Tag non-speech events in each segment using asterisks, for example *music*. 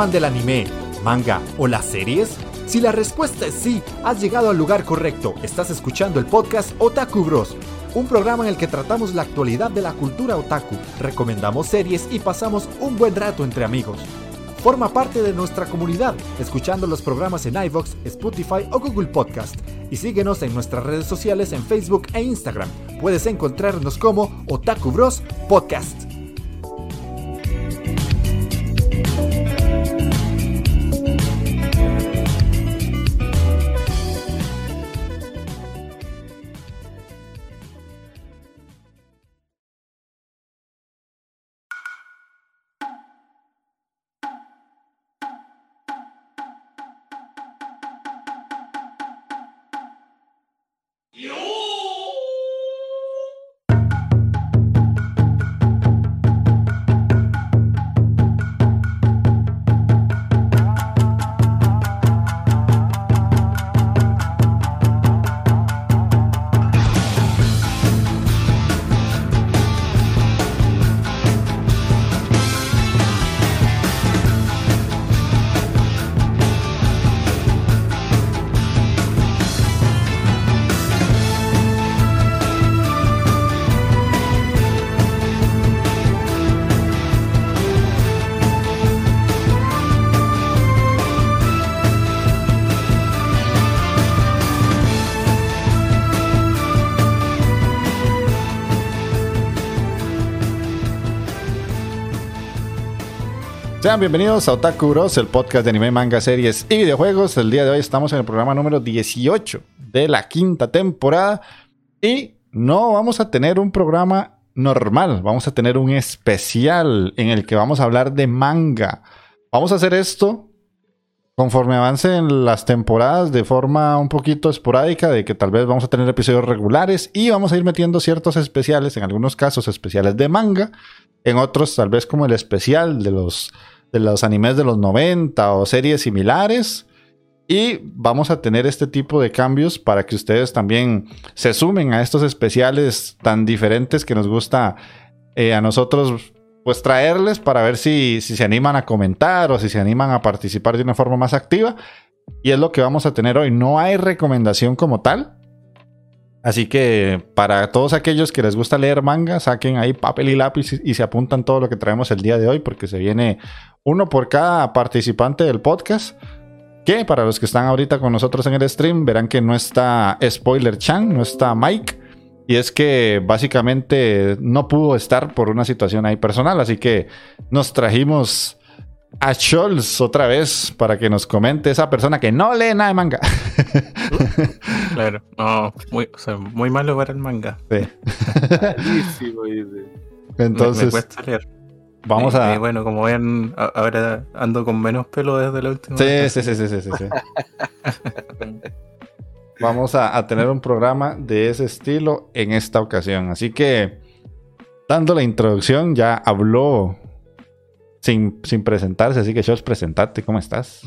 ¿Eres fan del anime, manga o las series? Si la respuesta es sí, has llegado al lugar correcto. Estás escuchando el podcast Otaku Bros, un programa en el que tratamos la actualidad de la cultura otaku, recomendamos series y pasamos un buen rato entre amigos. Forma parte de nuestra comunidad escuchando los programas en iVoox, Spotify o Google Podcast. Y síguenos en nuestras redes sociales en Facebook e Instagram. Puedes encontrarnos como Otaku Bros Podcast. Sean bienvenidos a Otaku Bros, el podcast de anime, manga, series y videojuegos. El día de hoy estamos en el programa número 18 de la quinta temporada y no vamos a tener un programa normal, vamos a tener un especial en el que vamos a hablar de manga. Vamos a hacer esto conforme avancen las temporadas de forma un poquito esporádica, de que tal vez vamos a tener episodios regulares y vamos a ir metiendo ciertos especiales, en algunos casos especiales de manga, en otros tal vez como el especial de los de los animes de los 90 o series similares. Y vamos a tener este tipo de cambios para que ustedes también se sumen a estos especiales tan diferentes que nos gusta eh, a nosotros pues traerles para ver si, si se animan a comentar o si se animan a participar de una forma más activa. Y es lo que vamos a tener hoy. No hay recomendación como tal. Así que para todos aquellos que les gusta leer manga, saquen ahí papel y lápiz y, se apuntan todo lo que traemos el día de hoy, porque se viene uno por cada participante del podcast. Que para los que están ahorita con nosotros en el stream, verán que no está Spoiler Chan, no está Mike. Y es que básicamente no pudo estar por una situación ahí personal. Así que nos trajimos a Scholz otra vez para que nos comente esa persona que no lee nada de manga. *laughs* claro, no, muy, muy malo para el manga. Sí. Entonces, me, cuesta leer. Vamos a. bueno, como ven, ahora ando con menos pelo desde la última. Sí, sí, sí, sí, sí, sí. *laughs* Vamos a, a tener un programa de ese estilo en esta ocasión. Así que, dando la introducción, ya habló sin, sin presentarse, así que Shosh, presentate, ¿cómo estás?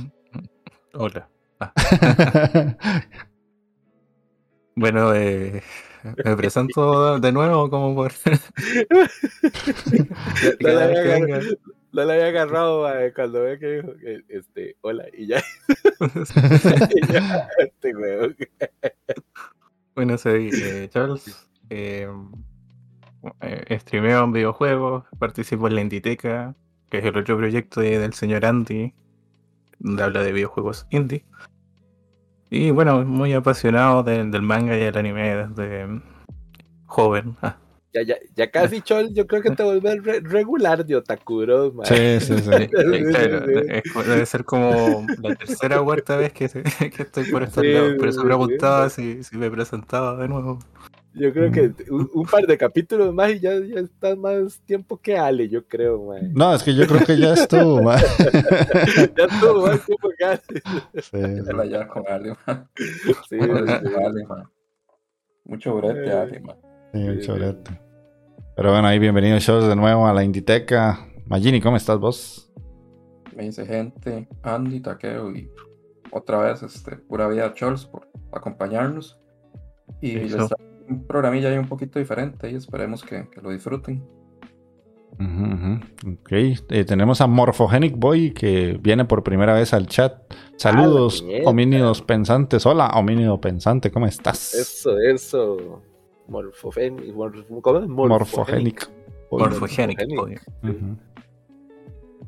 Hola. Ah. *laughs* bueno, eh, me presento de nuevo como por... *laughs* no, le había agarrado cuando ve que dijo que, este, hola, y ya. *laughs* este bueno, soy eh, Charles. Eh, eh, streameo en videojuegos, participo en la Inditeca, que es el otro proyecto del señor Andy, donde habla de videojuegos indie. Y bueno, muy apasionado del manga y del anime desde joven. Ah. Ya, ya, ya casi, *laughs* Chol, yo creo que te vuelves regular de Otakuros, man. Sí, sí, sí. debe ser como la tercera o cuarta vez que, *laughs* que estoy por estar lado. Por eso preguntaba si, si me presentaba de nuevo. Yo creo que un, par de capítulos más y ya, ya está más tiempo que Ale, yo creo, man. No, es que yo creo que ya estuvo, *laughs* man. ya estuvo más tiempo que Ale. Sí. Se la con Ale, man. Sí, Ale, man. Mucho brete, Ale, man. Sí, mucho brete. Pero bueno, ahí bienvenidos shows de nuevo a la Inditeca. Magini, ¿cómo estás vos? Me dice gente, Andy, Takeo y otra vez, este, pura vida Chols por acompañarnos. Y les un programilla ahí un poquito diferente y esperemos que, lo disfruten. Ok, eh, tenemos a Morphogenic Boy que viene por primera vez al chat. Saludos, Ah, homínidos pensantes. Hola, homínido pensante, ¿cómo estás? Eso, eso. Morf- ¿Cómo es? Morphogenic. Boy. Morphogenic. Morphogenic. boy.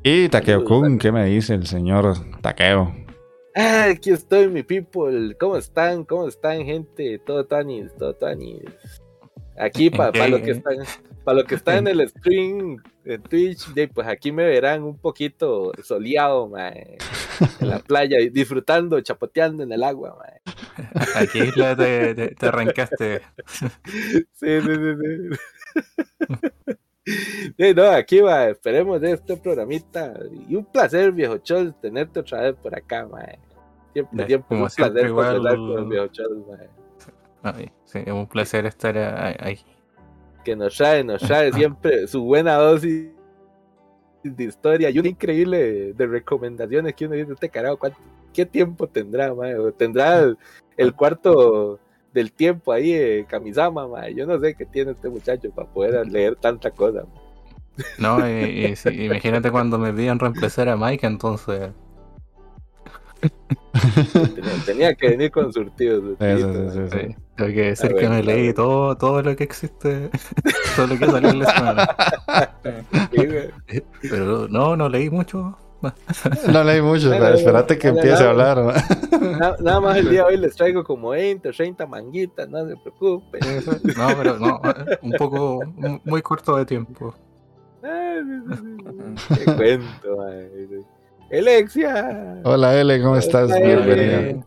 Y Takeo Kun, ¿qué me dice el señor Takeo? Ah, aquí estoy, mi people. ¿Cómo están? ¿Cómo están, gente? Todo tanis, todo tanis. Aquí para ¿En qué? lo que están, para lo que está en el stream en Twitch, pues aquí me verán un poquito soleado, mae, en la playa, disfrutando, chapoteando en el agua, mae. ¿A qué isla te, te- te arrancaste? *laughs* Sí, sí, sí, sí. *laughs* *laughs* Sí, no, aquí va, esperemos de este programita. Y un placer, viejo Chol, tenerte otra vez por acá, mae. Siempre, Ya, siempre un siempre, placer igual- con el viejo Chol, mae. Ay, sí, es un placer estar ahí. que nos trae, nos trae siempre su buena dosis de historia y una increíble de, recomendaciones que uno dice, este carajo, ¿cuánto- ¿qué tiempo tendrá, mae? Tendrá el, el cuarto del tiempo ahí, eh, Kamisama, yo no sé qué tiene este muchacho para poder leer tanta cosa. No, y, y sí, imagínate cuando me piden reemplazar a Mike, entonces. Tenía, tenía que venir con surtidos. Sí, sí, surtidos, sí, sí, mae. sí, tengo que decir que me leí todo, todo lo que existe, *laughs* todo lo que salió en la semana. *laughs* Pero no, no leí mucho. *laughs* No leí mucho, pero espérate que empiece a hablar. Nada más el día de hoy les traigo como 20, 30 manguitas, no se preocupen. No, pero no, un poco, muy corto de tiempo. Ah, sí. Qué cuento, mae. Alexia. Hola L, ¿cómo estás? Bienvenida.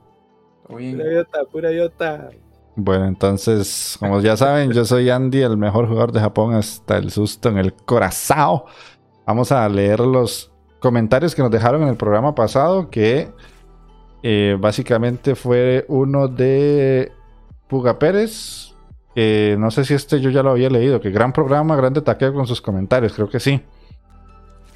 Pura yota, pura yota. Bueno, entonces, como ya saben, yo soy Andy, el mejor jugador de Japón hasta el susto en el corazón. Vamos a leer los comentarios que nos dejaron en el programa pasado, que eh, básicamente fue uno de Puga Pérez, que no sé si este yo ya lo había leído, que gran programa, grande taqueo con sus comentarios, creo que sí.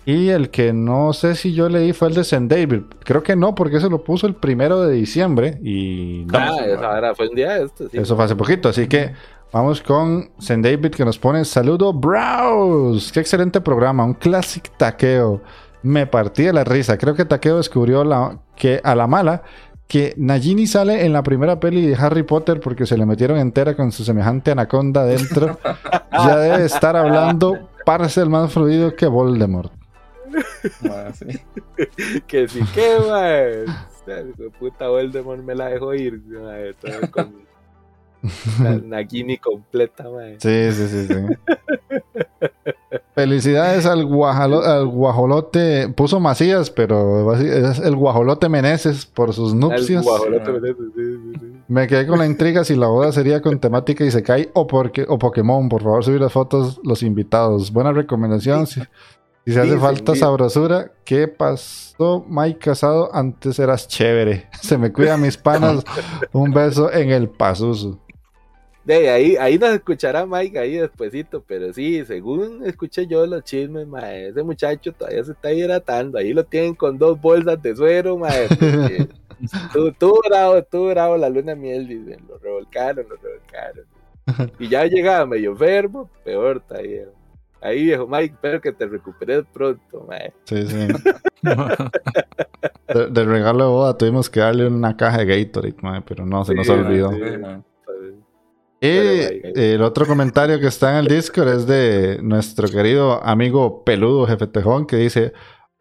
Y el que no sé si yo leí fue el de St. David. Creo que no, porque eso lo puso el primero de diciembre y no. Ah, esa fue un día sí. Eso fue hace poquito, así que vamos con St. David que nos pone saludo Browse. Qué excelente programa, un classic taqueo. Me partí de la risa. Creo que Taqueo descubrió la, que a la mala que Nagini sale en la primera peli de Harry Potter porque se le metieron entera con su semejante anaconda dentro. *laughs* ya debe estar hablando parcel más fluido que Voldemort. Sí. *laughs* Que sí que. Hijo de Puta Voldemort me la dejó ir. Todo con *laughs* la Nagini completa, mae. Sí, sí, sí, sí. Felicidades al, guajalo- al guajolote. Puso Macías, pero es el guajolote Meneses por sus nupcias. guajolote, ¿verdad? Sí, sí, sí. Me quedé con la intriga si la boda sería con temática y se cae o, porque, o Pokémon. Por favor, subir las fotos los invitados. Buena recomendación. Si, si se hace falta sabrosura, ¿qué pasó, Mike Casado? Antes eras chévere. *laughs* Se me cuida mis panas. *laughs* Un beso en el pasuso. De ahí, ahí nos escuchará Mike ahí despuesito, pero sí, según escuché yo los chismes, ese muchacho todavía se está hidratando, ahí lo tienen con dos bolsas de suero, mae, *laughs* porque tuvo, tuvo bravo, tuvo bravo la luna miel, dicen, lo revolcaron, lo revolcaron. *laughs* Y ya llegaba medio enfermo, peor todavía. Ahí viejo Mike, espero que te recuperes pronto, mae. Sí, sí. *laughs* De, de regalo de boda tuvimos que darle una caja de Gatorade, mae, pero no, se nos olvidó. sí. Y el otro comentario que está en el Discord es de nuestro querido amigo peludo Jefe Tejón que dice: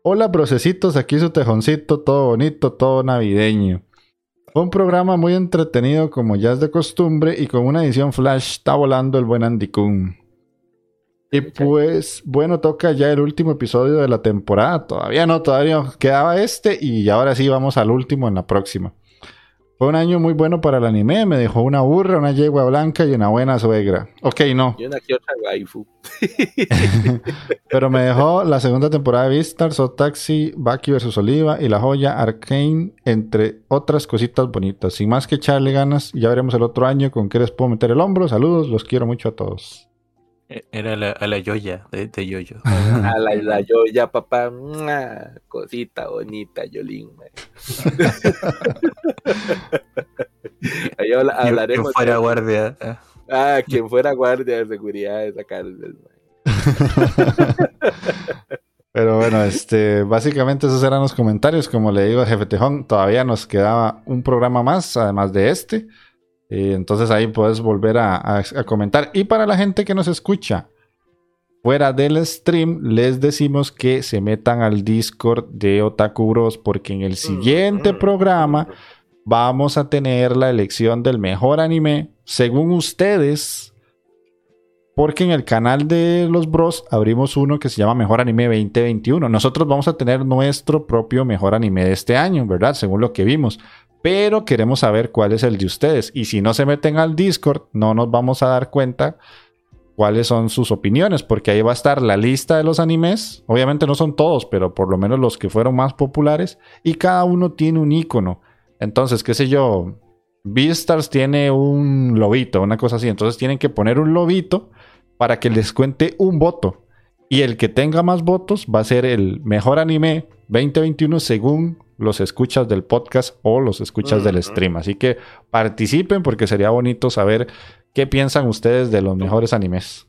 Hola, brocecitos, aquí su tejoncito, todo bonito, todo navideño. Fue un programa muy entretenido, como ya es de costumbre, y con una edición flash está volando el buen Andy Kun. Y pues, bueno, toca ya el último episodio de la temporada. Todavía no, todavía quedaba este, y ahora sí vamos al último en la próxima. Fue un año muy bueno para el anime, me dejó una burra, una yegua blanca y una buena suegra. Ok, no, Y una que otra waifu. *laughs* pero me dejó la segunda temporada de Vistar, So Taxi, Baki vs Oliva y La Joya, Arcane, entre otras cositas bonitas. Sin más que echarle ganas, ya veremos el otro año con qué les puedo meter el hombro. Saludos, los quiero mucho a todos. Era la, a la Yoya de, de Yoyo. *laughs* A la, la yo ya papá, ¡mua! cosita bonita, Yolín. *laughs* Ahí habla- hablaremos. yo fuera de- guardia. eh. Ah, quien fuera guardia de seguridad de esa cárcel. Pero bueno, este, básicamente esos eran los comentarios. Como le digo a Jefe Tejón, todavía nos quedaba un programa más, además de este. Eh, entonces ahí puedes volver a, a- a comentar. Y para la gente que nos escucha fuera del stream, les decimos que se metan al Discord de Otaku Bros, porque en el siguiente programa vamos a tener la elección del mejor anime según ustedes. Porque en el canal de los bros abrimos uno que se llama Mejor Anime 2021. Nosotros vamos a tener nuestro propio mejor anime de este año, ¿verdad? Según lo que vimos. Pero queremos saber cuál es el de ustedes. Y si no se meten al Discord, no nos vamos a dar cuenta cuáles son sus opiniones. Porque ahí va a estar la lista de los animes. Obviamente no son todos, pero por lo menos los que fueron más populares. Y cada uno tiene un icono. Entonces, qué sé yo, Beastars tiene un lobito, una cosa así. Entonces tienen que poner un lobito para que les cuente un voto. Y el que tenga más votos va a ser el mejor anime 2021 según los escuchas del podcast o los escuchas del stream. Así que participen porque sería bonito saber qué piensan ustedes de los mejores animes.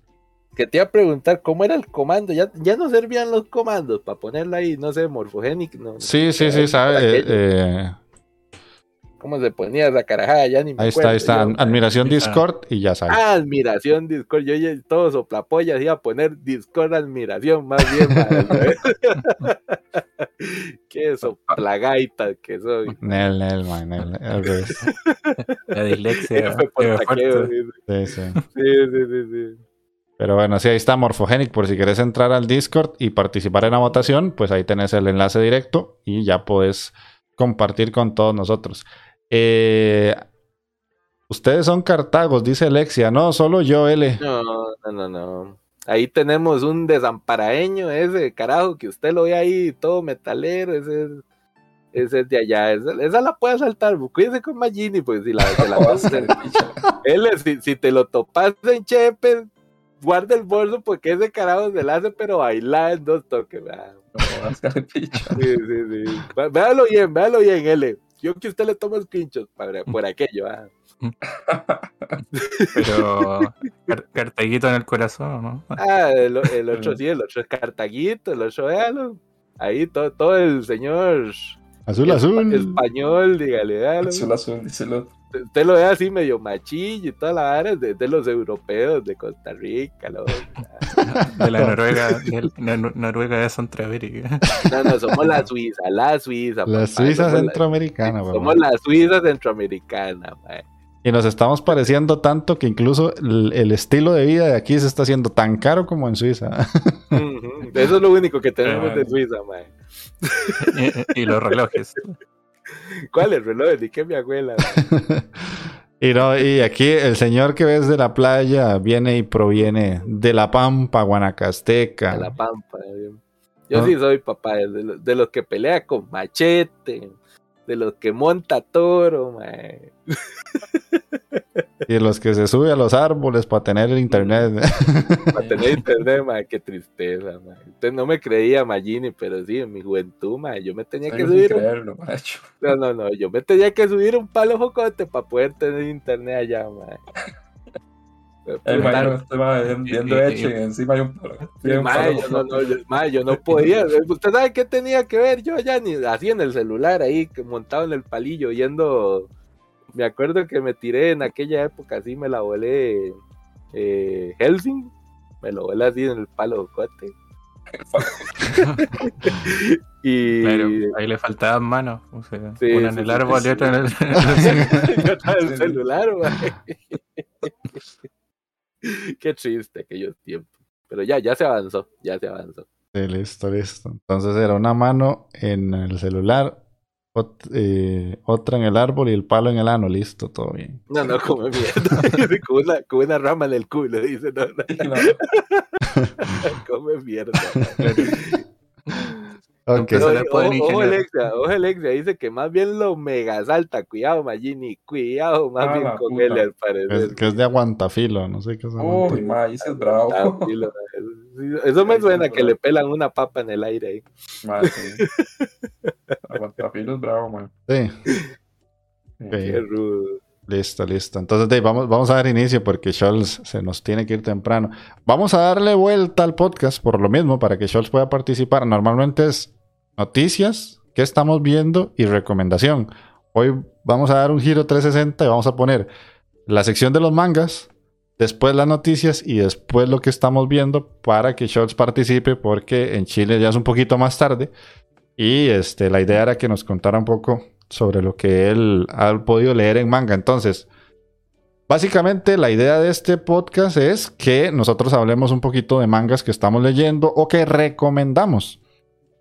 Que te iba a preguntar cómo era el comando. Ya, ya no servían los comandos para ponerla ahí, no sé, morfogénico. No, Sí, sí, sí, sabe. eh, eh, ¿Cómo se ponía esa carajada? Ya ni me ahí está, ahí está. yo. Admiración. Discord y ya sabe. Ah, admiración Discord. Yo ya todo soplapollas iba a poner Discord admiración, más bien. *laughs* madre. Qué soplagaita que soy. Nel, nel, man, nel, nel, al revés. La dislexia. Taqueo. Sí, sí. Sí, sí, sí, sí. Pero bueno, sí, ahí está Morphogenic. Por si quieres entrar al Discord y participar en la votación, pues ahí tenés el enlace directo y ya podés compartir con todos nosotros. Eh, ustedes son cartagos, dice Alexia. No, solo yo, L. No, no, no, no. Ahí tenemos un desamparaeño, ese carajo que usted lo ve ahí todo metalero, ese es, ese es de allá. Esa, esa la puede saltar, cuídese con Magini, pues si la, se la. *laughs* Él, si, si te lo topas en Chepe, guarda el bolso porque ese carajo se la hace, pero bailar en dos toques. No. Sí, sí, sí. Vé- Véalo bien, véalo bien, L. Yo que usted le toma screenshots para, por aquello. ¿ah? *laughs* Pero car- cartaguito en el corazón, ¿no? Ah, el, el otro sí, el otro es Cartaguito, el otro, véalo. Ahí todo, todo el señor Azul, azul. español, dígale, véalo. Azul, azul, díselo. Usted lo ve así medio machillo y toda la vara de, de los europeos de Costa Rica. lo- De la Noruega, de la Nor- Noruega de Centroamérica. No, no, somos la Suiza, la Suiza. La papá, Suiza somos la- centroamericana, Somos la Suiza centroamericana, mae. Y nos estamos pareciendo tanto que incluso el, el estilo de vida de aquí se está haciendo tan caro como en Suiza. Eso es lo único que tenemos Ah. de Suiza, mae. y, y los relojes. ¿Cuál es el reloj? Ni que mi abuela. *laughs* y no, y aquí el señor que ves de la playa viene y proviene de la Pampa, Guanacasteca. De la pampa. yo- Yo ¿No? sí soy papá, de los que pelea con machete, de los que monta toro, mae. *laughs* Y los que se sube a los árboles para tener el internet. *laughs* Para tener *laughs* internet, mae, qué tristeza, mae. Usted no me creía, Magini, pero sí, en mi juventud, mae, yo me tenía que subir un creerlo, macho. No, no, no, yo me tenía que subir un palo jocote para poder tener internet allá, mae. Eh, este mae viendo hecho y encima hay un palo yo no, podía. *laughs* ¿Usted sabe qué tenía que ver yo allá? Ni así en el celular, ahí montado en el palillo, yendo. Me acuerdo que me tiré en aquella época, así me la volé eh, Helsing. Me lo volé así en el palo jocote. *laughs* y. Claro, ahí le faltaban manos. O sea, Sí, una en el árbol *laughs* y otra en el. celular. *laughs* Qué triste aquellos tiempos. Pero ya, ya se avanzó, ya se avanzó. Sí, listo, listo. Entonces era una mano en el celular, ot- eh, otra en el árbol y el palo en el ano. Listo, todo bien. No, no, come *laughs* mierda. con, una, con una rama en el culo, dice, no, no, *laughs* No, come mierda. Ok. Pero- Ojo, le pueden ojo, ingeniar. Alexia, ojo, Alexia, dice que más bien lo mega salta. Cuidado, Magini, cuidado, más Ah, bien con puta. él, al Que es, parecer. que es de aguantafilo, no sé qué es Uy, ma, ese es bravo. Tranquilo, *laughs* eso- Eso me suena que le pelan una papa en el aire ahí. Ma, sí. *laughs* Aguantafilo es bravo, man. Sí. Qué rudo. Listo, listo. Entonces de, vamos, vamos a dar inicio porque Scholz se nos tiene que ir temprano. Vamos a darle vuelta al podcast por lo mismo, para que Scholz pueda participar. Normalmente es noticias, qué estamos viendo y recomendación. Hoy vamos a dar un giro 360 y vamos a poner la sección de los mangas, después las noticias y después lo que estamos viendo para que Scholz participe porque en Chile ya es un poquito más tarde. Y este, la idea era que nos contara un poco sobre lo que él ha podido leer en manga. Entonces, básicamente la idea de este podcast es que nosotros hablemos un poquito de mangas que estamos leyendo o que recomendamos.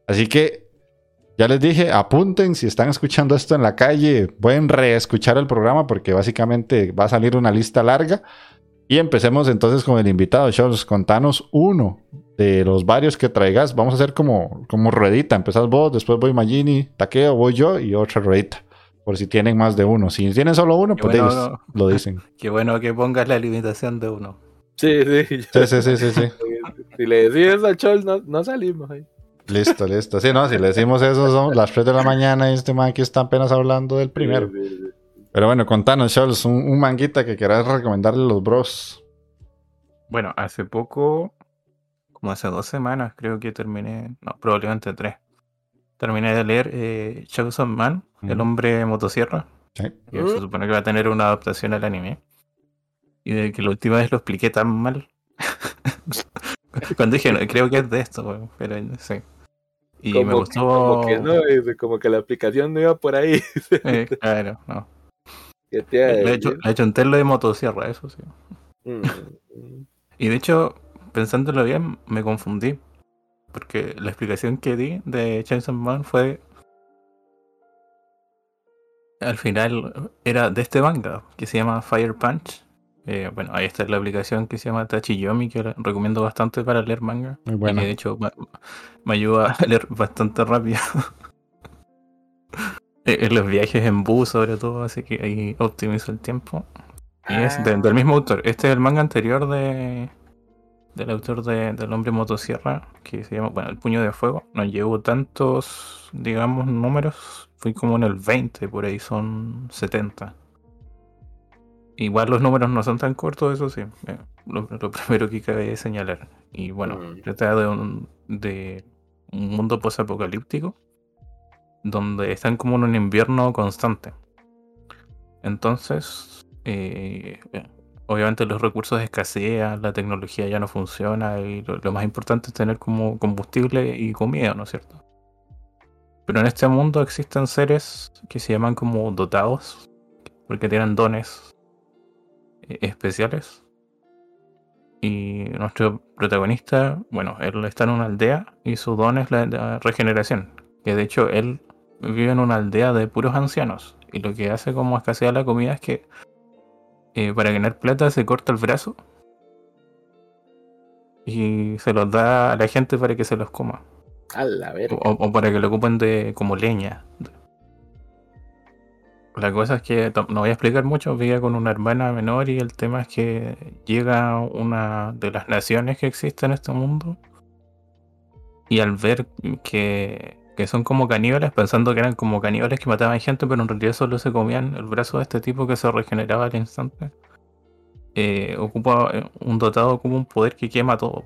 Así que ya les dije, apunten si están escuchando esto en la calle, pueden reescuchar el programa porque básicamente va a salir una lista larga. Y empecemos entonces con el invitado, Charles. Contanos uno de los varios que traigas. Vamos a hacer como, como ruedita. Empezás vos, después voy Magini, Taqueo, voy yo y otra ruedita. Por si tienen más de uno. Si tienen solo uno, Qué pues bueno, ellos no. lo dicen. *laughs* Qué bueno que pongas la limitación de uno. Sí, sí. Sí, sí, sí, sí, sí. *laughs* Si le decís eso a Chol, no, no salimos ahí. Listo, listo. Sí, no, si le decimos eso, son las 3 de la mañana y este man aquí está apenas hablando del primero. Sí, sí, sí. Pero bueno, contanos, Charles, un, un manguita que quieras recomendarle a los bros. Bueno, hace poco, como hace dos semanas, creo que terminé, no, probablemente tres. Terminé de leer eh, Chosen Man, el hombre motosierra, Sí. que se supone que va a tener una adaptación al anime. Y de que la última vez lo expliqué tan mal. *laughs* Cuando dije, no, creo que es de esto, pero sí. Y me gustó. que, como que no, como que la aplicación no iba por ahí. *laughs* eh, claro, no. ¿Qué te iba a Le he hecho, le he hecho un telo de motosierra, eso sí. Mm. Y de hecho, pensándolo bien, me confundí. Porque la explicación que di de Chainsaw Man fue. Al final era de este manga que se llama Fire Punch. Eh, bueno, ahí está la aplicación que se llama Tachiyomi, que la recomiendo bastante para leer manga. Muy buena. que de hecho me, ayuda *laughs* a leer bastante rápido. *laughs* Eh, en los viajes en bus, sobre todo, así que ahí optimizo el tiempo. Y es de- del mismo autor. Este es el manga anterior de del autor de, del hombre motosierra, que se llama, bueno, El puño de fuego. No llevo tantos, digamos, números. Fui como en el 20, por ahí son 70. Igual los números no son tan cortos, eso sí. eh, lo, lo primero que cabe señalar. Y bueno, Mm. trata de un, de un mundo posapocalíptico donde están como en un invierno constante. Entonces, eh, obviamente los recursos escasean, la tecnología ya no funciona y lo, lo más importante es tener como combustible y comida, ¿no es cierto? Pero en este mundo existen seres que se llaman como dotados, porque tienen dones especiales. Y nuestro protagonista, bueno, él está en una aldea y su don es la, la regeneración. Que de hecho él vive en una aldea de puros ancianos. Y lo que hace como escasea la comida es que eh, para ganar plata se corta el brazo y se los da a la gente para que se los coma. A la verga. O, o para que lo ocupen de como leña. La cosa es que no voy a explicar mucho, vivía con una hermana menor y el tema es que llega una de las naciones que existe en este mundo y al ver que, que son como caníbales, pensando que eran como caníbales que mataban gente, pero en realidad solo se comían el brazo de este tipo que se regeneraba al instante, eh, ocupa eh, un dotado como un poder que quema todo.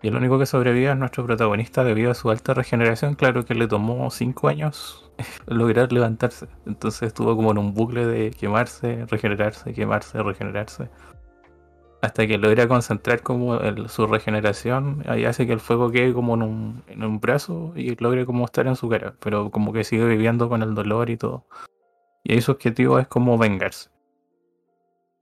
Y el único que sobrevive es nuestro protagonista debido a su alta regeneración. Claro que le tomó 5 años *laughs* lograr levantarse. Entonces estuvo como en un bucle de quemarse, regenerarse, quemarse, regenerarse. Hasta que logra concentrar como su regeneración. Ahí hace que el fuego quede como en un, en un brazo y logre como estar en su cara. Pero como que sigue viviendo con el dolor y todo. Y ahí su objetivo es como vengarse.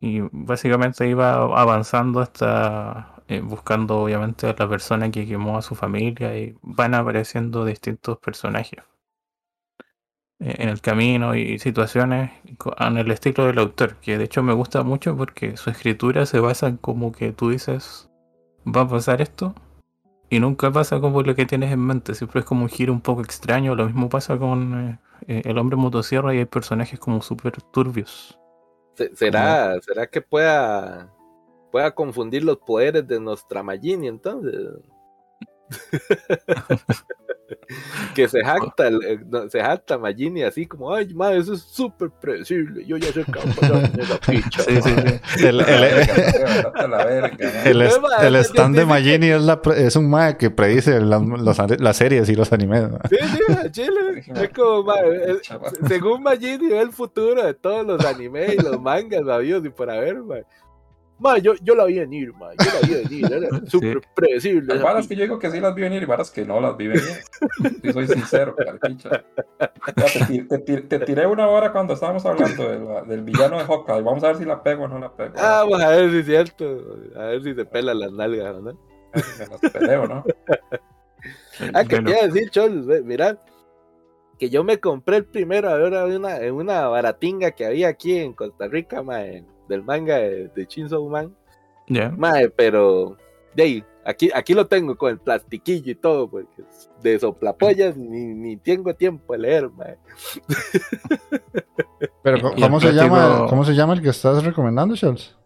Y básicamente iba avanzando hasta eh, buscando obviamente a la persona que quemó a su familia y van apareciendo distintos personajes eh, en el camino y situaciones en el estilo del autor, que de hecho me gusta mucho porque su escritura se basa en como que tú dices, va a pasar esto y nunca pasa como lo que tienes en mente, siempre es como un giro un poco extraño, lo mismo pasa con eh, el hombre motosierra y hay personajes como súper turbios. Se- ¿Será, ¿Será que pueda, pueda confundir los poderes de nuestra Magini entonces? *laughs* que se jacta, el- eh, no, se jacta Magini así como, ay, madre, eso es súper predecible, yo ya sé que va a esa ficha. Sí, sí, mae". sí. El, ma, es stand de Magini es, la pre- es un mae que predice las, los- las series y los animes. ma. Sí, sí, Chile. Es como, el- Chaval. según Magini ve el futuro de todos los animes y los mangas habidos y por haber, mae. Mae, yo, yo la vi venir, mae, yo la vi venir, era *laughs* súper predecible. Hay varas que yo digo que sí las vi venir y varas que no las vi venir. Si soy sincero, carpicha. Te, ti- te ti- te tiré una hora cuando estábamos hablando de la- del villano de Hawkeye. Vamos a ver si la pego o no la pego. Ah, vamos a ver si es cierto. A ver si se pelan las nalgas, ¿no? Me las peleo, ¿no? Ah, que Bueno, te iba a decir, Cholos, ve, mira, que yo me compré el primero ahora en una, en una baratinga que había aquí en Costa Rica, mae, del manga de, de Chainsaw Man. ya. Mae, pero de ahí, aquí, aquí lo tengo con el plastiquillo y todo, porque de soplapollas ni, ni tengo tiempo de leer, mae. *laughs* Pero, ¿cómo, se llama, ¿cómo se llama el que estás recomendando, Charles?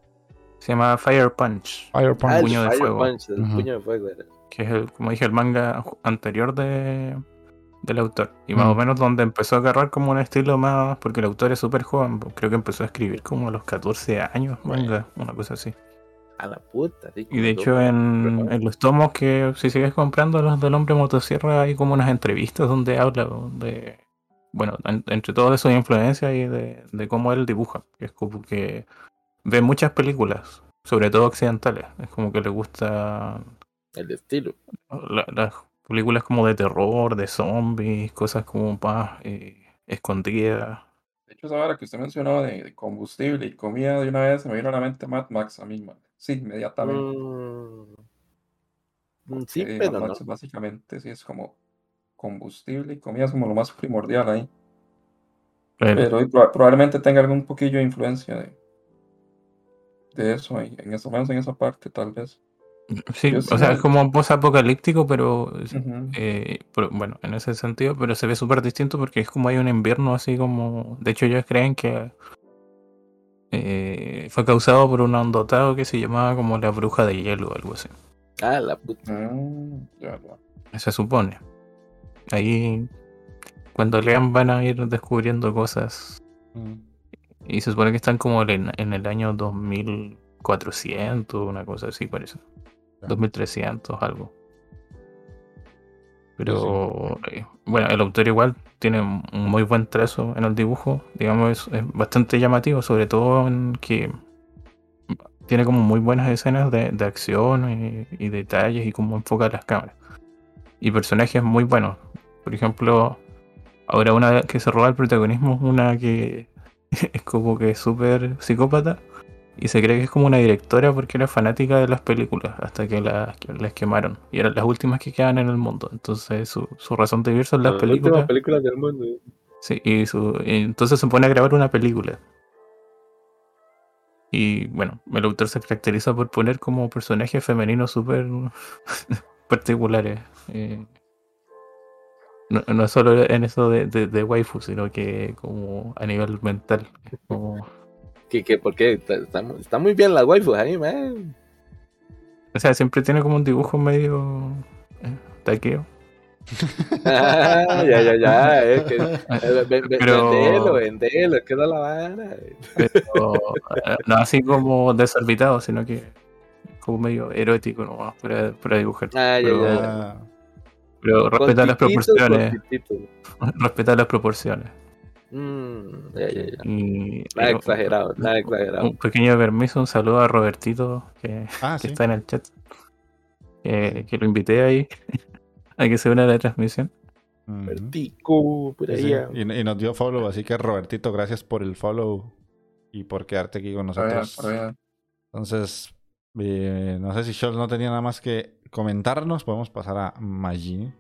Se llama Fire Punch, Fire Ah, Punch. el puño de Fire fuego. Punch, el Ujú. puño de fuego era. que es, el, como dije, el manga anterior de, del autor. Y más Mm. o menos donde empezó a agarrar como un estilo más, porque el autor es súper joven, creo que empezó a escribir como a los 14 años, manga, una cosa así. A la puta, sí, Y de hecho en, en los tomos que si sigues comprando los del hombre motosierra hay como unas entrevistas donde habla de, bueno, en- entre todo de su influencia y de, de cómo él dibuja. Que es como que ve muchas películas, sobre todo occidentales. Es como que le gusta el estilo. la- películas como de terror, de zombies, cosas como más eh, escondidas. De hecho, esa vara que usted mencionó de, de combustible y comida de una vez se me vino a la mente Mad Max a mí. Sí, inmediatamente. Mm, mm, sí, Eh, pero Mad no. Max básicamente sí es como combustible y comida es como lo más primordial ahí. Pero- Pero y probablemente tenga algún poquillo de influencia de, de eso, ahí, en eso menos en esa parte, tal vez. Sí, yo o sea, es como post-apocalíptico, pero Ujú. Eh, pero, bueno, en ese sentido, pero se ve súper distinto porque es como hay un invierno así como... De hecho ellos creen que eh, fue causado por un ondotado que se llamaba como la bruja de hielo o algo así. Ah, la puta. Mm, ya. Se supone. Ahí cuando lean van a ir descubriendo cosas Mm. y se supone que están como en, en el año 2400, una cosa así parece. Ya. 2300, algo. Pero eh, bueno, el autor igual tiene un muy buen trazo en el dibujo, digamos, es, es bastante llamativo, sobre todo en que tiene como muy buenas escenas de, de acción y, y detalles y cómo enfoca las cámaras. Y personajes muy buenos. Por ejemplo, ahora una que se roba el protagonismo es una que *laughs* es como que es súper psicópata y se cree que es como una directora porque era fanática de las películas hasta que las, que las quemaron y eran las últimas que quedan en el mundo. Entonces su, su razón de vivir son las Las películas. últimas películas del mundo. Sí, y, su, y entonces se pone a grabar una película. Y bueno, el autor se caracteriza por poner como personajes femeninos súper *laughs* particulares. eh. no, no solo en eso de, de, de waifu, sino que como a nivel mental. Como, Que, que, porque está, está mu- está muy bien la waifu ahí, man. o sea, siempre tiene como un dibujo medio eh, taqueo. Ah, ya, ya, ya. Es que, eh, *laughs* ve- ve- Pero- Vendelo, vendelo, es que no la vara. Pero eh, no así como desorbitado, sino que como medio erótico nomás para, para dibujar. Ah, ya, Pero- ya. Pero *laughs* respeta las proporciones. con tititos. Respeta las proporciones. Mm, ya, ya, ya. Y, Nada y- exagerado, nada exagerado. Un pequeño permiso, un saludo a Robertito que, ah, que sí. está en el chat. Que, que lo invité ahí *laughs* a que se una a la transmisión. Ujú. Vertico, por Sí, ahí. sí. Y, y nos dio follow, así que Robertito, gracias por el follow y por quedarte aquí con ver, nosotros. ver. Entonces, eh, no sé si Scholz no tenía nada más que comentarnos, podemos pasar a Magini.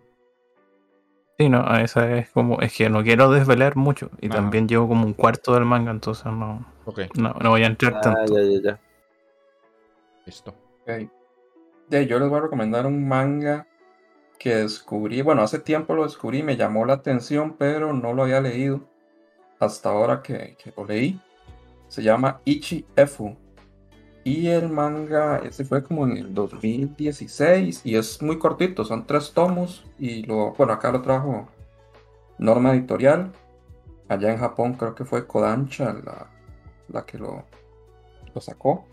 Sí, no, esa es como, es que no quiero desvelar mucho. Y Ajá. también llevo como un cuarto del manga, entonces no, Ok, no, no voy a entrar Ah, tanto. ya, ya, ya. listo. Ok. Ya, yo les voy a recomendar un manga que descubrí, bueno, hace tiempo lo descubrí, me llamó la atención, pero no lo había leído hasta ahora que, que lo leí. Se llama Ichi Efu. Y el manga, ese fue como en el 2016 y es muy cortito, son tres tomos y lo, bueno, acá lo trajo norma editorial. Allá en Japón creo que fue Kodansha la, la que lo, lo sacó.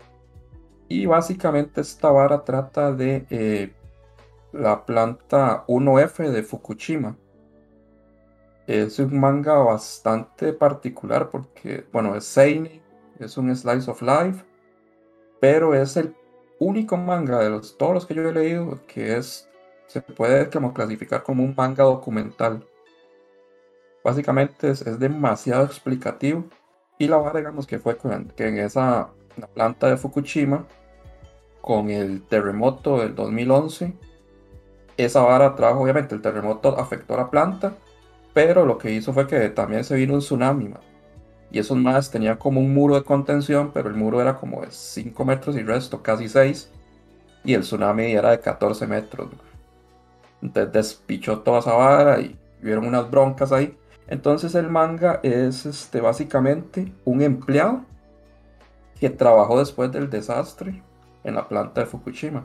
Y básicamente esta vara trata de eh, la planta 1F de Fukushima. Es un manga bastante particular porque, bueno, es Seinen, es un slice of life, pero es el único manga de los, todos los que yo he leído que es, se puede clasificar como un manga documental. Básicamente es, demasiado explicativo y la vara, digamos, que fue que en esa la planta de Fukushima, con el terremoto del 2011, esa vara trajo, obviamente, el terremoto afectó a la planta, pero lo que hizo fue que también se vino un tsunami, y esos más tenían como un muro de contención, pero el muro era como de 5 metros y resto, casi 6. Y el tsunami era de 14 metros. Entonces despichó toda esa vara y hubieron unas broncas ahí. Entonces el manga es este, básicamente un empleado que trabajó después del desastre en la planta de Fukushima.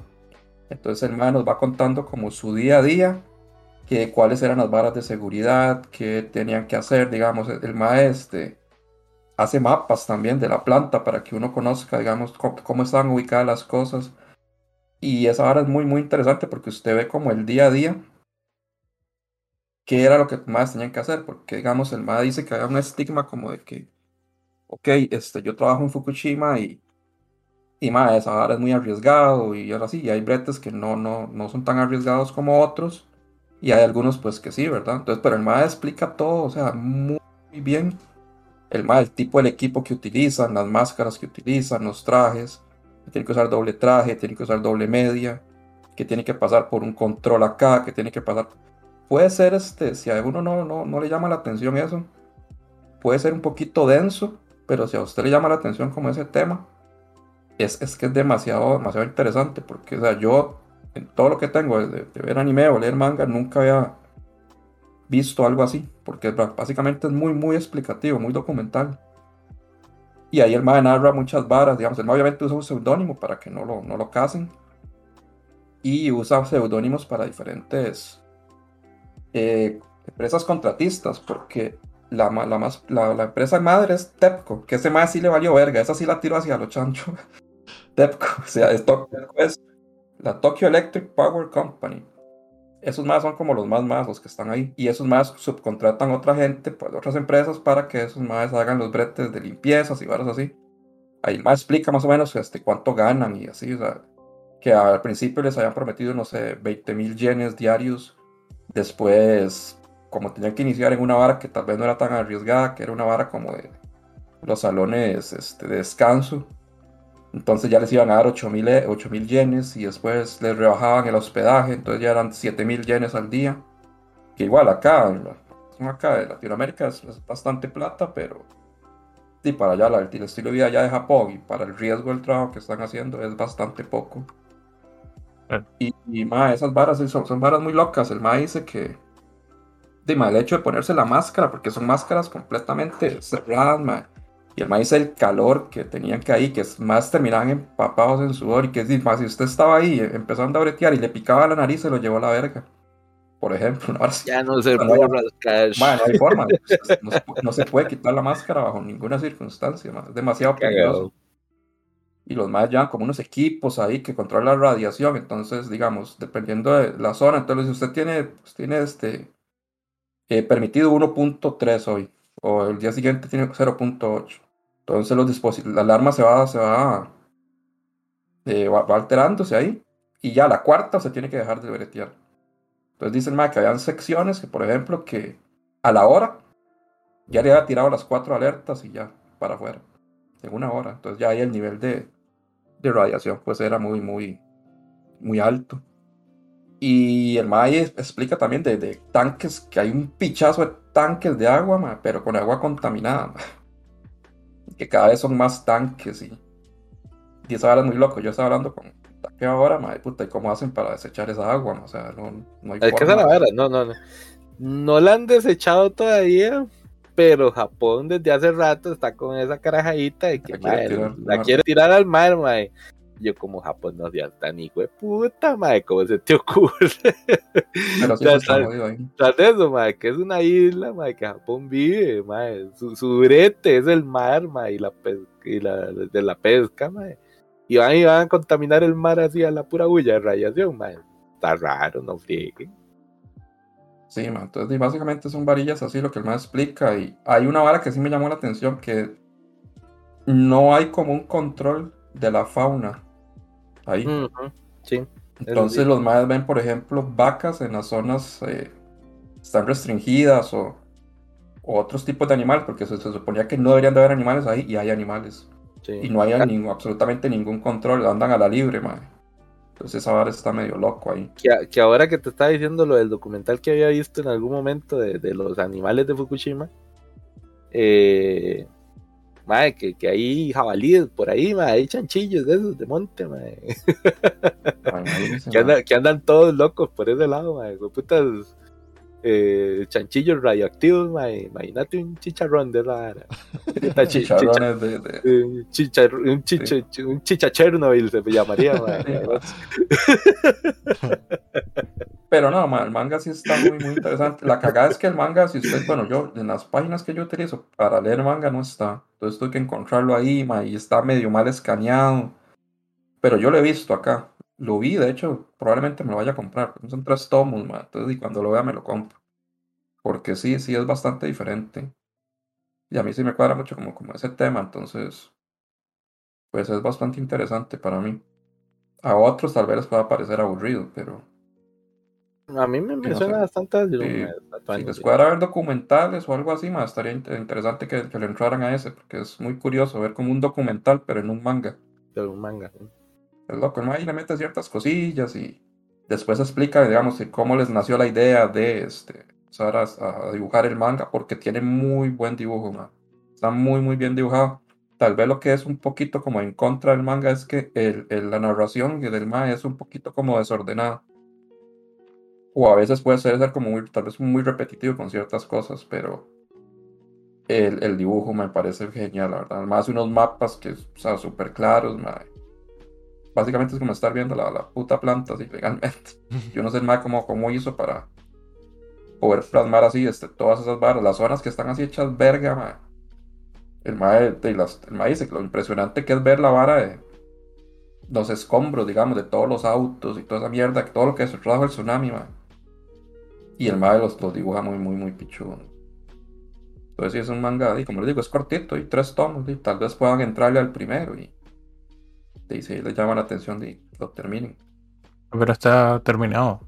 Entonces el manga nos va contando como su día a día, que cuáles eran las varas de seguridad, que tenían que hacer, digamos, el maestro hace mapas también de la planta para que uno conozca, digamos, cómo, están ubicadas las cosas. Y esa ahora es muy, muy interesante porque usted ve como el día a día qué era lo que más tenían que hacer, porque digamos, el MAD dice que había un estigma como de que, ok, este, yo trabajo en Fukushima y, y más, esa ahora es muy arriesgado y ahora sí, y hay bretes que no, no, no son tan arriesgados como otros, y hay algunos pues que sí, ¿verdad? Entonces, pero el MAD explica todo, o sea, muy bien el, el tipo del equipo que utilizan, las máscaras que utilizan, los trajes, que tiene que usar doble traje, tiene que usar doble media, que tiene que pasar por un control acá, que tiene que pasar... Puede ser, este, si a uno no, no, no le llama la atención eso, puede ser un poquito denso, pero si a usted le llama la atención como ese tema, es, es que es demasiado, demasiado interesante, porque o sea, yo en todo lo que tengo de, de ver anime o leer manga, nunca había visto algo así, porque básicamente es muy, muy explicativo, muy documental. Y ahí el MAE narra muchas varas, digamos, el MAE obviamente usa un seudónimo para que no lo, no lo casen. Y usa seudónimos para diferentes eh, empresas contratistas, porque la, la, más, la, empresa madre es TEPCO, que ese MAE sí le valió verga, esa sí la tiro hacia los chanchos. *laughs* TEPCO, o sea, es la Tokyo Electric Power Company esos más son como los más más los que están ahí. Y esos más subcontratan a otra gente, pues otras empresas, para que esos más hagan los bretes de limpiezas y varas así. Ahí más explica más o menos este, cuánto ganan y así, o sea, que al principio les habían prometido, no sé, 20 mil yenes diarios. Después, como tenían que iniciar en una vara que tal vez no era tan arriesgada, que era una vara como de los salones este, de descanso, entonces ya les iban a dar 8000 mil yenes y después les rebajaban el hospedaje, entonces ya eran 7000 yenes al día. Que igual acá, acá en Latinoamérica es, bastante plata, pero sí, para allá el, estilo de vida allá de Japón y para el riesgo del trabajo que están haciendo es bastante poco. Eh. Y, y esas varas son, son, varas muy locas. El ma dice que el hecho de ponerse la máscara, porque son máscaras completamente cerradas, ma, y el maíz, el calor que tenían que ahí, que más terminaban empapados en sudor y que es más, si usted estaba ahí empezando a bretear y le picaba la nariz, se lo llevó a la verga. Por ejemplo, *laughs* ya no se puede rascar. no hay forma. *laughs* no, se, puede quitar la máscara bajo ninguna circunstancia. Es demasiado peligroso. Y los más llevan como unos equipos ahí que controlan la radiación. Entonces, digamos, dependiendo de la zona, entonces si usted tiene, pues, tiene este eh, permitido 1.3 hoy, o el día siguiente tiene 0.8 entonces los dispositivos, la alarma se va, se eh, va, va, alterándose ahí. Y ya la cuarta se tiene que dejar de bretear. Entonces dicen que habían secciones que, por ejemplo, que a la hora ya le había tirado las cuatro alertas y ya para afuera. En una hora. Entonces ya ahí el nivel de, de radiación pues era muy, muy, muy alto. Y el MAI explica también de, de, tanques, que hay un pichazo de tanques de agua, pero con agua contaminada que cada vez son más tanques y, y ahora es muy loco. Yo estaba hablando con que ahora, puta, ¿y cómo hacen para desechar esa agua? O sea, no, no hay es que la verdad, no, no, no. No la han desechado todavía, pero Japón desde hace rato está con esa carajadita de que la quiere tirar al mar. Yo como Japón no seas tan hijo de puta, mae, ¿cómo se te ocurre? Pero *laughs* sí. Tras eso, mae, que es una isla, mae, que Japón vive, mae, su, su brete es el mar, mae, y la y la, de la pesca, mae. Y van y van a contaminar el mar así a la pura bulla de radiación, mae. Está raro, no frieguen. Sí, man. Entonces, básicamente son varillas así lo que el más explica. Y hay una vara que sí me llamó la atención, que no hay como un control de la fauna ahí. Ujú, Sí. Entonces los más ven, por ejemplo, vacas en las zonas eh, están restringidas o, o otros tipos de animales, porque se, se suponía que no deberían de haber animales ahí y hay animales. sí. Y no hay ningún- absolutamente ningún control, andan a la libre, man. Entonces esa vara está medio loco ahí. que, que ahora que te estaba diciendo lo del documental que había visto en algún momento de, de los animales de Fukushima, eh, mae, que, que hay jabalíes por ahí, mae, hay chanchillos de esos de monte, imagínense, que, andan, que andan todos locos por ese lado, de putas eh, chanchillos radioactivos, mae, imagínate un chicharrón de la vara. *laughs* Puta chi- chicha- Chicharrones de, de- chichar- un, chicha, un se llamaría, mae. *laughs* *laughs* Pero no, el manga sí está muy, muy interesante. La cagada es que el manga, si usted, bueno, yo en las páginas que yo utilizo para leer manga no está. Entonces tuve que encontrarlo ahí, y está medio mal escaneado. Pero yo lo he visto acá. Lo vi, de hecho, probablemente me lo vaya a comprar. Son tres tomos, ma. Entonces, y cuando lo vea me lo compro. Porque sí, sí es bastante diferente. Y a mí sí me cuadra mucho como, como ese tema, entonces, pues es bastante interesante para mí. A otros tal vez les pueda parecer aburrido, pero A mí me, me No suena sé. bastante así, Sí, Si les ver documentales o algo así, más estaría int- interesante que, que le entraran a ese, porque es muy curioso ver como un documental, pero en un manga. de un manga. ¿sí? Es loco, ¿no? Ahí le mete ciertas cosillas y después explica, digamos, cómo les nació la idea de este, empezar a, a dibujar el manga, porque tiene muy buen dibujo, man. Está muy, muy bien dibujado. Tal vez lo que es un poquito como en contra del manga es que el, el- la narración del manga es un poquito como desordenada. O a veces puede ser, ser como muy, tal vez muy repetitivo con ciertas cosas, pero el, el dibujo me parece genial, la verdad. Además, unos mapas que, o sea, súper claros, mae. Básicamente es como estar viendo la, la puta planta así *laughs* legalmente. Yo no sé mae cómo, cómo hizo para poder plasmar así este, todas esas varas, las zonas que están así hechas verga, mae. El mae, de las- el dice que lo impresionante que es ver la vara de los escombros, digamos, de todos los autos y toda esa mierda, todo lo que se trajo el tsunami, mae. Y el mae los, los dibuja muy, muy, muy pichudo. Entonces sí es un manga, y como les digo, es cortito, y tres tomos, y tal vez puedan entrarle al primero y, y si les llama la atención y lo terminen. Pero está terminado.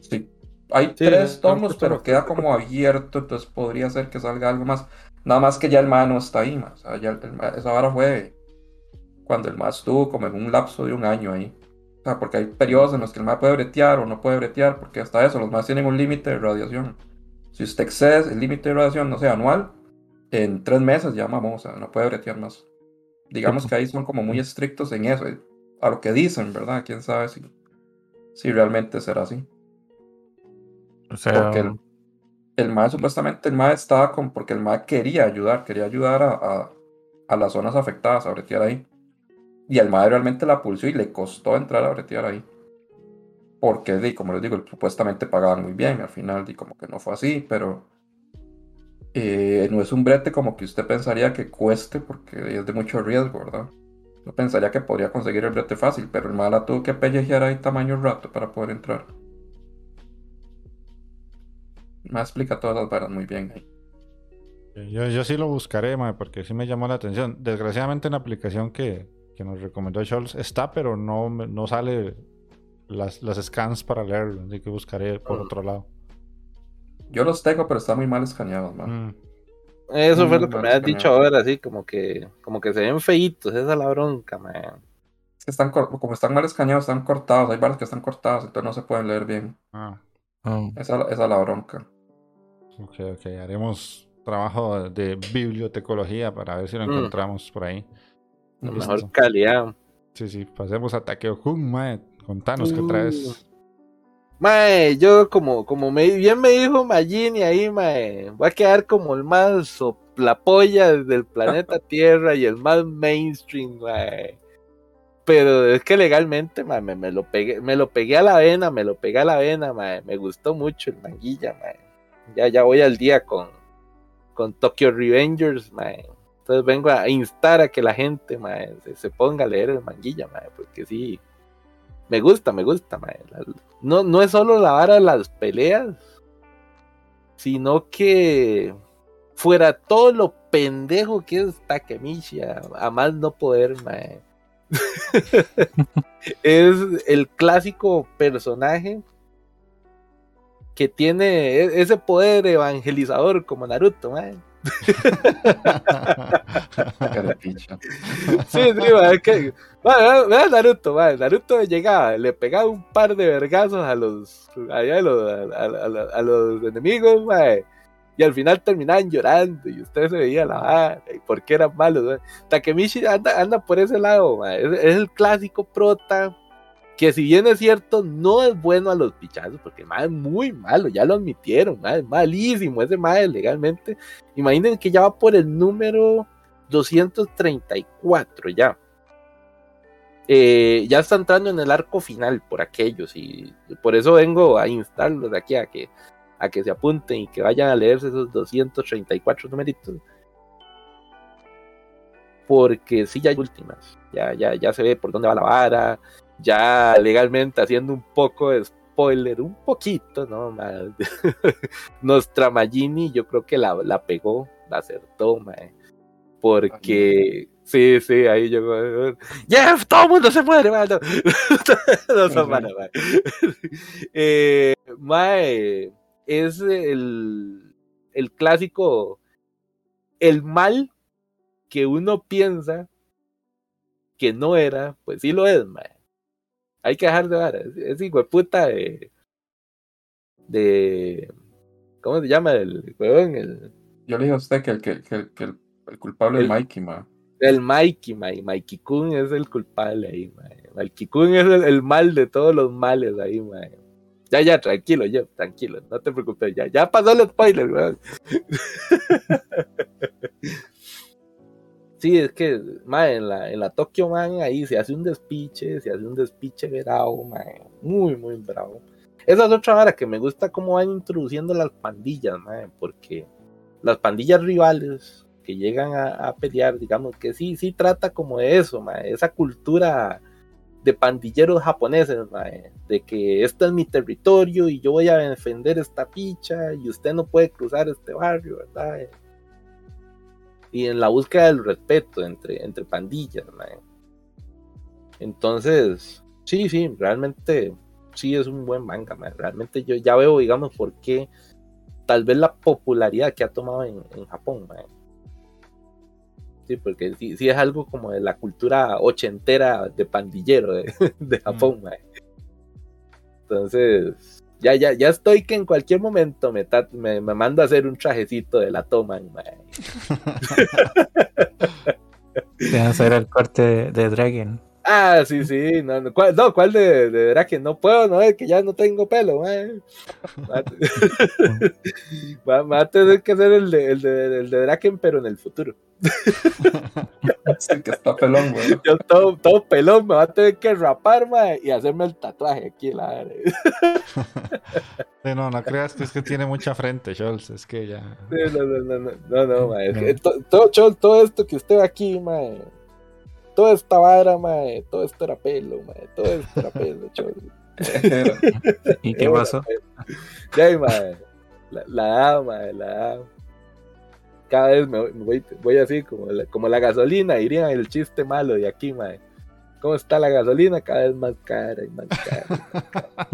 Sí, hay Sí, tres sí, tomos, pero queda como abierto, entonces podría ser que salga algo más. Nada más que ya el MA no está ahí, ma, o sea, ya el- el esa vara fue cuando el MA estuvo como en un lapso de un año ahí. O sea, porque hay periodos en los que el MA puede bretear o no puede bretear, porque hasta eso, los MA tienen un límite de radiación. Si usted excede el límite de radiación, no sé, anual, en tres meses ya mamó, o sea, no puede bretear más. Digamos que ahí son como muy estrictos en eso, a lo que dicen, ¿verdad? Quién sabe si, si realmente será así. O sea, Porque el, el MAE supuestamente el MAE estaba con, porque el MAE quería ayudar, quería ayudar a, a- a las zonas afectadas a bretear ahí. Y el MAE realmente la pulsó y le costó entrar a bretear ahí. Porque, di, como les digo, supuestamente pagaban muy bien, al final di, como que no fue así, pero eh, no es un brete como que usted pensaría que cueste, porque es de mucho riesgo, ¿verdad? Yo pensaría que podría conseguir el brete fácil, pero el MAE la tuvo que pellejear ahí tamaño rato para poder entrar. Me explica todas las varas muy bien ahí. Yo, yo sí lo buscaré, mae, porque sí me llamó la atención. Desgraciadamente en la aplicación que, que nos recomendó Scholz está, pero no, me- no sale las, las scans para leerlo. Así que buscaré por Mm. otro lado. Yo los tengo, pero están muy mal escaneados, man. Mm. Eso fue Mm, lo que me que dicho ahora, así como que, como que se ven feitos, esa es la bronca, man. Es que están, como están mal escaneados, están cortados. Hay varas que están cortadas, entonces no se pueden leer bien. Ah, um, Esa, esa es la bronca. ok, ok. Haremos trabajo de bibliotecología para ver si lo Mm. encontramos por ahí. La mejor calidad. Sí, sí. Pasemos a Takeo Kun, mae. Contanos qué Uh. traes. Mae, yo como, como me, bien me dijo Magini ahí, mae, voy a quedar como el más soplapolla del *laughs* planeta Tierra y el más mainstream, mae. pero es que legalmente mae, me, me lo pegué, me lo pegué a la vena, me lo pegué a la vena, mae, me gustó mucho el manguilla, mae. Ya, ya voy al día con, con Tokyo Revengers, mae. Entonces vengo a instar a que la gente se, ponga a leer el manguilla, mae, porque sí, me gusta, me gusta, No, no es solo la vara de las peleas, sino que fuera todo lo pendejo que es Takemichi, a, más no poder, *laughs* es el clásico personaje que tiene e- ese poder evangelizador como Naruto, mae. Sí, sí, es que. Naruto, llegaba, le pegaba un par de vergazos a los, a los, a, los enemigos, y al final terminaban llorando y usted se veía la vara, y por qué eran malos. ma. Takemichi anda, anda por ese lado, es el clásico prota que si bien es cierto, no es bueno a los pichazos, porque el es muy malo, ya lo admitieron, es malísimo ese mae legalmente. Imaginen que ya va por el número 234 ya. Eh, ya está entrando en el arco final por aquellos y por eso vengo a instarlos aquí a que, a que se apunten y que vayan a leerse esos 234 numeritos. Porque sí, ya hay últimas, ya, ya, ya se ve por dónde va la vara, ya legalmente haciendo un poco de spoiler, un poquito, ¿no? *laughs* Nostra Magini, yo creo que la, la pegó, la acertó, mae. Porque, sí, sí, ahí llegó. ¡Jeff! ¡Todo el mundo se muere, mano! *laughs* no son Ujú. malos, mae. *laughs* Eh, mae, es el, el clásico, el mal que uno piensa que no era, pues sí lo es, mae. Hay que dejar de ver, es, hijo de puta de, de, ¿cómo se llama el huevón? El, Yo le dije a usted que el, que, que- que el, el culpable El- es Mikey, ma. el Mikey, mae. Mikey Kun es el culpable ahí, mae. Mikey Kun es el, el mal de todos los males ahí, mae. Ya, ya, tranquilo, ya, tranquilo, no te preocupes, ya, ya pasó el spoiler, weón. *laughs* Sí, es que, mae, en la, en la Tokyo Man ahí se hace un despiche, se hace un despiche bravo, mae, muy, muy bravo. Esa es otra vara que me gusta cómo van introduciendo las pandillas, mae, porque las pandillas rivales que llegan a, pelear, digamos que sí, sí trata como de eso, mae, esa cultura de pandilleros japoneses, mae, de que este es mi territorio y yo voy a defender esta picha y usted no puede cruzar este barrio, ¿verdad? Y en la búsqueda del respeto entre, entre pandillas, mae. Entonces, sí, sí, realmente sí es un buen manga, mae. realmente yo ya veo, digamos, por qué tal vez la popularidad que ha tomado en, en Japón, mae. Sí, porque sí, sí es algo como de la cultura ochentera de pandillero de, *laughs* de Japón, mae. Entonces, ya, ya, ya estoy que en cualquier momento me, me, me mando a hacer un trajecito de la toma, mae. *laughs* Deben hacer el corte de, de Dragon. Ah, sí, sí, no, no, ¿cuál, no, ¿cuál de, de que no puedo, no, es que ya no tengo pelo, *laughs* va- va a tener que hacer el de, el de, el de Draken, pero en el futuro. *laughs* Que está pelón, güey. Yo todo, todo pelón, me va a tener que rapar, mae, y hacerme el tatuaje aquí, la verdad. *laughs* Sí, no, no creas que es que tiene mucha frente, Scholz. Es que ya. Sí, No, no, no, no, no, no, mae, todo, todo, todo esto que usted ve aquí, mae, toda esta vara, mae, todo esto era pelo, mae, todo esto era pelo. *laughs* Era- ¿Y qué pasó? Ya, mae, la, la mae, la da. Cada vez me voy, voy, así, como la, como la gasolina, dirían el chiste malo de aquí, mae. ¿Cómo está la gasolina? Cada vez más cara y más cara. y más cara.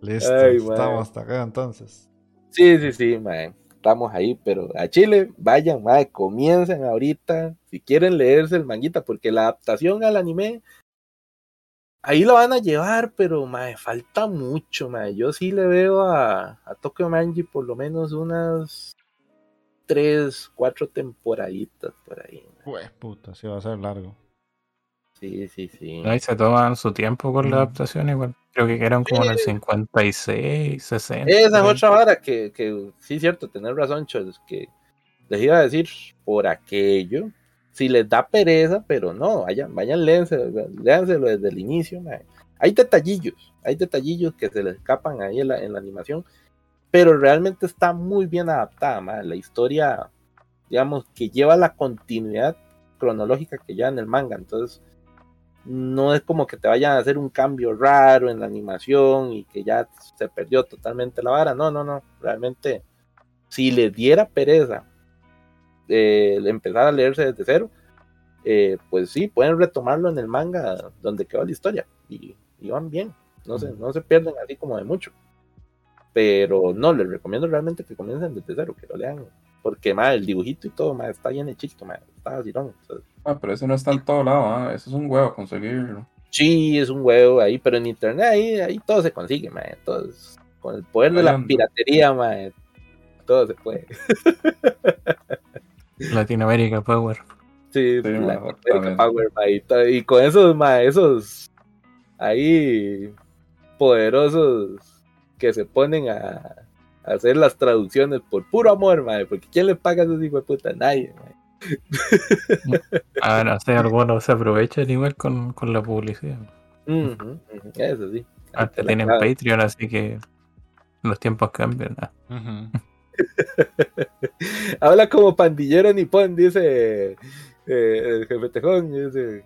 Listo, Ay, estamos hasta acá entonces. Sí, sí, sí, mae. Estamos ahí, pero a Chile, vayan, mae, comiencen ahorita. Si quieren leerse el manguita, porque la adaptación al anime, ahí lo van a llevar, pero mae, falta mucho, mae. Yo sí le veo a, a Tokyo Manji por lo menos unas tres, cuatro temporaditas por ahí. Jue puta, sí va a ser largo. Sí, sí, sí. Ahí se toman su tiempo con la Mm. adaptación igual. Creo que eran como en el 56, 60. Esa es otra vara que, que sí, cierto, tener razón, Chos, que les iba a decir por aquello, si les da pereza, pero no, vayan, vayan, léenselo, léanselo desde el inicio. Hay detallillos, hay detallillos que se les escapan ahí en la, en la animación, pero realmente está muy bien adaptada. La historia, digamos, que lleva la continuidad cronológica que lleva en el manga, entonces no es como que te vayan a hacer un cambio raro en la animación y que ya se perdió totalmente la vara, no, no, no, realmente si les diera pereza eh, empezar a leerse desde cero, eh, pues sí, pueden retomarlo en el manga donde quedó la historia y, y van bien, no se, no se pierden así como de mucho. Pero no, les recomiendo realmente que comiencen desde cero, que lo lean, porque más el dibujito y todo más está bien hechito, más está vacilón. entonces, Ah, pero ese no está en todo lado, ah, Ese es un huevo conseguirlo. Sí, es un huevo ahí, pero en internet ahí, ahí todo se consigue. Entonces, con el poder de la piratería, mae, todo se puede. *laughs* Latinoamérica Power. Sí, Sí, la mae, América exactamente. Power, y, con esos, mae, esos ahí poderosos que se ponen a, a hacer las traducciones por puro amor, mae, porque ¿quién le paga a esos hijos de puta? Nadie, mae. *laughs* Ah, no sé, algunos se aprovechan igual con, con la publicidad. Eso sí. Hasta tienen. Patreon, así que los tiempos cambian. ah. Ujú. *laughs* *laughs* Habla como pandillero nipón, dice eh, el jefe tejón, dice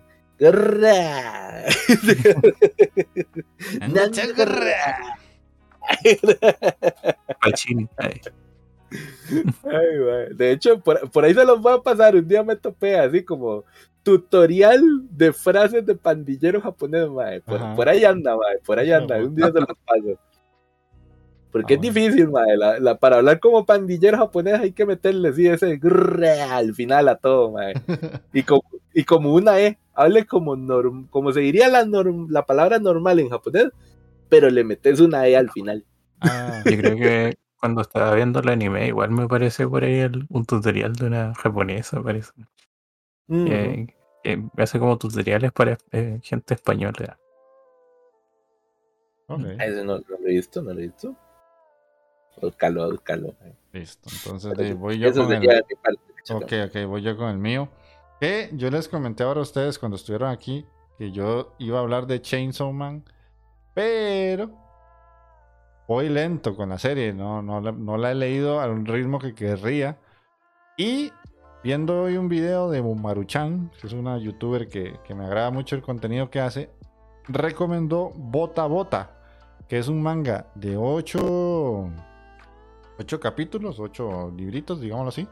mae. *laughs* De hecho, por, por ahí se los voy a pasar. Un día me topé así como tutorial de frases de pandillero japonés, mae. Por, ahí anda, mae. Por ahí anda. Un día se los paso. Porque Ah, es difícil, mae. La, la- para hablar como pandillero japonés hay que meterle sí, ese grrr al final a todo, mae. *laughs* Y como, y como una E, hable como norm, como se diría la, norm- la palabra normal en japonés, pero le metes una E al final. Ah, Yo creo que cuando estaba viendo el anime, igual me parece por ahí el- un tutorial de una japonesa, parece. Que hace como tutoriales para eh, gente española. ok. Ah, Ese no, no lo he visto, no lo he visto. Búscalo, búscalo. Listo. Entonces de- voy yo Eso con el. Ok, ok, voy yo con el mío. Que yo les comenté ahora a ustedes cuando estuvieron aquí que yo iba a hablar de Chainsaw Man, pero voy lento con la serie, no, no, la, no la he leído al ritmo que querría. Y viendo hoy un video de Maruchan, que es una youtuber que, que me agrada mucho el contenido que hace, recomendó Bota Bota, que es un manga de 8 ocho capítulos, ocho libritos, digámoslo así,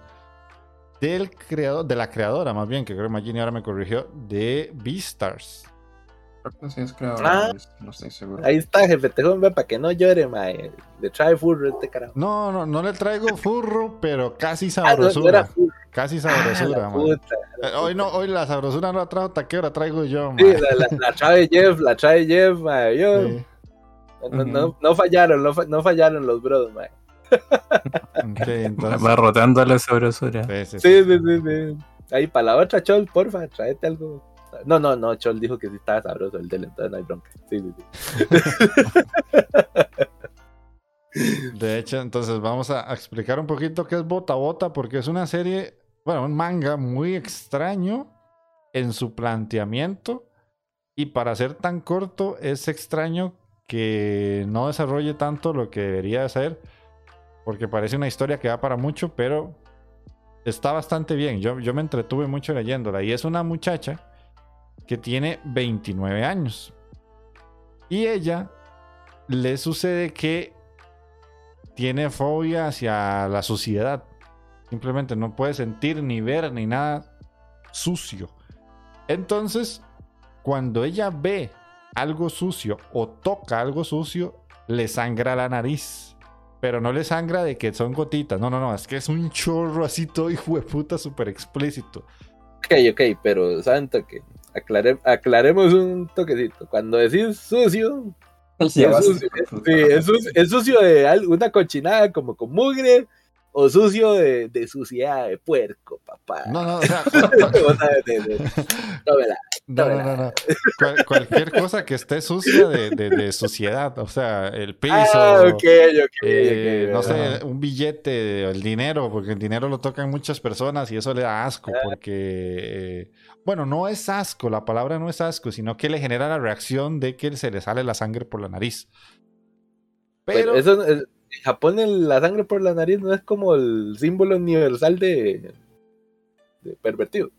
del creador, de la creadora más bien, que creo que Magini ahora me corrigió, de Beastars. Creo que sí es creador, Ah. no estoy seguro. Ahí está, jefe tejón, ve, para que no llore, mae. Le trae furro este carajo. No, no, no le traigo *laughs* furro, pero casi Ah, no, no sabrosura. Casi Ah, sabrosura, puta. Eh, Hoy no, hoy la sabrosura no la trajo Taqueo, la traigo yo, Sí, man. la, la, la trae Jeff, la trae Jeff, mae. Yo, Sí. no, no, no fallaron, no, fa- no fallaron los bros, mae. *laughs* Entonces. va rotando la sabrosura. sí, sí, Sí, sí. sí, sí, sí. Ahí, para la otra, Chol, porfa, tráete algo. No, no, no, Chol dijo que sí estaba sabroso el del, entonces no hay bronca. Sí, sí, sí. *laughs* De hecho, entonces vamos a explicar un poquito qué es Bota Bota, porque es una serie, bueno, un manga muy extraño en su planteamiento. Y para ser tan corto, es extraño que no desarrolle tanto lo que debería de ser, porque parece una historia que va para mucho, pero está bastante bien. Yo, yo me entretuve mucho leyéndola. Y es una muchacha que tiene 29 años. Y ella le sucede que tiene fobia hacia la suciedad. Simplemente no puede sentir ni ver ni nada sucio. Entonces, cuando ella ve algo sucio o toca algo sucio, le sangra la nariz. Pero no le sangra de que son gotitas. No, no, no. Es que es un chorro así todo hijo de puta súper explícito. Ok, ok, pero saben toque. Aclare- aclaremos un toquecito. Cuando decís sucio, Sí, es sucio, sí, es sucio, es sucio de una cochinada como con mugre, o sucio de, de suciedad, de puerco, papá. No, no, o sea, *laughs* tómela. no, no, no, no. Cual- cualquier cosa que esté sucia de, de- de suciedad, o sea, el piso, Ah, ok, ok, eh, no sé, un billete, el dinero, porque el dinero lo tocan muchas personas y eso le da asco, Ah. porque, eh, bueno, no es asco, la palabra no es asco, sino que le genera la reacción de que se le sale la sangre por la nariz. Pero, Pero eso, es- en Japón el- la sangre por la nariz no es como el símbolo universal de, de pervertido.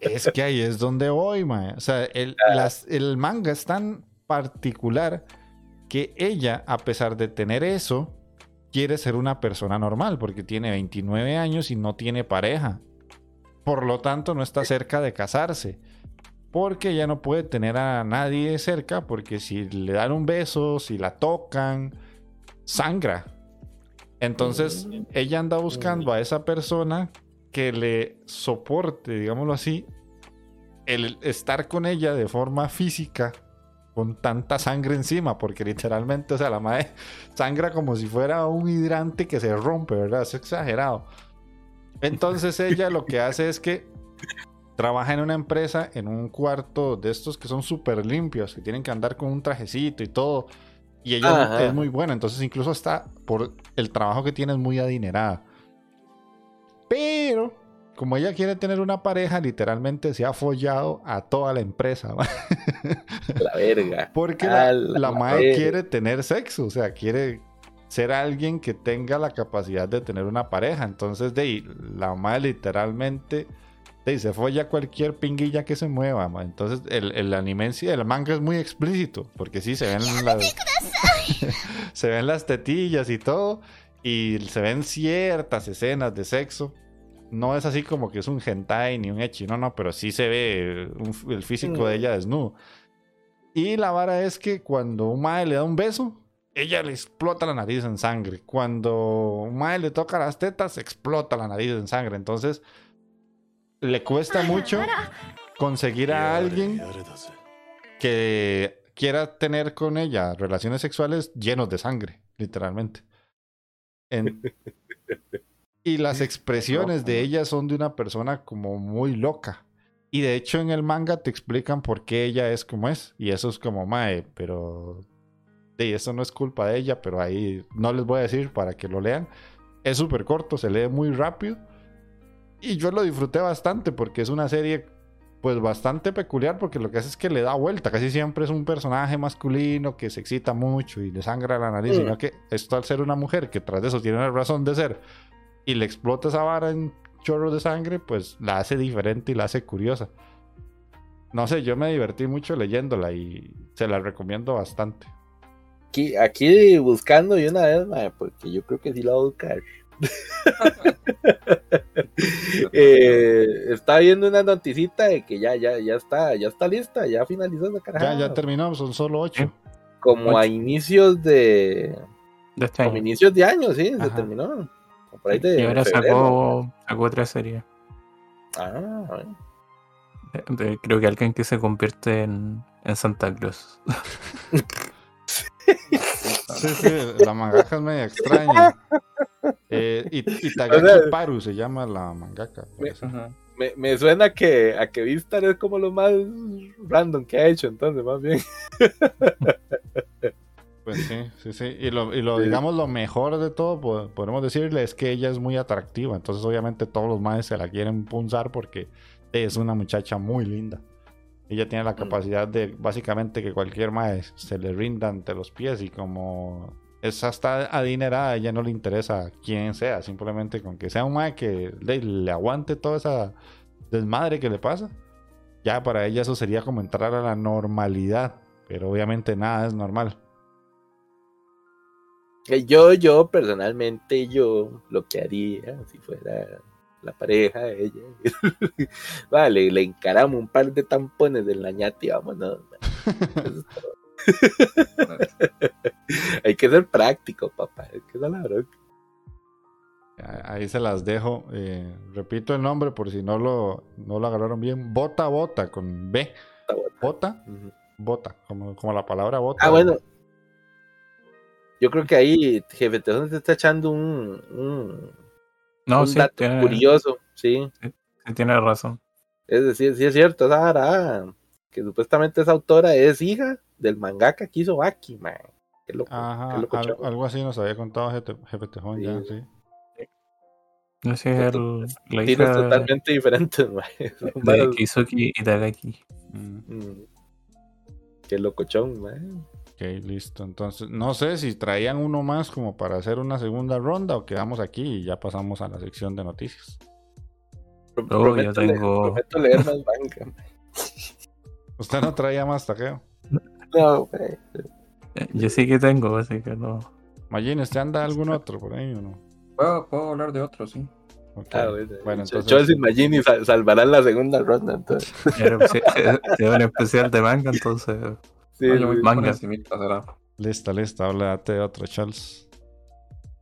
Es que ahí es donde voy, mae. O sea, el, Ah. las- el manga es tan particular que ella, a pesar de tener eso, quiere ser una persona normal porque tiene 29 años y no tiene pareja. Por lo tanto, no está cerca de casarse. Porque ella no puede tener a nadie cerca porque si le dan un beso, si la tocan, sangra. Entonces, Mm. ella anda buscando a esa persona que le soporte, digámoslo así, el estar con ella de forma física con tanta sangre encima, porque literalmente, o sea, la madre sangra como si fuera un hidrante que se rompe, ¿verdad? Es exagerado. Entonces ella lo que hace es que trabaja en una empresa, en un cuarto de estos que son súper limpios, que tienen que andar con un trajecito y todo. Y ella Ajá. es muy buena, entonces incluso está por el trabajo que tiene es muy adinerada. Pero, como ella quiere tener una pareja, literalmente se ha follado a toda la empresa. *laughs* La verga. Porque la, la verga. quiere tener sexo, o sea, quiere ser alguien que tenga la capacidad de tener una pareja. Entonces, de ahí, la mae literalmente de ahí, se folla cualquier pinguilla que se mueva. ma. Entonces, el, el anime en sí, el manga es muy explícito, porque sí se ven las, *laughs* se ven las tetillas y todo, y se ven ciertas escenas de sexo. No es así como que es un hentai ni un echi, no, no, pero sí se ve un- el físico de Mm. ella desnudo. Y la vara es que cuando un mae le da un beso, ella le explota la nariz en sangre. Cuando un mae le toca las tetas, explota la nariz en sangre. Entonces, le cuesta mucho conseguir a alguien que quiera tener con ella relaciones sexuales llenos de sangre, literalmente. En- *laughs* Y las expresiones de ella son de una persona como muy loca. Y de hecho en el manga te explican por qué ella es como es. Y eso es como mae, pero... Sí, eso no es culpa de ella, pero ahí no les voy a decir para que lo lean. Es súper corto, se lee muy rápido. Y yo lo disfruté bastante porque es una serie pues bastante peculiar porque lo que hace es que le da vuelta. Casi siempre es un personaje masculino que se excita mucho y le sangra la nariz. Mm. Sino que esto al ser una mujer que tras de eso tiene una razón de ser y le explota esa vara en chorros de sangre, pues la hace diferente y la hace curiosa. No sé, yo me divertí mucho leyéndola y se la recomiendo bastante. Aquí, aquí buscando y una vez, porque yo creo que sí la voy a buscar. *laughs* Eh, está viendo una noticita de que ya, ya, ya está, ya está lista, ya finalizó esa Ya, carajada. ya terminó, son solo ocho. Como a inicios de, de este como año. inicios de año, sí, se terminó. Por ahí de Y ahora sacó, sacó otra serie. Ah, bueno. De- de- creo que alguien que se convierte en, en Santa Claus. *laughs* Sí, sí, la mangaka es media extraña. Eh, y, Itagaki *laughs* O sea- Paru se llama la mangaka. Ujú. me, me suena que a que Vistar es como lo más random que ha hecho, entonces, más bien. *laughs* Pues sí, sí, sí. Y lo, y lo Sí. digamos, lo mejor de todo, po- podemos decirle, es que ella es muy atractiva. Entonces, obviamente, todos los maes se la quieren punzar porque es una muchacha muy linda. Ella tiene la capacidad de, básicamente, que cualquier mae se le rinda ante los pies. Y como es hasta adinerada, a ella no le interesa quién sea. Simplemente con que sea un mae que le, le aguante toda esa desmadre que le pasa. Ya para ella eso sería como entrar a la normalidad. Pero obviamente nada es normal. Eh, Yo, yo, personalmente, yo lo que haría si fuera la pareja de ella, *laughs* vale, le encaramos un par de tampones del lañate y vámonos. *laughs* Hay que ser práctico, papá. Es que es la. Ah, Ahí se las dejo. Eh, repito el nombre por si no lo, no lo agarraron bien. Bota Bota con B. Bota, Bota. Como, como la palabra bota. Ah, bueno. Yo creo que ahí Jefe Tejón te está echando un, un, No, un sí, dato tiene, curioso, sí. sí tiene razón. Es decir, sí es cierto, esa vara, que supuestamente esa autora es hija del mangaka que hizo Baki, man. Qué loco, Ajá, qué loco, al- chavo. algo así nos había contado Jefe Jefe Tejón ya, Sí. sí. Ese es el, totalmente diferentes, *laughs* man. De Kizuki Itagaki. Mm, Mm. Qué locochón, man. ok, listo. Entonces, no sé si traían uno más como para hacer una segunda ronda o quedamos aquí y ya pasamos a la sección de noticias. Oh, yo prometo leer- tengo- prometo leer más manga. Usted no traía más taqueo. No. Eh, Yo sí que tengo, así que no. Magín, ¿usted anda algún otro por ahí o no? Puedo, puedo hablar de otro, sí. Ok. Ah, bueno. Bueno, entonces- Chelsea y Magini sal- salvarán la segunda ronda, entonces. Era si- si era un especial de manga, entonces. Sí, Oye, manga. Lista, lista, háblate de otro, Charles.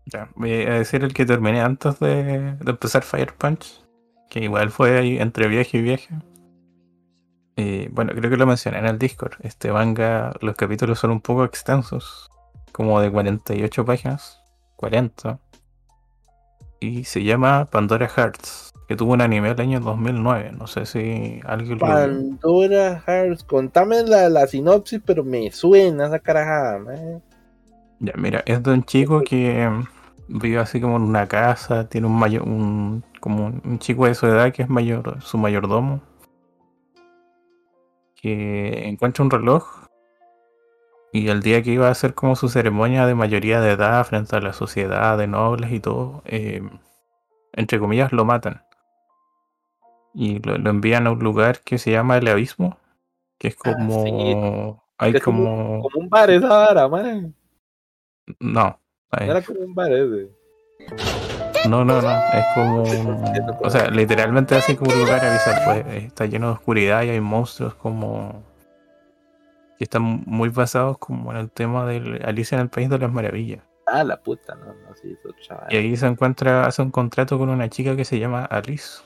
Ya, voy a decir el que terminé antes de, de empezar Fire Punch. Que igual fue ahí entre viaje y viaje. Y bueno, creo que lo mencioné en el Discord. Este manga, los capítulos son un poco extensos. Como de 48 páginas. 40. Y se llama Pandora Hearts. Que tuvo un anime el año 2009. No sé si alguien lo. Pandora Hearts. Contame la, la sinopsis, pero me suena esa carajada, man. Ya, mira, es de un chico que vive así como en una casa, tiene un mayor, un, como un, un chico de su edad que es mayor, su mayordomo, que encuentra un reloj y el día que iba a hacer como su ceremonia de mayoría de edad frente a la sociedad de nobles y todo, eh, entre comillas lo matan y lo, lo envían a un lugar que se llama el abismo, que es Ah, como... sí. Hay Es como- como... Un bar esa vara, man. No. Era como un bar ese. No, no, no, *laughs* es como... O sea, literalmente así como un lugar avisar, pues está lleno de oscuridad y hay monstruos como... que están muy basados como en el tema de Alicia en el País de las Maravillas. Ah, la puta, no, no, sí, eso chaval. Y ahí se encuentra, hace un contrato con una chica que se llama Alice,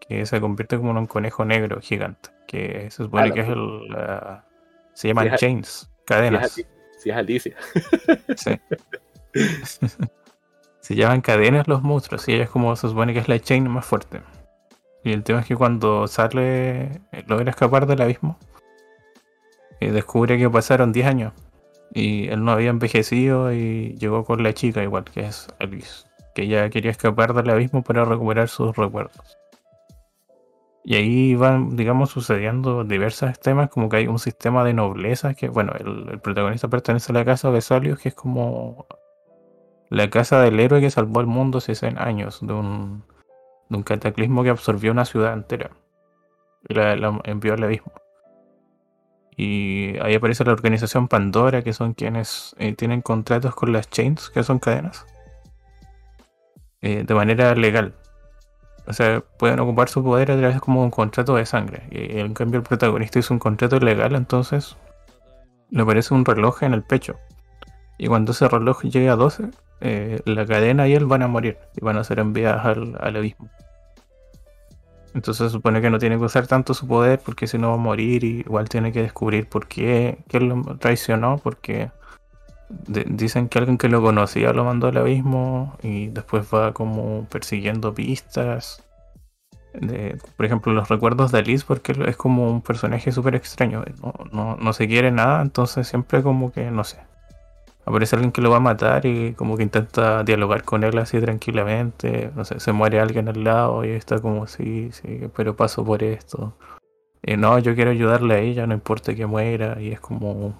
que se convierte como en un conejo negro gigante, que se supone Ah, la que es el... la- se es- chains, Si es, cadenas. Si es Alicia. Sí. *laughs* se llaman cadenas los monstruos y ella es como se supone que es la chain más fuerte. Y el tema es que cuando sale, logra escapar del abismo, eh, descubre que pasaron 10 años y él no había envejecido y llegó con la chica igual que es Alice, que ella quería escapar del abismo para recuperar sus recuerdos. Y ahí van, digamos, sucediendo diversos temas, como que hay un sistema de nobleza, que, bueno, el, protagonista pertenece a la casa de Salius, que es como la casa del héroe que salvó al mundo hace 100 años de un, de un cataclismo que absorbió una ciudad entera y la, envió al abismo. Y ahí aparece la organización Pandora, que son quienes eh, tienen contratos con las chains, que son cadenas, eh, de manera legal. O sea, pueden ocupar su poder a través como un contrato de sangre. Y en cambio el protagonista hizo un contrato ilegal, entonces le aparece un reloj en el pecho. Y cuando ese reloj llegue a 12, eh, la cadena y él van a morir y van a ser enviadas al, abismo. Entonces se supone que no tiene que usar tanto su poder porque si no va a morir y igual tiene que descubrir por qué, qué lo traicionó, porque dicen que alguien que lo conocía lo mandó al abismo y después va como persiguiendo pistas. Por ejemplo, los recuerdos de Alice, porque es como un personaje súper extraño, no, no, no se quiere nada, entonces siempre como que, no sé, aparece alguien que lo va a matar y como que intenta dialogar con él así tranquilamente, no sé, se muere alguien al lado y está como, sí, sí, pero paso por esto. Y no, yo quiero ayudarle a ella, no importa que muera, y es como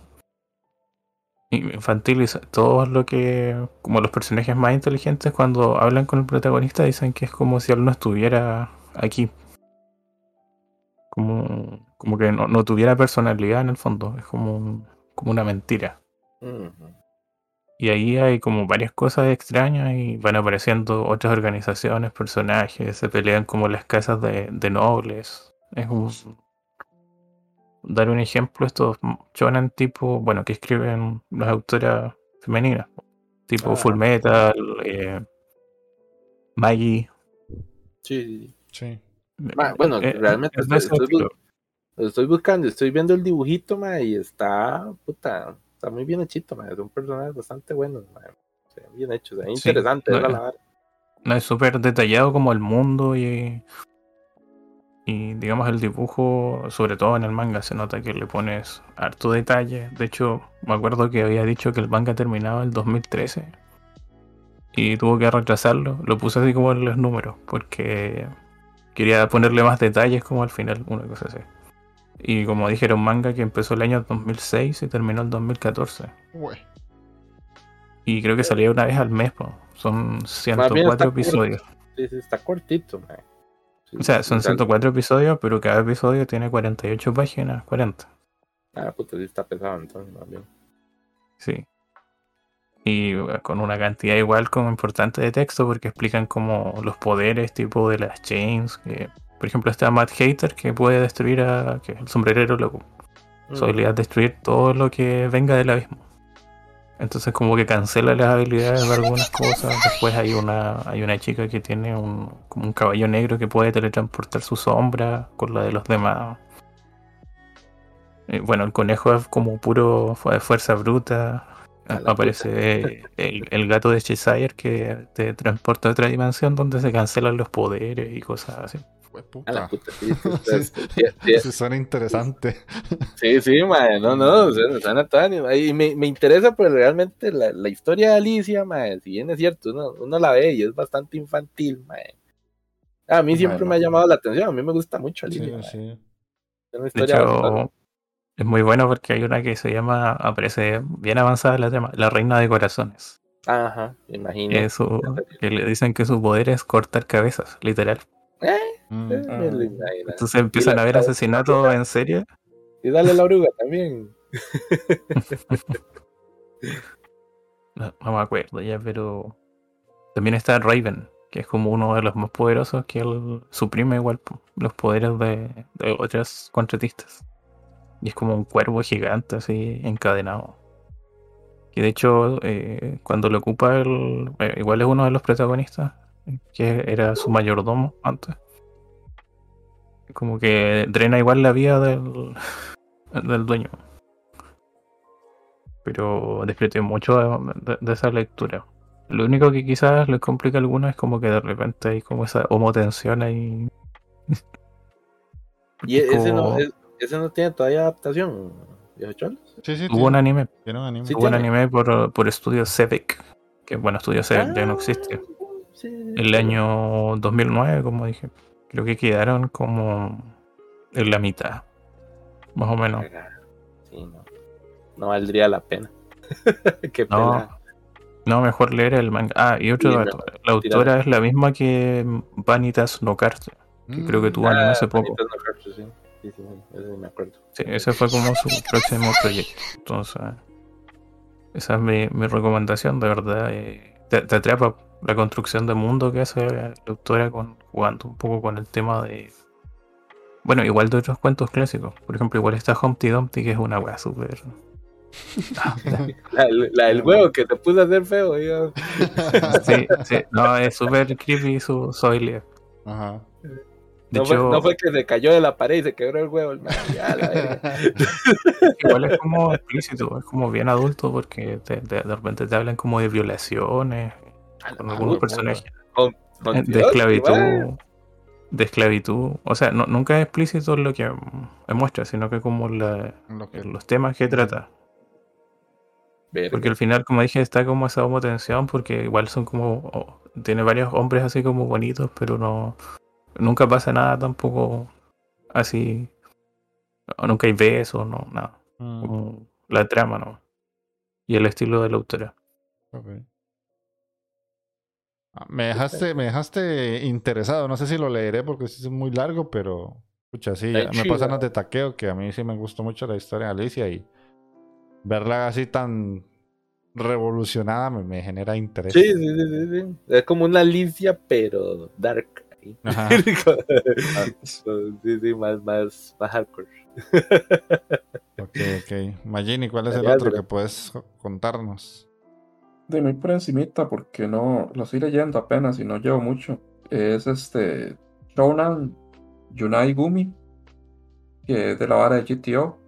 infantil y todo lo que como los personajes más inteligentes cuando hablan con el protagonista dicen que es como si él no estuviera aquí como como que no, no tuviera personalidad en el fondo es como como una mentira Ujú. Y ahí hay como varias cosas extrañas y van apareciendo otras organizaciones personajes se pelean como las casas de, de nobles es un dar un ejemplo, estos shonen tipo, bueno, que escriben las autoras femeninas, tipo Ah. Full Metal, eh, Maggie. Sí, sí. Ma, bueno, Eh, realmente es estoy buscando, estoy viendo el dibujito, ma, y está, puta, está muy bien hechito, mae. Son personajes bastante buenos, mae. O sea, bien hechos, es Sí, interesante, no, la. No es súper detallado como el mundo y. Y digamos el dibujo, sobre todo en el manga, se nota que le pones harto detalle. De hecho, me acuerdo que había dicho que el manga terminaba el 2013 y tuvo que retrasarlo. Lo puse así como en los números porque quería ponerle más detalles como al final, una cosa así. Y como dije, era un manga que empezó el año 2006 y terminó el 2014. Güey. Y creo que salía una vez al mes, po. son Más bien está 104 corto. episodios. Sí, sí, está cortito. Sí, O sea, son sí, 104 episodios, pero cada episodio tiene 48 páginas, 40. Ah, puta, sí está pesado entonces, más bien. Sí. Y con una cantidad igual como importante de texto, porque explican como los poderes tipo de las chains. Que, por ejemplo, está Matt Hater que puede destruir a. que es el sombrerero loco. Mm. Su habilidad es destruir todo lo que venga del abismo. Entonces como que cancela las habilidades de algunas cosas. Después hay una, hay una chica que tiene un, como un caballo negro que puede teletransportar su sombra con la de los demás. Eh, bueno, el conejo es como puro fu- fuerza bruta. Aparece *laughs* el, el gato de Cheshire que te transporta a otra dimensión donde se cancelan los poderes y cosas así. Güey, A la puta. puta, *laughs* sí, sí, Sí, sí, sí, sí, Eso suena interesante. Sí, sí, mae, no, no, suena, suena anima- Y me, me interesa, pues realmente la, la historia de Alicia, mae, si bien es cierto, uno, uno la ve y es bastante infantil, mae. A mí siempre Bueno. me ha llamado la atención, a mí me gusta mucho Sí, Alicia, mae. sí. Es una De historia bastante- es muy bueno porque hay una que se llama, aparece bien avanzada la tema, la reina de corazones. Ajá, imagino. Que le dicen que su poder es cortar cabezas, literal. Mm. Eh, imagino. Entonces empiezan a ver asesinatos en serie. Y dale la oruga también. *laughs* No, no me acuerdo ya, pero también está Raven, que es como uno de los más poderosos que él suprime igual los poderes de, de otras contratistas. Y es como un cuervo gigante así encadenado. Y de hecho, eh, cuando lo ocupa el. eh, igual es uno de los protagonistas, que era su mayordomo antes. Como que drena igual la vida del, del dueño. Pero disfruté mucho de, de- de esa lectura. Lo único que quizás les complica a algunos es como que de repente hay como esa homotensión ahí. *laughs* Y ese no, es- ese no tiene todavía adaptación. Sí, sí. Hubo tiene- un anime, tiene un anime. Sí, hubo un anime por, por Estudio Sevic, que bueno, Estudio Sevic ya no existe. Ah, sí. El año 2009, como dije. Creo que quedaron como en la mitad, más o menos. Sí, no. No valdría la pena. *laughs* Qué No, pena. no, mejor leer el manga. Ah, y otro Sí, dato. La autora es la misma que Vanitas no Carte, que creo que tuvo anime hace poco. Bonitas no Carter, sí. Sí, sí, sí, ese sí me acuerdo. Sí, ese fue como su próximo proyecto. Entonces, esa es mi, mi recomendación, de verdad. eh, te, te atrapa la construcción de mundo que hace la autora con, jugando un poco con el tema de. Bueno, igual de otros cuentos clásicos. Por ejemplo, igual está Humpty Dumpty, que es una weá súper. La, la del *laughs* huevo que te puso a hacer feo, yo. sí, sí, no, es súper creepy su, su habilidad. Ajá. De no, hecho, fue, no fue que se cayó de la pared y se quebró el huevo. el man, ya, *laughs* igual es como explícito, es como bien adulto porque te- te- de repente te hablan como de violaciones con algunos personajes. Con Eh, de Dios, esclavitud. igual. De esclavitud. O sea, no, nunca es explícito lo que muestra, sino que como la- Lo que- los temas que trata. Porque al final, como dije, está como esa homotensión, porque igual son como. oh, tiene varios hombres así como bonitos, pero no. Nunca pasa nada tampoco así. o nunca hay besos, no, nada. Mm, Como la trama, ¿no? Y el estilo de la autora. ok. Ah, Me dejaste, me dejaste interesado. No sé si lo leeré porque es muy largo, pero escucha, sí, me chido. pasan las de taqueo que a mí sí me gustó mucho la historia de Alicia y verla así tan revolucionada me, me genera interés. Sí, sí, sí, sí, sí. Es como una Alicia, pero dark. Ajá. *laughs* sí, sí, más, más, más hardcore. Ok, ok. Magini, ¿cuál es el otro que puedes contarnos? De muy por encimita, porque no lo estoy leyendo apenas y no llevo mucho. Es este Shonan Yunai Gumi, que es de la vara de GTO.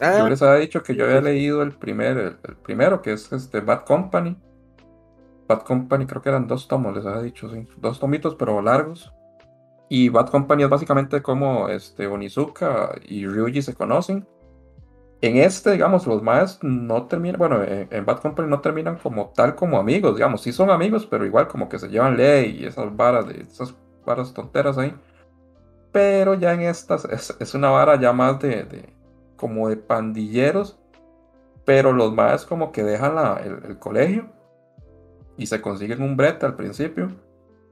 Ah, Yo les había dicho que yo había leído el, primer, el, el primero, que es este Bad Company. Bad Company creo que eran dos tomos, les había dicho, sí. Dos tomitos, pero largos. Y Bad Company es básicamente como este, Onizuka y Ryuji se conocen. En este, digamos, los maes no terminan, bueno, en, en Bad Company no terminan como tal como amigos, digamos, sí son amigos, pero igual como que se llevan ley y esas varas de esas varas tonteras ahí. Pero ya en estas es, es una vara ya más de, de- como de pandilleros, pero los maes como que dejan la- el, el colegio y se consiguen un brete al principio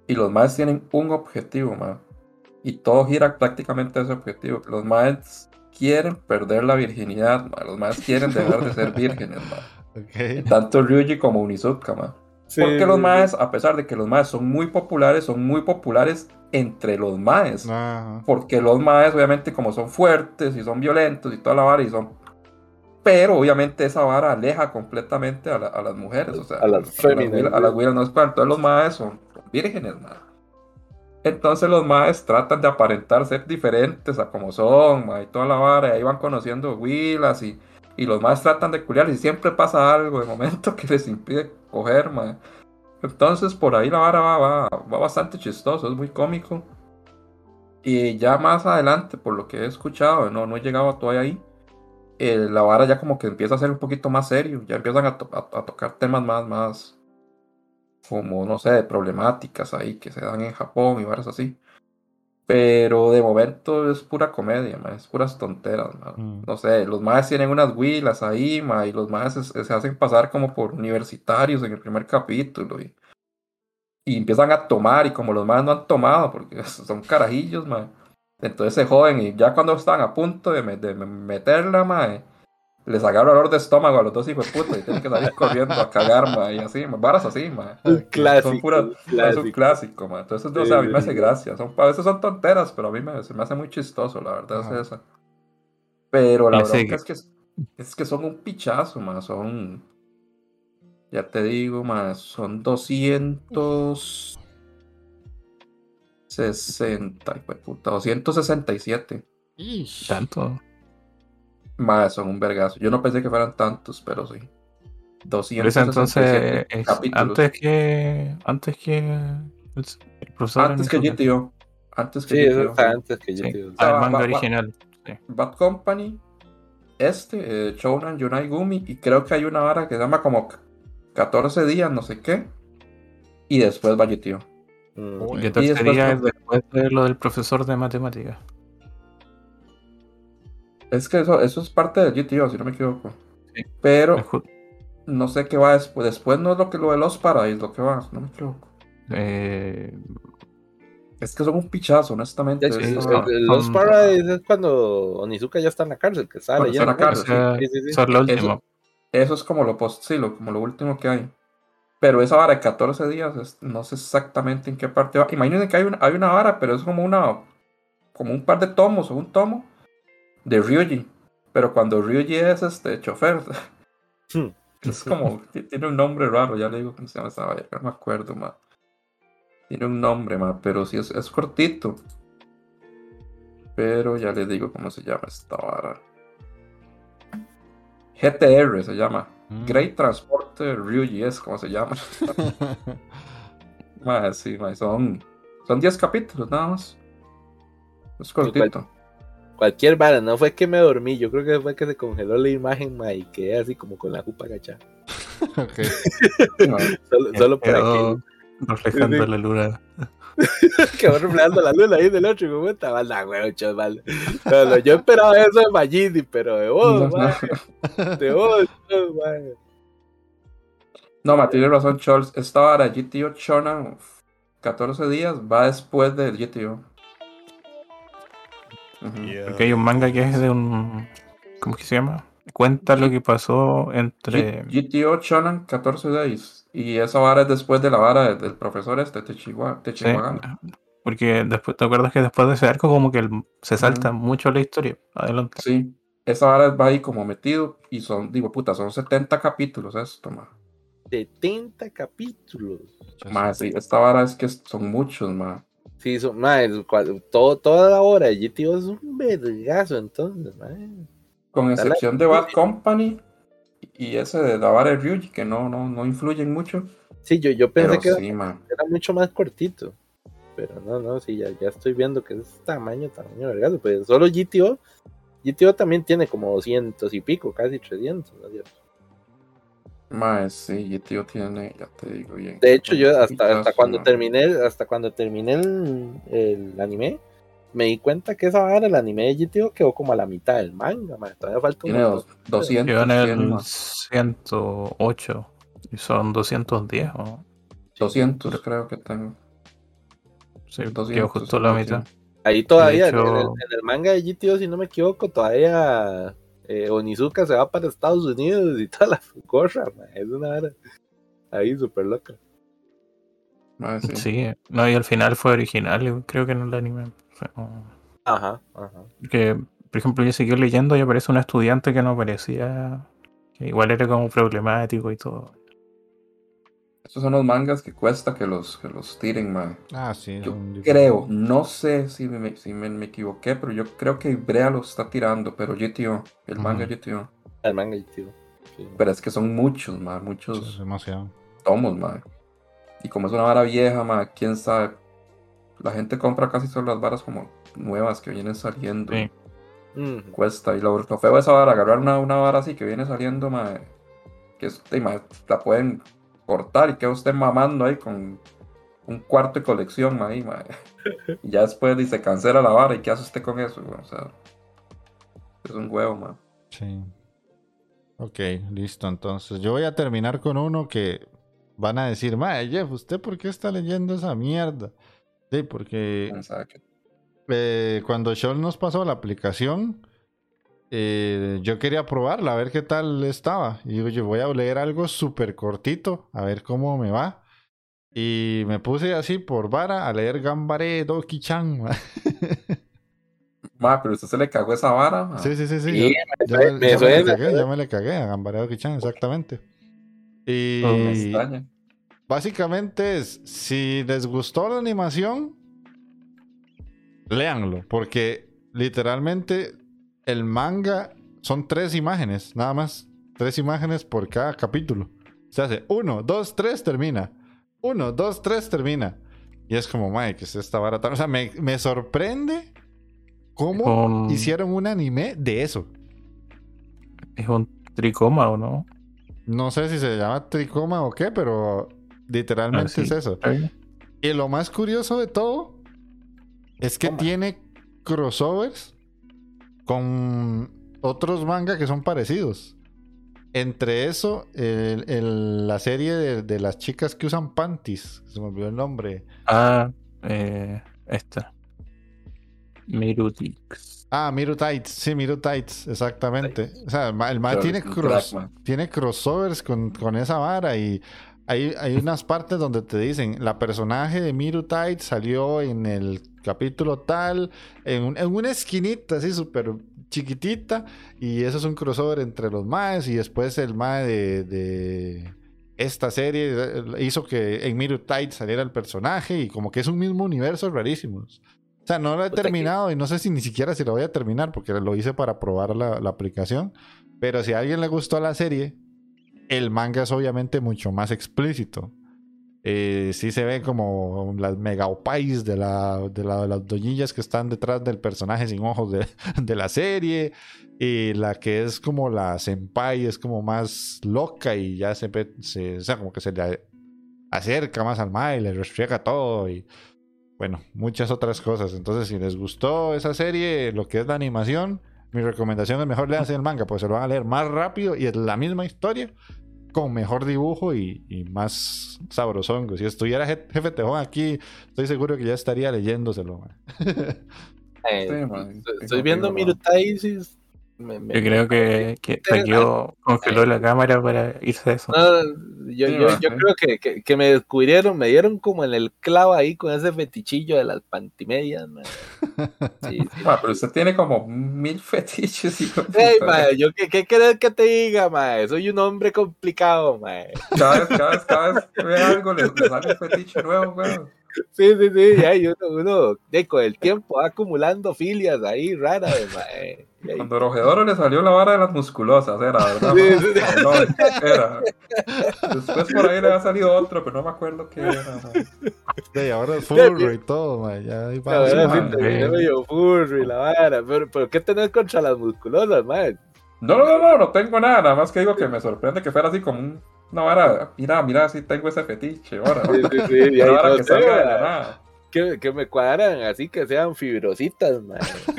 y los maes tienen un objetivo, ma. Y todo gira prácticamente a ese objetivo. Los maes quieren perder la virginidad, ma. Los maes quieren dejar de ser vírgenes, ma. *laughs* Ok. Tanto Ryuji como Unizuka, ma. sí, Porque los maes, a pesar de que los maes son muy populares, son muy populares entre los maes. Ajá. Porque los maes, obviamente, como son fuertes y son violentos y toda la vara, y son. Pero obviamente esa vara aleja completamente a, la- a las mujeres. O sea, A las féminas, güilas- A las güiras no es para. Entonces los maes son, son vírgenes, ma. Entonces los maes tratan de aparentar ser diferentes a como son, ma, y toda la vara. Y ahí van conociendo huilas y, y los maes tratan de culiar y siempre pasa algo de momento *laughs* que les impide coger, ma. Entonces por ahí la vara va, va, va bastante chistoso, es muy cómico. Y ya más adelante, por lo que he escuchado, no, no he llegado todavía ahí, eh, la vara ya como que empieza a ser un poquito más serio, ya empiezan a, a tocar temas más, más, como, no sé, de problemáticas ahí que se dan en Japón y varas así. Pero de momento es pura comedia, es puras tonteras. Mm. No sé, los maes tienen unas huilas ahí, y los maes se, se hacen pasar como por universitarios en el primer capítulo. Y, y empiezan a tomar, y como los maes no han tomado, porque *laughs* son carajillos. Entonces se joden, y ya cuando están a punto de, me- de me- meterla, ma, les agarra olor de estómago a los dos hijos de puta, y tienen que salir corriendo a cagar, ma, y así, ma, varas así, ma. Un clásico. Son pura- un Es un clásico. clásico, man. Entonces, no Sí, sé, a mí me hace gracia. Son, a veces son tonteras, pero a mí me, se me hace muy chistoso, la verdad, Ajá. es esa. Pero la bronca es que, es que son un pichazo, man. Son, ya te digo, man, son 260, hijo de puta, 267. Ish. Tanto. Más, son un vergazo. Yo no pensé que fueran tantos, pero sí. Pero ese 267 entonces es capítulos. antes que antes que el, el profesor Antes que. GTO. Antes que Sí, GTO. está antes que yo Sí. te Ah, el manga va- original. Sí. Bad Company, este, eh, Shounan Yunai Gumi, y creo que hay una vara que se llama como 14 días, no sé qué, y después va GTO. Mm. Y después sería después de lo del profesor de matemáticas. Es que eso, eso es parte del GTO, si no me equivoco. Sí. Pero no sé qué va después. Después no es lo que lo de los Paradise, lo que va, si no me equivoco. eh, Es que son un pichazo, honestamente. Sí, el- Los Paradise es cuando Onizuka ya está en la cárcel, que sale. Ya está en la cárcel, Sí, eso es lo último. Eso, eso es como lo post, sí, lo- como lo último que hay. Pero esa vara de 14 días, es- no sé exactamente en qué parte va. Imagínense que hay una, hay una vara, pero es como una como un par de tomos o un tomo de Ryuji. Pero cuando Ryuji es este chofer, Hmm. *laughs* es como, ti- tiene un nombre raro, ya le digo cómo se llama esa vara, no me acuerdo más. Tiene un nombre más, pero sí es, es cortito. Pero ya les digo cómo se llama esta vara. GTR se llama. Mm. Great Transporter Ryuji es como se llama. *laughs* Mae, sí, mae, son, son 10 capítulos nada más. Es cortito. Cualquier vara, no fue que me dormí, yo creo que fue que se congeló la imagen, ma, y quedé así como con la jupa agachada. *laughs* Ok. No, Solo, solo para que reflejando Sí, la luna. *laughs* quedó reflejando la luz ahí del otro, como puta, manda huevo, chaval. No, no, yo esperaba eso de Magini, pero de vos, no, ma, de vos, no, ma. no, mae, tiene razón, Charles. Esta vara GTO Shonan 14 días va después del GTO. Porque hay un manga que es de un. ¿Cómo es que se llama? Cuenta lo que pasó entre. G- GTO Shonan 14 Days. Y esa vara es después de la vara del, profesor este, Techiwa, Sí, porque después, ¿te acuerdas que después de ese arco como que el- se salta mucho la historia? Adelante. Sí, esa vara va ahí como metido y son, digo, puta, son 70 capítulos esto, ma. 70 capítulos. Ma, sí, esta vara es que son muchos, ma. Sí, son, ma, el cua- todo, toda la hora de GTO es un vergazo, entonces. Con excepción de Bad Company y ese de Davare Ryuji, que no, no, no influyen mucho. Sí, yo, yo pensé Pero que sí, era mucho más cortito. Pero no, no, sí, ya, ya estoy viendo que es tamaño, tamaño vergazo. Pues solo GTO, GTO también tiene como 200 y pico, casi 300. ¿no es cierto? Mae, sí, y tío tiene, ya te digo bien. De hecho, yo hasta, hasta cuando terminé, hasta cuando terminé el, el anime, me di cuenta que esa vara, el anime de GTO, quedó como a la mitad del manga, man. Todavía falta Tiene dos- 200. Yo en 100, el mae. 108 y son 210. ¿o? 200 creo que tengo. Sí, 200, quedó justo la mitad. Ahí todavía, hecho- en, el, en el manga de GTO, si no me equivoco, todavía eh, Onizuka se va para Estados Unidos y toda la gorra, man. Es una vara ahí súper loca. Mae, sí. Sí, no, y al final fue original, yo creo que en el anime. Ajá, ajá. Que, por ejemplo, yo seguí leyendo y aparece un estudiante que no parecía. que igual era como problemático y todo. Estos son los mangas que cuesta que los, que los tiren, mae. Ah, sí. Yo creo, no sé si me, si me, me equivoqué, pero yo creo que Ibrea lo está tirando, pero GTO, el manga. GTO. El manga GTO. sí. Pero es que son muchos, Sí, es muchos demasiado. tomos, mae. Y como es una vara vieja, mae, quién sabe. La gente compra casi solo las varas como nuevas que vienen saliendo. Sí. Cuesta. Y lo, lo feo de esa vara, agarrar una, una vara así que viene saliendo, mae, que es, mae, la pueden cortar y queda usted mamando ahí con un cuarto de colección, ahí. Y ya después dice cancela la vara y qué hace usted con eso, güey? O sea, es un huevo, mae. Sí. Ok, listo. Entonces, yo voy a terminar con uno que van a decir, Mae, Jeff, ¿usted por qué está leyendo esa mierda? Sí, porque eh, cuando Sean nos pasó la aplicación, eh, yo quería probarla, a ver qué tal estaba. Y digo, yo voy a leer algo súper cortito, a ver cómo me va. Y me puse así por vara a leer Gambare Doki-chan. *laughs* ma. Mae, pero usted se le cagó esa vara. Sí, sí, sí, sí. Yo, me yo- yo me le cagué, suena. yo me le cagué a Gambare Doki-chan, exactamente. Y No me extraña. básicamente es, si les gustó la animación, léanlo, porque literalmente el manga son tres imágenes, nada más, tres imágenes por cada capítulo. Se hace uno, dos, tres, termina. Uno, dos, tres, termina. Y es como, mae, que es esta vara tan-?" O sea, me, me sorprende cómo hicieron un anime de eso. Es un tricoma o no. No sé si se llama tricoma o qué, pero literalmente Ah, sí. es eso. ¿Está? Y lo más curioso de todo es que tiene crossovers con otros manga que son parecidos. Entre eso, el- el- la serie de, de las chicas que usan panties, se me olvidó el nombre. Ah, eh, esta. Mirutix. Ah, Miru Tights, sí, Miru Tights, exactamente. O sea, el el tiene, cross- tiene crossovers con, con esa vara y hay, hay unas partes donde te dicen, la personaje de Miru Tights salió en el capítulo tal, en, un- en una esquinita así súper chiquitita y eso es un crossover entre los maes y después el mae de, de esta serie eh, hizo que en Miru Tights saliera el personaje y como que es un mismo universo rarísimos. O sea, no lo he que- terminado y no sé si ni siquiera si lo voy a terminar porque lo hice para probar la, la aplicación. Pero si a alguien le gustó la serie, el manga es obviamente mucho más explícito. Eh, sí se ve como las mega opais de, la, de, la- de las doñillas que están detrás del personaje sin ojos de, *laughs* de la serie. Y la que es como la senpai es como más loca y ya se, se o sea, como que se le acerca más al mae le restriega todo. Y bueno, muchas otras cosas. Entonces, si les gustó esa serie, lo que es la animación, mi recomendación es mejor leanse el manga, pues se lo van a leer más rápido y es la misma historia, con mejor dibujo y, y más sabrosongo. Si estuviera Je- Jefe Tejón aquí, estoy seguro que ya estaría leyéndoselo. man. *laughs* Eh, Sí, man, estoy- estoy viendo. Mirutaisis. Me- me- Yo creo que, que Takeo congeló la cámara para irse eso. No, yo, Sí, yo, creo que, que, que me descubrieron, me dieron como en el clavo ahí con ese fetichillo de las pantimedias. *laughs* Sí, sí. Ma, pero usted tiene como mil fetiches y Ey, mae, yo qué, qué querés que te diga, mae. Soy un hombre complicado, mae. cada vez, cada vez, cada vez que ve algo le, le sale un fetiche nuevo, weón. Sí, sí, sí, ya, uno, uno de, con el tiempo va acumulando filias ahí raras, mae. Y ahí- Cuando Rojedoro le salió la vara de las musculosas, era, ¿verdad? Sí, sí, sí. No, era. Después por ahí le ha salido otro, pero no me acuerdo qué era. Sí, ahora es furro y todo, man. Ya hay La varios, verdad sí terminé medio furro y la vara. Pero, pero ¿qué tenés contra las musculosas, man? No, no, no, no tengo nada, nada más que digo que me sorprende que fuera así como un- una vara. Mira, mira, sí tengo ese fetiche, ahora. Sí, sí, sí. Y Una ahí vara no que salga de la nada. Que, que me cuadran así que sean fibrositas, man. *laughs*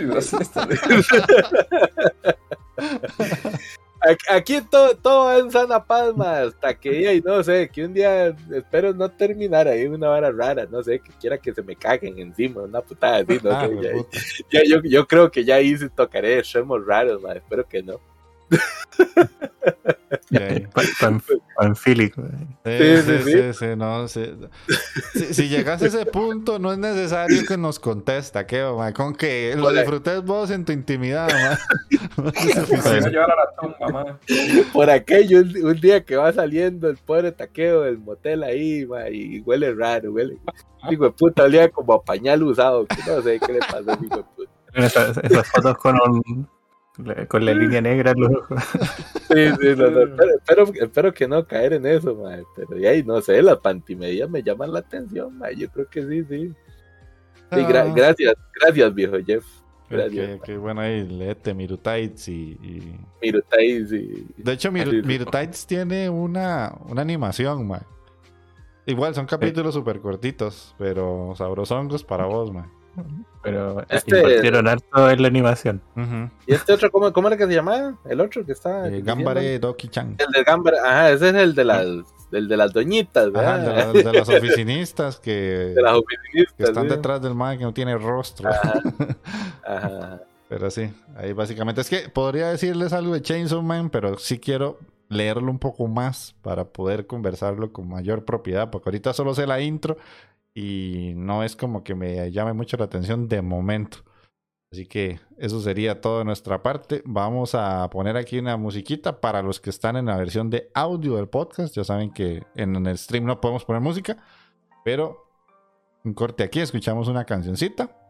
Aquí- Aquí todo, todo va en sana paz, man, hasta que, ay, no sé, que un día espero no terminar ahí una vara rara, no sé, que quiera que se me caguen encima, una putada así, no Ah, sé, ya- yo, yo creo que ya ahí sí tocaré extremos raros, man, espero que no. *laughs* Panfílico. Sí, Sí, sí, sí, sí, sí, no, sí. Si, si llegas a ese punto, no es necesario que nos contesta, ¿qué, ma? Con que lo disfrutes vos en tu intimidad. *laughs* Por aquello, un, un día que va saliendo el pobre taqueo del motel ahí, y huele raro, huele. Hijo de puta, olía como a pañal usado, que no sé qué le pasó, hijo de puta. Esas, *laughs* esas fotos con, un- con la línea negra en los ojos. *laughs* Sí, sí, no, no, espero, espero, espero que no caer en eso, man, pero y ahí no sé, las pantimedias me llaman la atención, man, yo creo que sí, sí. Sí, gra- Ah. gracias, gracias, viejo Jeff. Gracias. Ok, ok, bueno, ahí leete Mirutites y, y- Mirutais y. De hecho, Mir Así es. Mirutites tiene una, una animación, ma. Igual, son capítulos súper cortitos, pero sabrosongos para vos, ma. Pero Este- invirtieron harto en la animación. Ujú. ¿Y este otro, cómo, cómo era que se llamaba? El otro que está. Eh, Gambare Doki-chan. El del Gambare, ajá, ese es el de las, el de las doñitas, Ajá, de, ¿verdad? la- de las oficinistas que, *laughs* De las oficinistas. que están sí. detrás del man que no tiene rostro. Ajá. *laughs* Ajá. Pero sí, ahí básicamente. Es que podría decirles algo de Chainsaw Man, pero sí quiero leerlo un poco más para poder conversarlo con mayor propiedad, porque ahorita solo sé la intro y no es como que me llame mucho la atención de momento. Así que eso sería todo de nuestra parte. Vamos a poner aquí una musiquita para los que están en la versión de audio del podcast. Ya saben que en el stream no podemos poner música, pero un corte aquí, escuchamos una cancioncita.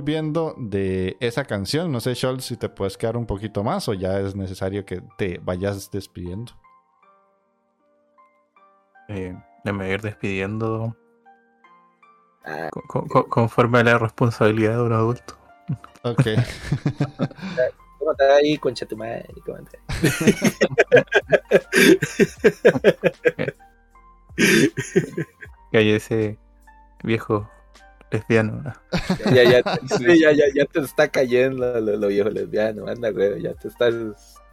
Volviendo de esa canción, no sé, Scholz, si te puedes quedar un poquito más o ya es necesario que te vayas despidiendo. Eh, me ir despidiendo Ah, co- co- co- conforme a la responsabilidad de un adulto. Ok. *laughs* ¿Cómo está ahí, concha tu madre? ¿Cómo está? Que hay ese viejo lesbiano. ¿no? *laughs* Ya, ya, *laughs* sí, ya, ya, ya te está cayendo lo, lo viejo lesbiano, anda, güey, ya te estás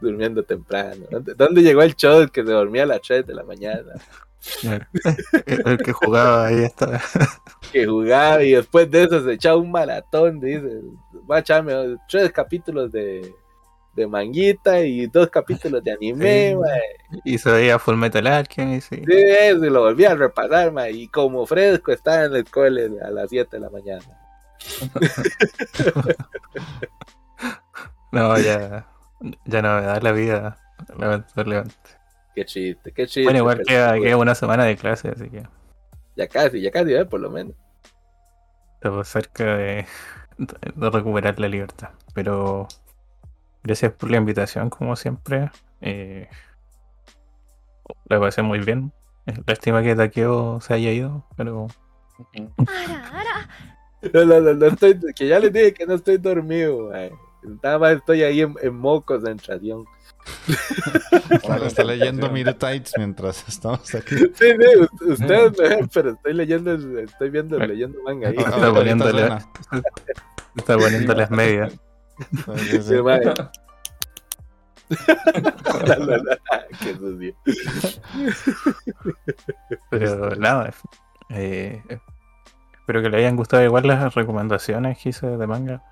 durmiendo temprano. ¿Dónde, dónde llegó el show que se dormía a las 3 de la mañana? El *laughs* el que jugaba ahí está. Que jugaba y después de eso se echaba un maratón, dice, va a echarme tres capítulos de, de manguita y dos capítulos de anime, Sí. mae. Y se veía Full Metal Alchemist. y- Sí, eso, y lo volví a repasar, mae, y como fresco estaba en la escuela a las 7 de la mañana. *laughs* No, ya. Ya no me da la vida, lamentablemente. Qué chiste, qué chiste. Bueno, igual queda una semana de clase, así que Ya casi, ya casi, ¿eh? por lo menos. estamos cerca de, de recuperar la libertad. Pero Gracias por la invitación, como siempre. Eh, la pasé muy bien. Lástima que Takeo se haya ido, pero. no, no, no, estoy, que ya les dije que no estoy dormido, man. Nada más estoy ahí en, en modo concentración. Está leyendo *laughs* Mirutites mientras estamos aquí. Sí, sí, ustedes me ven, pero estoy leyendo, estoy viendo, leyendo manga ahí. Está ah, poniendo, *laughs* las medias. Sí, sí. *laughs* La, la, la, Qué sucio. Pero nada, eh, espero que le hayan gustado igual las recomendaciones que hice de manga.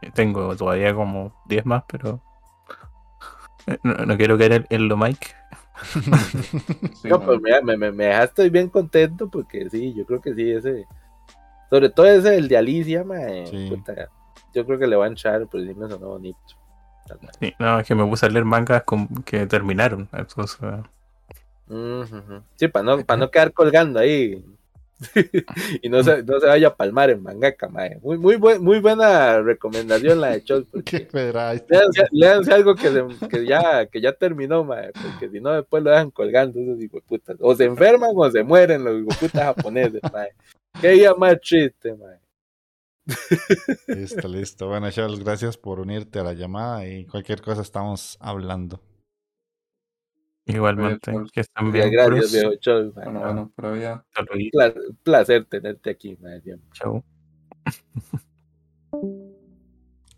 Eh, Tengo todavía como 10 más, pero eh, no, no quiero caer en, en lo Mike. Sí, No, pues mira, me, me, me dejaste bien contento porque sí, yo creo que sí, ese. Sobre todo ese, el de Alicia, mae. Sí. puta, yo creo que le va a entrar, pero sí me sonó bonito. Sí, no, es que me puse a leer mangas con- que terminaron. Entonces, ujú. Sí, para no, para no quedar colgando ahí. *laughs* y no se, no se vaya a palmar en mangaka, mae. Muy, muy, buen- muy buena recomendación la de Chol, *laughs* Qué porque pedra. léanse, léanse algo que, se- que ya, que ya terminó, mae, porque si no después lo dejan colgando esos hijueputas. O se enferman o se mueren los hijueputas japoneses, *laughs* mae. Qué día más triste, mae. Listo, listo. Bueno, Charles, gracias por unirte a la llamada y cualquier cosa estamos hablando. igualmente, Pues, que están Ya, bien. gracias, viejo mae. Bueno, bueno, ya. Saludito, Pla- placer tenerte aquí, chau.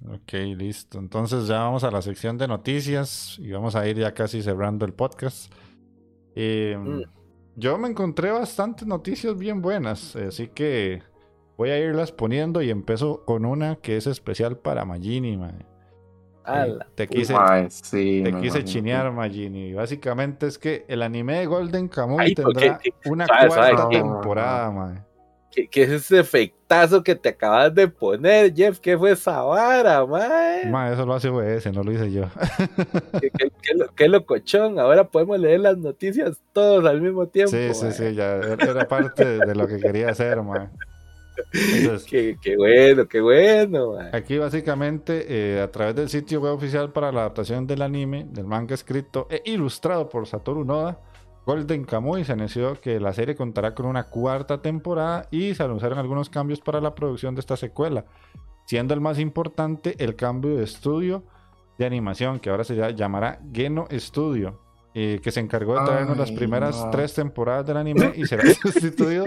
Ok, listo. Entonces ya vamos a la sección de noticias y vamos a ir ya casi cerrando el podcast. Eh, Mm. Yo me encontré bastantes noticias bien buenas, así que voy a irlas poniendo y empiezo con una que es especial para Magini. mae. Ala. Te quise, sí, te quise imagino. chinear, Magini. Básicamente es que el anime de Golden Kamuy Ay, ¿por tendrá qué? una Suave, cuarta ¿qué? temporada. ¿Qué, qué es ese efectazo que te acabas de poner, Jeff? ¿Qué fue esa vara, mae? Mae, eso lo hace OBS, no lo hice yo. *laughs* ¿Qué, qué, qué lo- qué locochón? Ahora podemos leer las noticias todos al mismo tiempo. Sí, sí, mae. sí, ya era era parte de lo que quería hacer, mae. Entonces, *laughs* Qué, qué bueno, qué bueno. Aquí básicamente eh, a través del sitio web oficial para la adaptación del anime, del manga escrito e ilustrado por Satoru Noda, Golden Kamuy se anunció que la serie contará con una cuarta temporada y se anunciaron algunos cambios para la producción de esta secuela, siendo el más importante el cambio de estudio de animación que ahora se llamará Geno Studio, eh, que se encargó de traernos las primeras no. tres temporadas del anime y será *laughs* sustituido,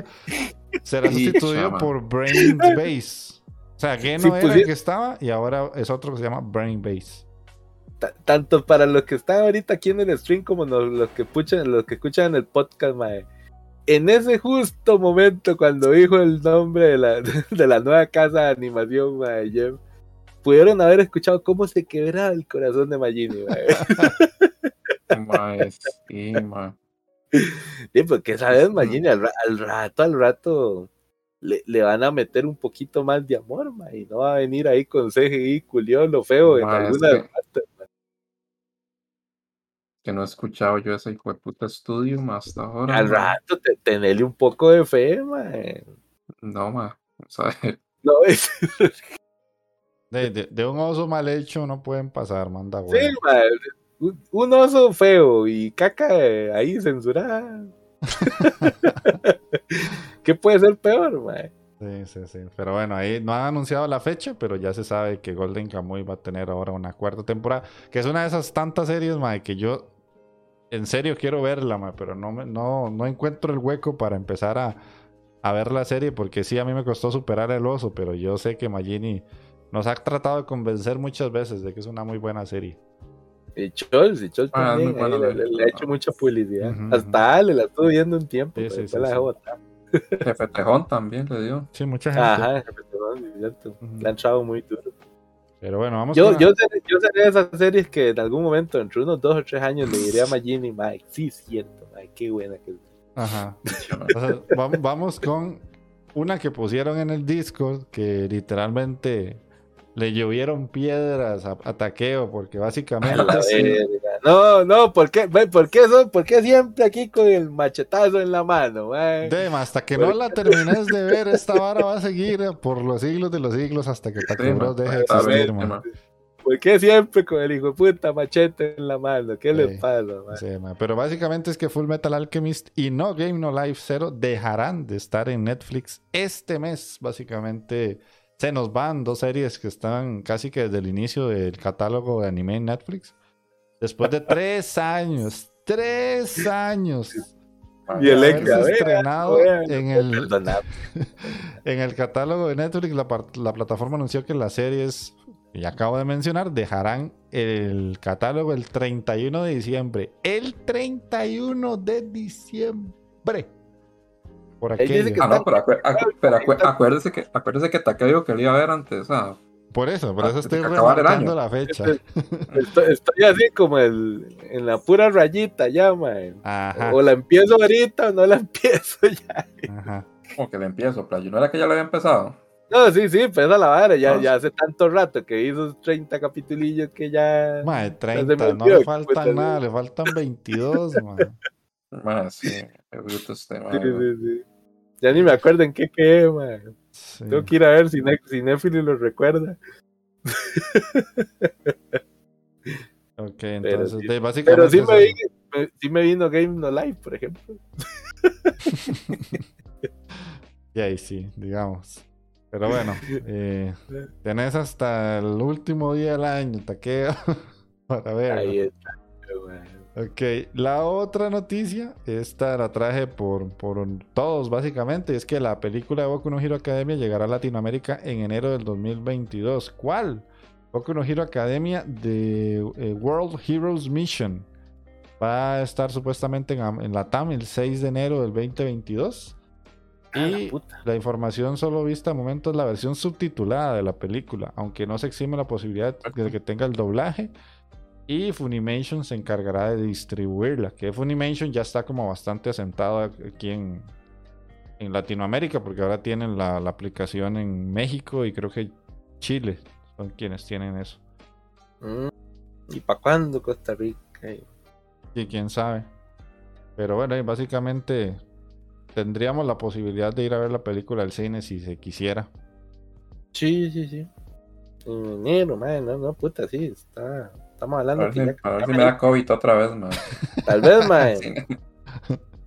será *laughs* sustituido por Brain Base. O sea, Geno Sí, era pues, el sí. que estaba y ahora es otro que se llama Brain Base. Ta- Tanto para los que están ahorita aquí en el stream como los, los que escuchan, los que escuchan el podcast, mae. En ese justo momento, cuando dijo el nombre de la, *laughs* de la nueva casa de animación, mae, Jeff, pudieron haber escuchado cómo se quebraba el corazón de Magini, mae. Mae, sí, mae. Sí, porque sabes, Mm. Magini, al, ra- al rato, al rato le, le van a meter un poquito más de amor, ma, y no va a venir ahí con CGI culión lo feo en Ma, es alguna que- parte. Que no he escuchado yo ese hijo de puta estudio más hasta ahora. Al rato te, tenerle un poco de fe, ma. No, ma. O sea, *laughs* No, *laughs* es, De, de- de un oso mal hecho no pueden pasar, manda sí, güey. ma, un, oso feo y caca eh, ahí censurada. *laughs* ¿Qué puede ser peor, ma? Sí, sí, sí. Pero bueno, ahí no han anunciado la fecha, pero ya se sabe que Golden Kamuy va a tener ahora una cuarta temporada, que es una de esas tantas series, mae, que yo en serio quiero verla, mae, pero no, me, no, no encuentro el hueco para empezar a, a ver la serie, porque sí, a mí me costó superar el oso, pero yo sé que Magini nos ha tratado de convencer muchas veces de que es una muy buena serie. Y Chols, y Chols Ah, también, bueno, le, le- le- le ha hecho mucha publicidad. Hasta Ale la estuvo viendo un tiempo, Sí, pero sí, la sí. dejó botar. Jefe Tejón también le dio. Sí, mucha gente. Ajá, perdón, es cierto. Le han echado muy duro. Pero bueno, vamos Yo, con la- yo, seré, yo seré de esas series que en algún momento, entre unos dos o tres años, le diré a Magini, Mike, sí, siento, Mike, qué buena que es. Ajá. Entonces, vam- vamos con una que pusieron en el Discord que literalmente le llovieron piedras a, a Takeo, porque A básicamente sí. No, no, ¿por qué, ¿por qué, son, ¿por qué siempre aquí con el machetazo en la mano? mae? Dem, hasta que no la *laughs* termines de ver, esta vara va a seguir por los siglos de los siglos hasta que Takeo man. deje de existir, man. ¿Por qué siempre con el hijo de puta machete en la mano? ¿Qué Sí. le pasa? Sí, man. Pero básicamente es que Full Metal Alchemist y no Game No Life Zero dejarán de estar en Netflix este mes. Básicamente se nos van dos series que están casi que desde el inicio del catálogo de anime en Netflix. Después de tres *laughs* años, tres años Y el estrenado en el, *laughs* en el catálogo de Netflix, la plataforma anunció que las series que ya acabo de mencionar dejarán el catálogo el 31 de diciembre. El 31 de diciembre. Por Él dice aquello. que Ah, no, pero, acué- acu- pero acuérdese que acuérdese que Takeo dijo que lo iba a ver antes. Ah, Por eso, por Ah, eso estoy que acabar el remarcando año. la fecha. Estoy, estoy así como el, en la pura rayita ya, mae. Ajá, O la empiezo ahorita o no la *laughs* empiezo ya. ajá. como que le empiezo, playo. ¿No era que ya lo había empezado? No, sí, sí, pues esa la vara. Ya, ya hace tanto rato que hizo 30 capitulillos que ya. Mae, me 30, no olvidó, le faltan nada, le faltan 22, mae. *laughs* Man, sí, me gusta este, man. Sí, sí, sí. Ya ni me acuerdo en qué quedé, mae. Sí. Tengo que ir a ver si, Ne- si Netflix lo recuerda. *laughs* Ok, entonces, sí- de- básicamente. Pero sí me, vi- me- sí me vino Game No Life, por ejemplo. *laughs* Y ahí sí, digamos. Pero bueno, eh, tenés hasta el último día del año, taqueo, para ver. Ahí está. mae. Ok, la otra noticia, esta la traje por, por todos básicamente, es que la película de Boku no Hero Academia llegará a Latinoamérica en enero del 2022. ¿Cuál? Boku no Hero Academia de eh, World Heroes Mission. Va a estar supuestamente en, en la TAM el 6 de enero del 2022. Ah, la Y puta. la información solo vista a momento es la versión subtitulada de la película, aunque no se exime la posibilidad de que tenga el doblaje. Y Funimation se encargará de distribuirla, que Funimation ya está como bastante asentado aquí en, en Latinoamérica, porque ahora tienen la, la aplicación en México y creo que Chile son quienes tienen eso. Mm. ¿Y para cuándo Costa Rica? Y quién sabe. Pero bueno, y básicamente tendríamos la posibilidad de ir a ver la película al cine si se quisiera. Sí, sí, sí. En enero, man, no, no, puta, sí, está. Estamos A hablando ver, que si, ya- a ver si me da COVID otra vez, man. Tal vez, man. *laughs*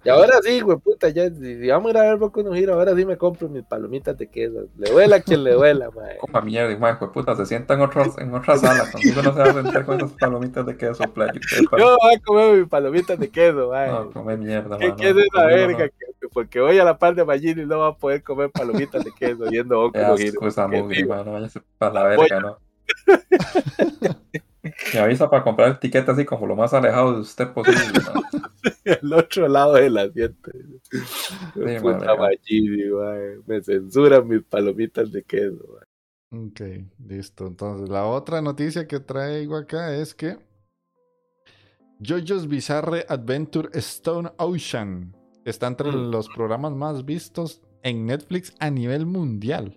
Sí, Y ahora sí, güey, puta, ya, si, vamos a ir a ver Boku no Hero, ahora sí me compro mis palomitas de queso. Le duela a quien le duela, man. Coma mierda, hijo de puta, se sienta en, otros, en otra sala. Conmigo no se va a sentar con esas palomitas de queso, pa- Yo voy a comer mis palomitas de queso, man. No, come mierda, ¿Qué, man, qué es esa no. verga? Que- que porque voy a la par de Magini y no va a poder comer palomitas de queso viendo Boku no Hero. sí, man, no vayas para la verga, ¿no? Me avisa para comprar el tiquete así como lo más alejado de usted posible. El *laughs* otro lado del asiento. Puta man. Me censuran mis palomitas de queso, man. Ok, listo. Entonces, la otra noticia que traigo acá es que JoJo's Bizarre Adventure Stone Ocean está entre Mm. los programas más vistos en Netflix a nivel mundial.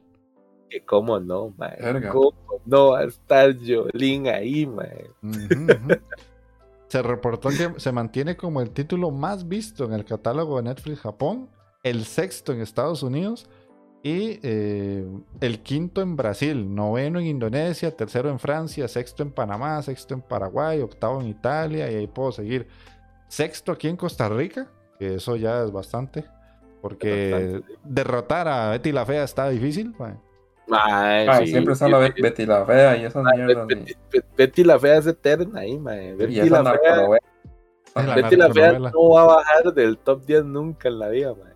Que cómo no, man. Verga. ¿Cómo no va a estar Jolín ahí, man? Se reportó que se mantiene como el título más visto en el catálogo de Netflix Japón, el sexto en Estados Unidos y eh, el quinto en Brasil, noveno en Indonesia, tercero en Francia, sexto en Panamá, sexto en Paraguay, octavo en Italia y ahí puedo seguir. Sexto aquí en Costa Rica, que eso ya es bastante, porque derrotar a Betty la Fea está difícil. Mae. Sí, siempre está la Betty la fea y esas mierdas. Betty, la fea es eterna ahí, man. Y Betty la fea, la Betty la fea no va a bajar del top 10 nunca en la vida, man.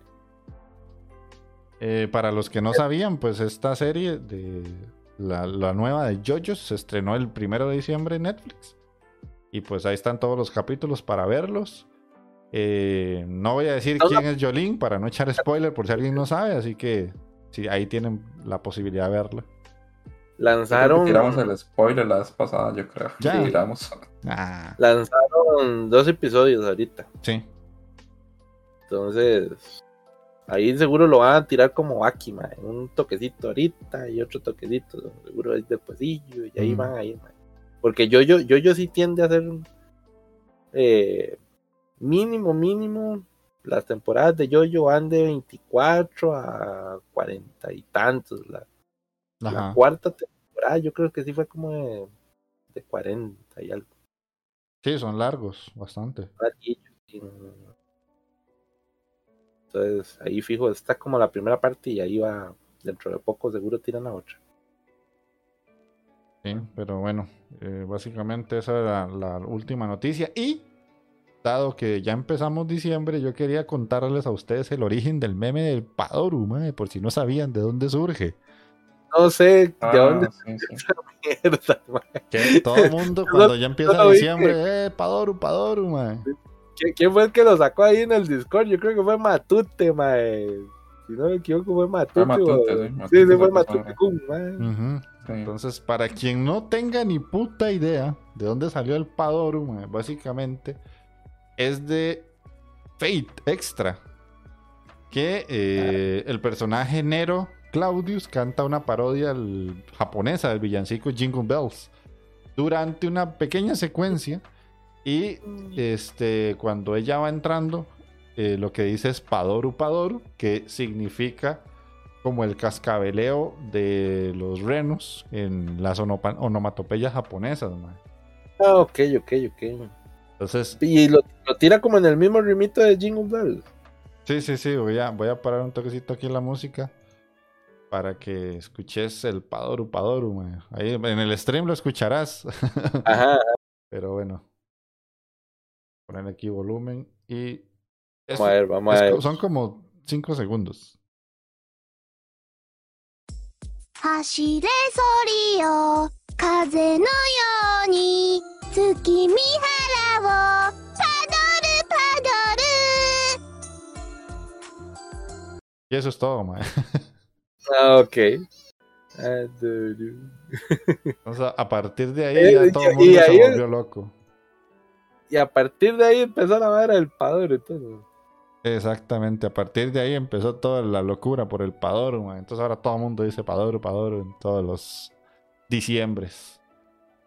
Eh, para los que no sabían, pues esta serie de la, la nueva de JoJo's se estrenó el primero de diciembre en Netflix. Y pues ahí están todos los capítulos para verlos. Eh, no voy a decir No, quién es Jolín para no echar spoiler por si alguien no sabe, así que sí, ahí tienen la posibilidad de verla. Lanzaron, Tiramos el spoiler la vez pasada, yo creo. Ya. Sí, tiramos. Ah, lanzaron dos episodios ahorita. sí. Entonces, Ahí seguro lo van a tirar como Aki, mae. Un toquecito ahorita y otro toquecito, seguro es despuesillo, y ahí Mm. van a ir, mae. Porque yo, yo, yo, yo sí tiende a hacer eh, mínimo, mínimo. Las temporadas de Yoyo van de 24 a 40 y tantos. La, la cuarta temporada yo creo que sí fue como de, de 40 y algo. Sí, son largos, bastante. Entonces ahí fijo, está como la primera parte y ahí va, dentro de poco seguro tiran la otra. Sí, pero bueno, eh, básicamente esa era la última noticia. Y dado que ya empezamos diciembre, yo quería contarles a ustedes el origen del meme del Padoru, por si no sabían de dónde surge. No sé de Ah, dónde sí, sí. esa mierda, man. Que todo el mundo *laughs* cuando ya empieza diciembre, eh, Padoru, Padoru, mae. ¿Qui- ¿Quién fue el que lo sacó ahí en el Discord? Yo creo que fue Matute, mae. Si no me equivoco, fue Matute. Matute, o- sí, sí, Matute sí, fue que Matute. Kun. Entonces, para quien no tenga ni puta idea de dónde salió el Padoru, mae, básicamente es de Fate Extra. Que eh, el personaje Nero Claudius canta una parodia japonesa del villancico Jingle Bells durante una pequeña secuencia. Y este, cuando ella va entrando, eh, lo que dice es Padoru Padoru, que significa como el cascabeleo de los renos en las onomatopeyas japonesas. mae. Ah, ok, ok, ok. Entonces, Y lo, lo tira como en el mismo ritmito de Jingle Bell. sí, sí, sí, voy a, voy a parar un toquecito aquí en la música para que escuches el Padoru Padoru. mae. Ahí en el stream lo escucharás, *laughs* Ajá, pero bueno. Poner aquí volumen y... vamos a ver, vamos es a co- ver. son como 5 segundos. 走れソリよ風のように月見 原をパドルパドル Y eso es todo, mae. Ah, ok. Adoru. Entonces, a partir de ahí Eh, ya todo el y- mundo y se ahí- volvió loco. Y a partir de ahí empezó la vara del padre y todo. Exactamente, a partir de ahí empezó toda la locura por el Padoru, mae. entonces ahora todo el mundo dice Padoru, Padoru en todos los diciembres.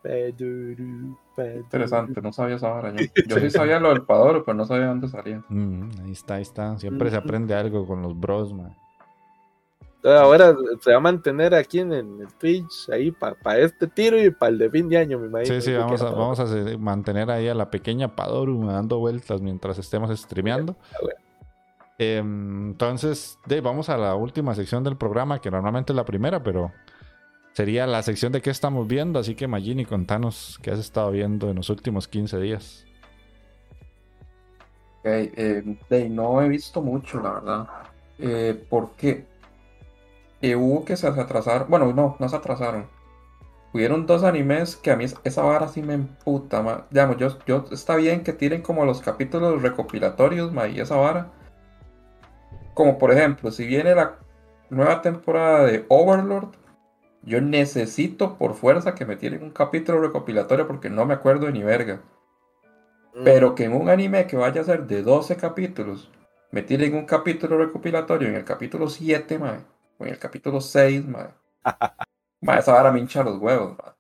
Interesante, no sabía esa hora yo. Yo sí sabía lo del Padoro, pero no sabía dónde salía. Mm, ahí está, ahí está, siempre se aprende algo con los bros. Entonces, ahora se va a mantener aquí en el, el Twitch, ahí para este tiro y para el de fin de año, me imagino. Sí, sí, vamos a, vamos a mantener ahí a la pequeña Padoru dando vueltas mientras estemos streameando. Bueno. Em, entonces, de, vamos a la última sección del programa, que normalmente es la primera, pero sería la sección de qué estamos viendo. Así que, Magini, contanos qué has estado viendo en los últimos 15 días. Ok, eh, no he visto mucho, la verdad. Eh, ¿por qué? Eh, hubo que se atrasaron. Bueno, no, no se atrasaron. Hubieron dos animes que a mí es- esa vara sí me emputa, ma. Digamos, yo, yo está bien que tiren como los capítulos recopilatorios, ma, y esa vara. Como por ejemplo, si viene la nueva temporada de Overlord, yo necesito por fuerza que me tiren un capítulo recopilatorio porque no me acuerdo de ni verga. Mm, Pero que en un anime que vaya a ser de 12 capítulos, me tiren un capítulo recopilatorio en el capítulo 7, mae, o en el capítulo 6, mae. *laughs* Mae, esa vara me hincha los huevos, mae.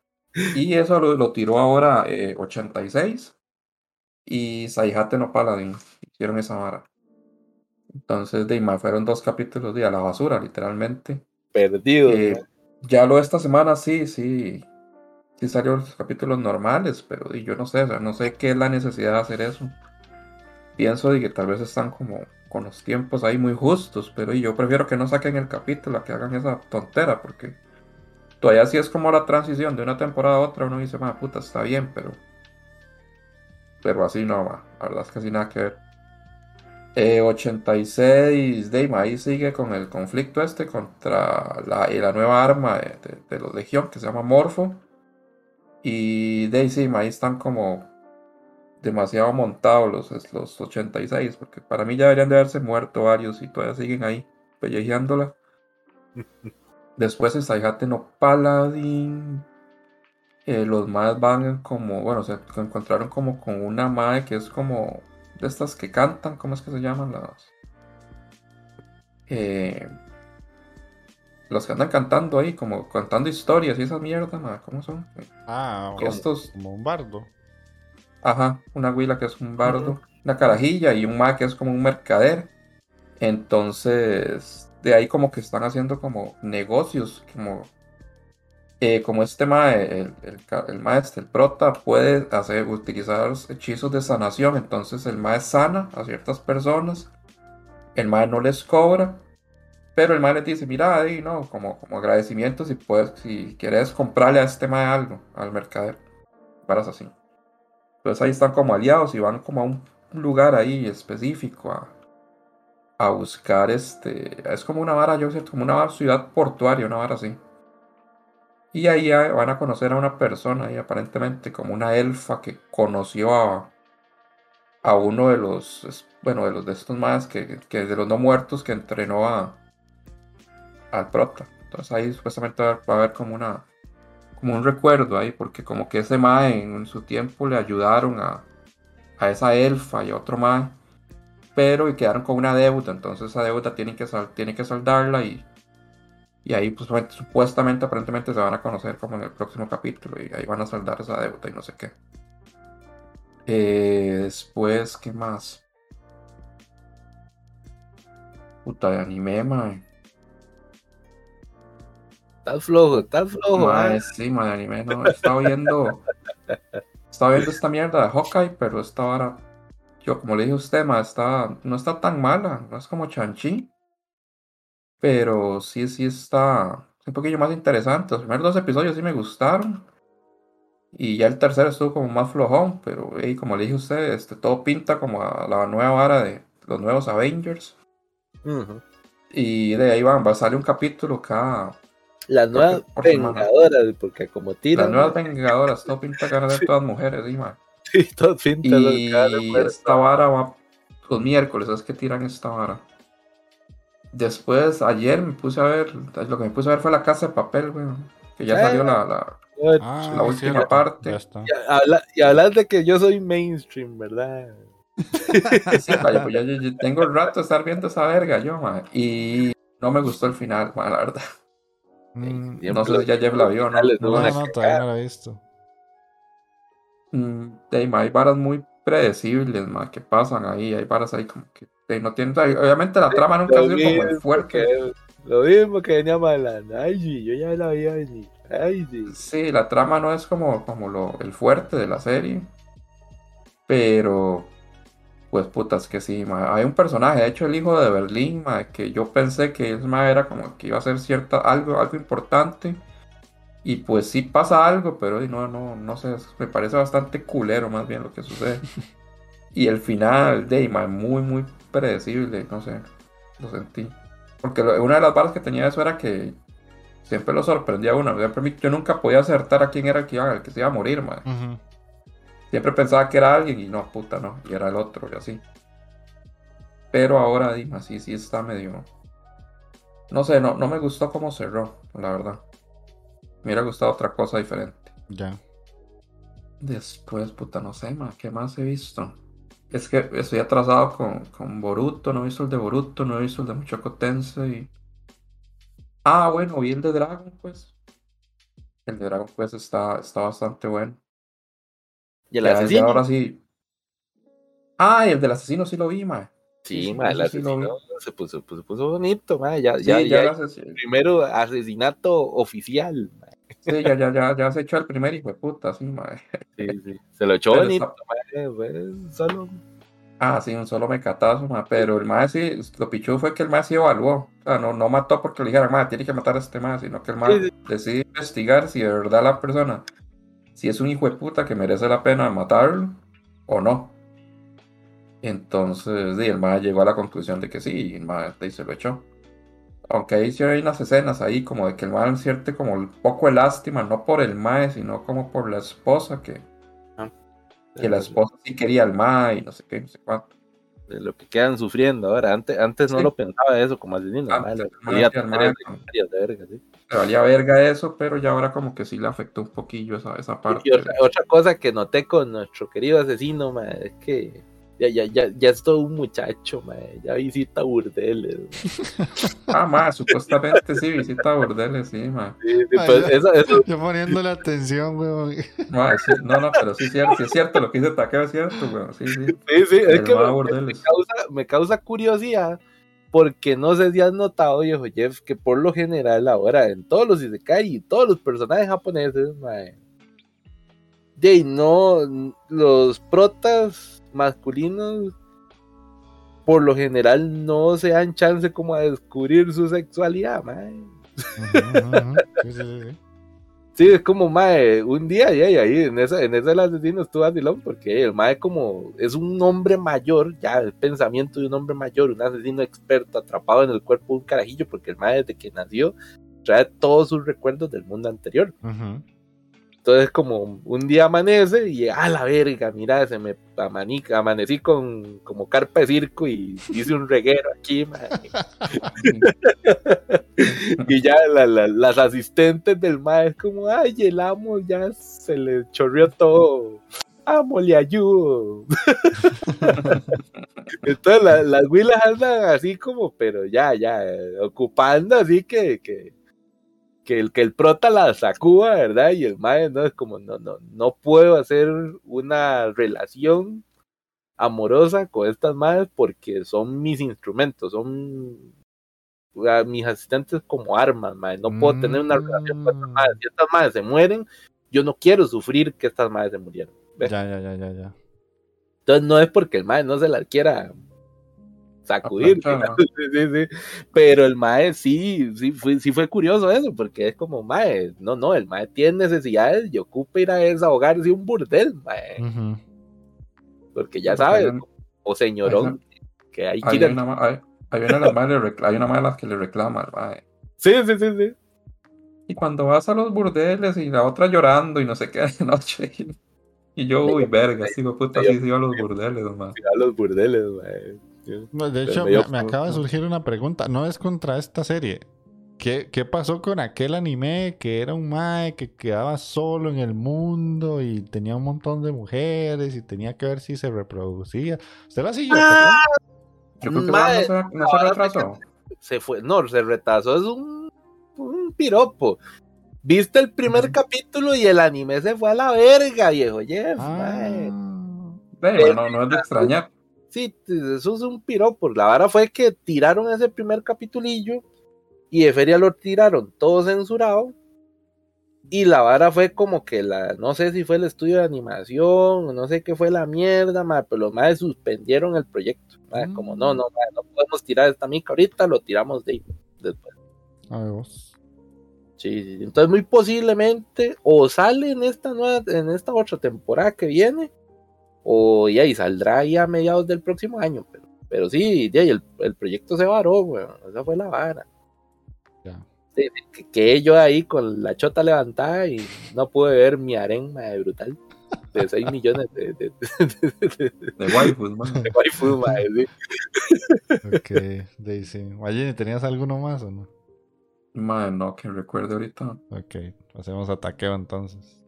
Y eso lo, lo tiró ahora eh, 86 y Saihate no Paladin hicieron esa vara. Entonces, de mae, fueron dos capítulos de a la basura, literalmente. Perdido. Eh. Ya lo esta semana sí, sí. Sí salieron los capítulos normales, pero di, yo no sé, o sea, no sé qué es la necesidad de hacer eso. Pienso de que tal vez están como con los tiempos ahí muy justos, pero di, yo prefiero que no saquen el capítulo a que hagan esa tontera, porque todavía sí es como la transición de una temporada a otra, uno dice, ma puta, está bien, pero. Pero así no, ma, la verdad es que así nada que ver. Eh, 86, Dame, ahí sigue con el conflicto este contra la, y la nueva arma de, de, de los Legión que se llama Morpho. Y Daisy, ahí están como demasiado montados los, los 86, porque para mí ya deberían de haberse muerto varios y todavía siguen ahí pellejeándola. *laughs* Después en Saihate no Paladin. eh, los más van como, bueno, se encontraron como con una mae que es como de estas que cantan, ¿cómo es que se llaman las? eh, los que andan cantando ahí, como cantando historias y esa mierda, ma, ¿cómo son? Ah, Que estos, como un bardo. ajá, una huila que es un bardo, una carajilla y un ma que es como un mercader. Entonces, de ahí como que están haciendo como negocios, como, eh, como este ma, el, el, el maestro, el prota, puede hacer, utilizar hechizos de sanación. Entonces el ma sana a ciertas personas, el ma no les cobra, pero el ma les dice, mira, ahí, no, como, como agradecimiento si puedes, si quieres comprarle a este ma algo, al mercader, varas así. Entonces ahí están como aliados y van como a un lugar ahí específico a, a buscar este. Es como una vara, yo sé, como una ciudad portuaria, una vara así. Y ahí van a conocer a una persona, y aparentemente como una elfa que conoció a, a uno de los, bueno, de los de estos más que, que de los no muertos que entrenó a, al prota. Entonces ahí supuestamente va a haber- como una, como un recuerdo ahí, porque como que ese mae en, su tiempo le ayudaron a, a esa elfa y a otro mae, pero y quedaron con una deuda, entonces esa deuda tienen que, tienen que saldarla y, y ahí pues, supuestamente, aparentemente se van a conocer como en el próximo capítulo y ahí van a saldar esa deuda y no sé qué. Eh, después, ¿qué más? Puta de anime, mae. Estás flojo, estás flojo. Mae, ah. sí, mae, de anime no. Estaba viendo. Estaba viendo esta mierda de Hawkeye, pero esta vara. Yo, como le dije a usted, mae, está, no está tan mala. No es como Chanchi. Pero sí, sí está un poquillo más interesante. Los primeros dos episodios sí me gustaron. Y ya el tercero estuvo como más flojón. Pero ey, como le dije a usted, este, todo pinta como a la nueva vara de los nuevos Avengers. Y de ahí van, va a salir un capítulo cada. Las nuevas por vengadoras, porque como Las tiran, nuevas vengadoras, todo pinta que van a ser *laughs* todas mujeres, sí, sí, todos pintan los Y de fuerza. esta vara va los miércoles, es que tiran esta vara. Después, ayer me puse a ver, lo que me puse a ver fue la casa de papel, weón. Que ya Ah. salió la, la, Ah, la es última cierto. parte. Ya está. Y habla- y hablas de que yo soy mainstream, ¿verdad? *laughs* Sí, vaya, pues ya, ya tengo el rato de estar viendo esa verga yo, mae. Y no me gustó el final, mae, la verdad. Mm, No sé si ya Jeff la vio o no. les no, no, todavía no lo he visto. Mm, de, hay varas muy predecibles, mae, que pasan ahí. Hay varas ahí como que no tienen. Obviamente la trama nunca ha sido como el fuerte. Lo mismo que venía malando. Ay, yo ya la había venir. Ay, sí. Sí, la trama no es como, como lo, el fuerte de la serie. Pero, pues putas que sí, ma. Hay un personaje, de hecho el hijo de Berlín, ma, que yo pensé que es ma, era como que iba a ser cierta, algo, algo importante. Y pues sí pasa algo, pero no, no, no sé, me parece bastante culero más bien lo que sucede. *laughs* Y el final de muy, muy predecible, no sé, lo sentí. Porque lo- una de las balas que tenía eso era que siempre lo sorprendía a uno. Yo nunca podía acertar a quién era el que, iba, el que se iba a morir, man. Ujú. Siempre pensaba que era alguien y no, puta, no. Y era el otro y así. Pero ahora, Dima, sí, sí está medio. No sé, no, no me gustó cómo cerró, la verdad. Me hubiera gustado otra cosa diferente. Ya. Después, puta, no sé, ma, ¿qué más he visto? Es que estoy atrasado con, con Boruto, no he visto el de Boruto, no he visto el de Mushoku Tensei. Ah, bueno, vi el de Dragon Quest. El de Dragon Quest está, está bastante bueno. Y el Ya- ya asesino. ahora sí. Ah, y el del asesino sí lo vi, ma. Sí, sí, ma, el sí asesino se puso, se puso bonito, ma. Ya, Sí, ya, ya, ya, el asesino- primero asesinato oficial. Sí, ya, ya, ya, ya se echó el primer hijo de puta, sí, ma. Sí, sí. Se lo echó bonito, solo. Ah, sí, un solo mecatazo, ma, pero el mae sí, lo pichudo fue que el mae sí evaluó. O sea, no, no mató porque le dijeran, mae, tiene que matar a este mae, sino que el mae Sí, sí. decide investigar si de verdad la persona, si es un hijo de puta que merece la pena matarlo o no. Entonces, sí, el mae llegó a la conclusión de que sí, y el sí, se lo echó. Aunque ahí sí hay unas escenas ahí como de que el mae siente como un poco de lástima, no por el mae, sino como por la esposa, que, que la esposa sí quería al mae y no sé qué, no sé cuánto. de lo que quedan sufriendo ahora. Antes, antes no lo pensaba eso como asesino. Antes, ma, lo el quería mae, el tener mae, en secundarias de verga, sí. le valía verga eso, pero ya ahora como que sí le afectó un poquillo esa, esa parte. Y otra, otra cosa que noté con nuestro querido asesino, ma, es que Ya, ya, ya, ya es todo un muchacho, mae. Ya visita burdeles. *laughs* Ah, ma, supuestamente sí, visita bordeles, sí, ma. Sí, sí, pues, ya. eso, eso, Yo poniéndole atención, weón. Ma, sí, no, no, pero sí es cierto, sí es cierto, lo que dice Takeo es cierto, weón, sí, sí. sí, sí, es que me, causa, me causa curiosidad. Porque no sé si has notado, viejo Jeff, que por lo general ahora en todos los Isekai y todos los personajes japoneses, mae, de no, los protas masculinos por lo general no se dan chance como a descubrir su sexualidad, mae. Sí, sí, sí, sí. Sí, es como, mae, un día y ahí, ahí en esa, en ese el asesino estuvo vacilón, porque el mae como es un hombre mayor, ya el pensamiento de un hombre mayor, un asesino experto atrapado en el cuerpo de un carajillo, porque el mae desde que nació trae todos sus recuerdos del mundo anterior. Entonces como un día amanece y a la verga, mira, se me amanica, amanecí con como carpa de circo y hice un reguero aquí. *laughs* Y ya la- la- las asistentes del mae es como, ay, el amo ya se le chorreó todo. Amo, le ayudo. *laughs* Entonces la- las huilas andan así como, pero ya, ya, ocupando así que, que, que el que el prota la sacuda, ¿verdad? Y el mae no es como, no, no, no puedo hacer una relación amorosa con estas madres porque son mis instrumentos, son mis asistentes como armas, mae. No puedo tener una relación con estas madres. Si estas madres se mueren, yo no quiero sufrir que estas madres se murieron. ¿ves? Ya, ya, ya, ya, ya. Entonces no es porque el mae no se las quiera sacudir. *laughs* Pero el mae sí, sí fue, sí fue curioso eso, porque es como, mae, no, no, el mae tiene necesidades y ocupa ir a desahogarse un burdel, mae. Ujú. Porque ya sabes, hay o señorón, que hay que Hay ir a- una, hay, hay una de las hay que le reclama, al mae. Sí, sí, sí, sí. Y cuando vas a los burdeles y la otra llorando y no sé qué *laughs* de noche. Y, yo, uy, verga, sigo puta, sí, sí, iba a los burdeles, man. a los burdeles, mae. No, De hecho, me acaba de surgir una pregunta. No es contra esta serie. ¿Qué, qué pasó con aquel anime que era un mae que quedaba solo en el mundo y tenía un montón de mujeres y tenía que ver si se reproducía? ¿Usted la siguió? Ah, Yo creo que Mae, no se, no se retrasó. Se fue, no, se retrasó, es un, un piropo. Viste el primer capítulo y el anime se fue a la verga, viejo Jeff, mae. Ah, bueno, no, no es de extrañar. Sí, eso es un piropo. La vara fue que tiraron ese primer capitulillo y de feria lo tiraron todo censurado. Y la vara fue como que la, no sé si fue el estudio de animación, no sé qué fue la mierda, ma, pero los madres suspendieron el proyecto. ma, Como no, no, ma, no podemos tirar esta mica ahorita, lo tiramos de ahí después. a ver vos. Sí, sí. entonces muy posiblemente o sale en esta nueva, en esta otra temporada que viene, o ya y saldrá ya a mediados del próximo año, pero, pero sí, ya, y el, el proyecto se varó, weón, esa fue la vara. Ya. Sí, que, que yo ahí con la chota levantada y no pude ver mi harén mae, brutal de 6 *laughs* millones de, de, de, de- de- De waifus, man. de waifus, sí. Ok, Daisy. Guayini, ¿tenías alguno más o no? Man, no, que recuerde ahorita. Ok, hacemos ataqueo entonces.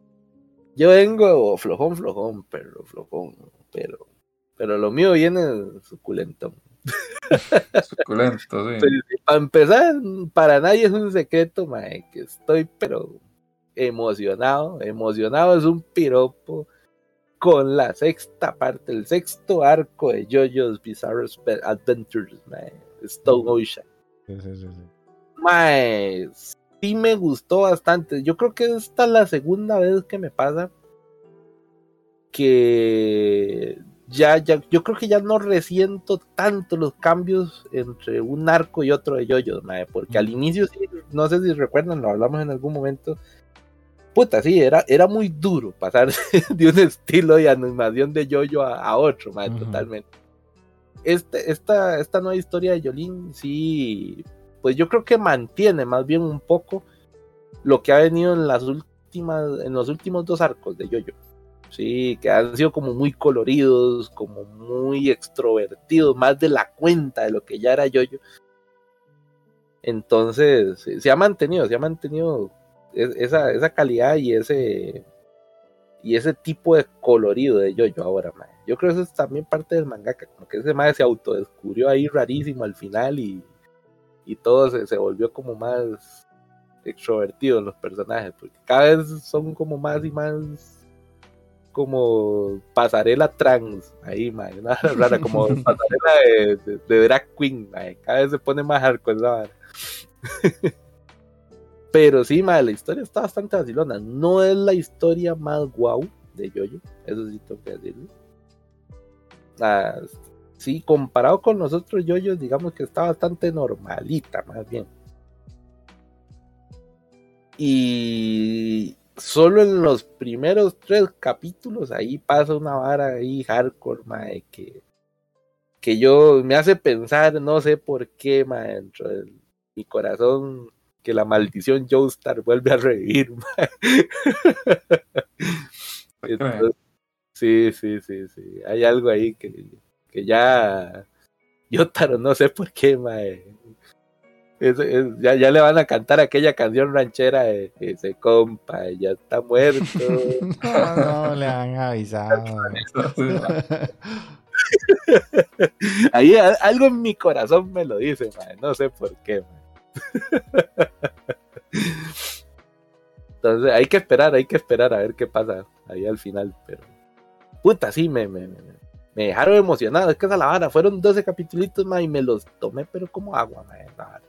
Yo vengo flojón, flojón, pero flojón, pero, pero lo mío viene suculentón. Suculento, sí. Pero, para empezar, para nadie es un secreto, mae, que estoy, pero emocionado. Emocionado es un piropo con la sexta parte, el sexto arco de JoJo's Bizarre Adventures, mae, Stone Ocean. Sí, sí, sí. sí. Mae, sí me gustó bastante. Yo creo que esta es la segunda vez que me pasa que ya, ya, yo creo que ya no resiento tanto los cambios entre un arco y otro de yoyos, mae, porque al inicio sí, no sé si recuerdan, lo hablamos en algún momento. Puta, sí, era, era muy duro pasar *laughs* de un estilo de animación de yoyo a, a otro, mae, Ujú. totalmente. Este, esta, esta nueva historia de Yolín, sí, pues yo creo que mantiene más bien un poco lo que ha venido en las últimas, en los últimos dos arcos de Yoyo. Sí, que han sido como muy coloridos, como muy extrovertidos, más de la cuenta de lo que ya era Yoyo. Entonces, se, ha mantenido, se ha mantenido es- esa, esa calidad y ese y ese tipo de colorido de yo-yo ahora. Yo creo que eso es también parte del mangaka, como que ese mae se autodescubrió ahí rarísimo al final y, y todo se, se volvió como más extrovertido los personajes, porque cada vez son como más y más como pasarela trans ahí, mae, una *laughs* rara, como *laughs* pasarela de, de- de drag queen, cada vez se pone más hardcore esa vara. *laughs* Pero sí, mae, la historia está bastante vacilona. No es la historia más guau de Yoyo, eso sí tengo que decirlo. Ah, sí, comparado con los otros Yoyos, digamos que está bastante normalita, más bien. Y solo en los primeros tres capítulos ahí pasa una vara ahí hardcore, mae, que, que yo me hace pensar, no sé por qué, mae, dentro de mi corazón, que la maldición Joestar vuelve a revivir, *laughs* mae. Entonces, sí, sí, sí, sí. Hay algo ahí que, que ya. Yotaro, no sé por qué, mae. Es- es- ya, ya le van a cantar aquella canción ranchera de ese compa, ya está muerto. *laughs* No, no le han avisado. *laughs* *laughs* Ahí a- algo en mi corazón me lo dice, mae. No sé por qué, mae. Entonces hay que esperar, hay que esperar a ver qué pasa ahí al final, pero puta, sí, me, me, me, me dejaron emocionado, es que esa la vara, fueron 12 capítulos más y me los tomé, pero como agua, la vara.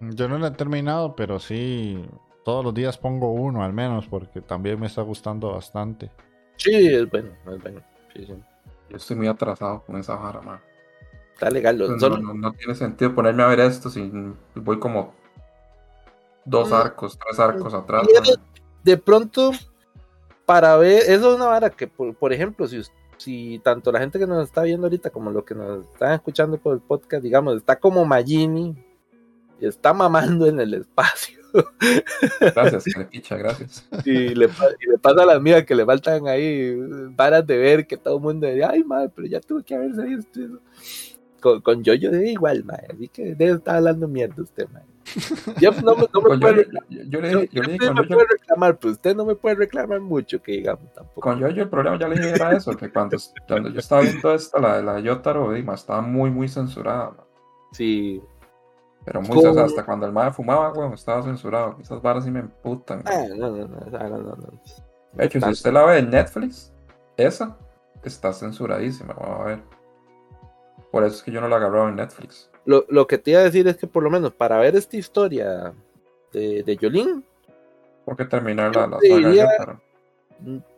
Yo no lo he terminado, pero sí, todos los días pongo uno al menos, porque también me está gustando bastante. Sí, es bueno, es bueno, sí, sí. Yo estoy muy atrasado con esa vara, man. Está legal, lo- No, solo- no- no tiene sentido ponerme a ver esto si voy como dos Mm. arcos, tres arcos atrás. Man. de pronto, para ver, eso es una vara que, por, por ejemplo, si, us- si tanto la gente que nos está viendo ahorita como lo que nos están escuchando por el podcast, digamos, está como Magini y está mamando en el espacio *laughs* Gracias, gracias. y le, pa- y le pasa a las mías que le faltan ahí varas de ver que todo el mundo dice, ay, madre, pero ya tuve que haberse visto eso. Con, con Yoyo de igual, madre, así que debe estar hablando mierda usted, madre. Yo no me, no me puede reclamar, pero usted no me puede reclamar mucho, que digamos tampoco. con Yoyo el problema ya le dije era eso, que cuando, cuando yo estaba viendo esta, la de la Yotaro, Dima, estaba muy, muy censurada. man. Sí. Pero muy censurada, hasta cuando el madre fumaba, weón, estaba censurado. Esas varas sí me emputan. Ah, no, no, no, esa no, no, no. De hecho, si usted la ve en Netflix, esa está censuradísima, vamos a ver. Por eso es que yo no la agarraba en Netflix. Lo, lo que te iba a decir es que por lo menos para ver esta historia de, de Yolín, Porque terminar la, la saga diría- Yotaro.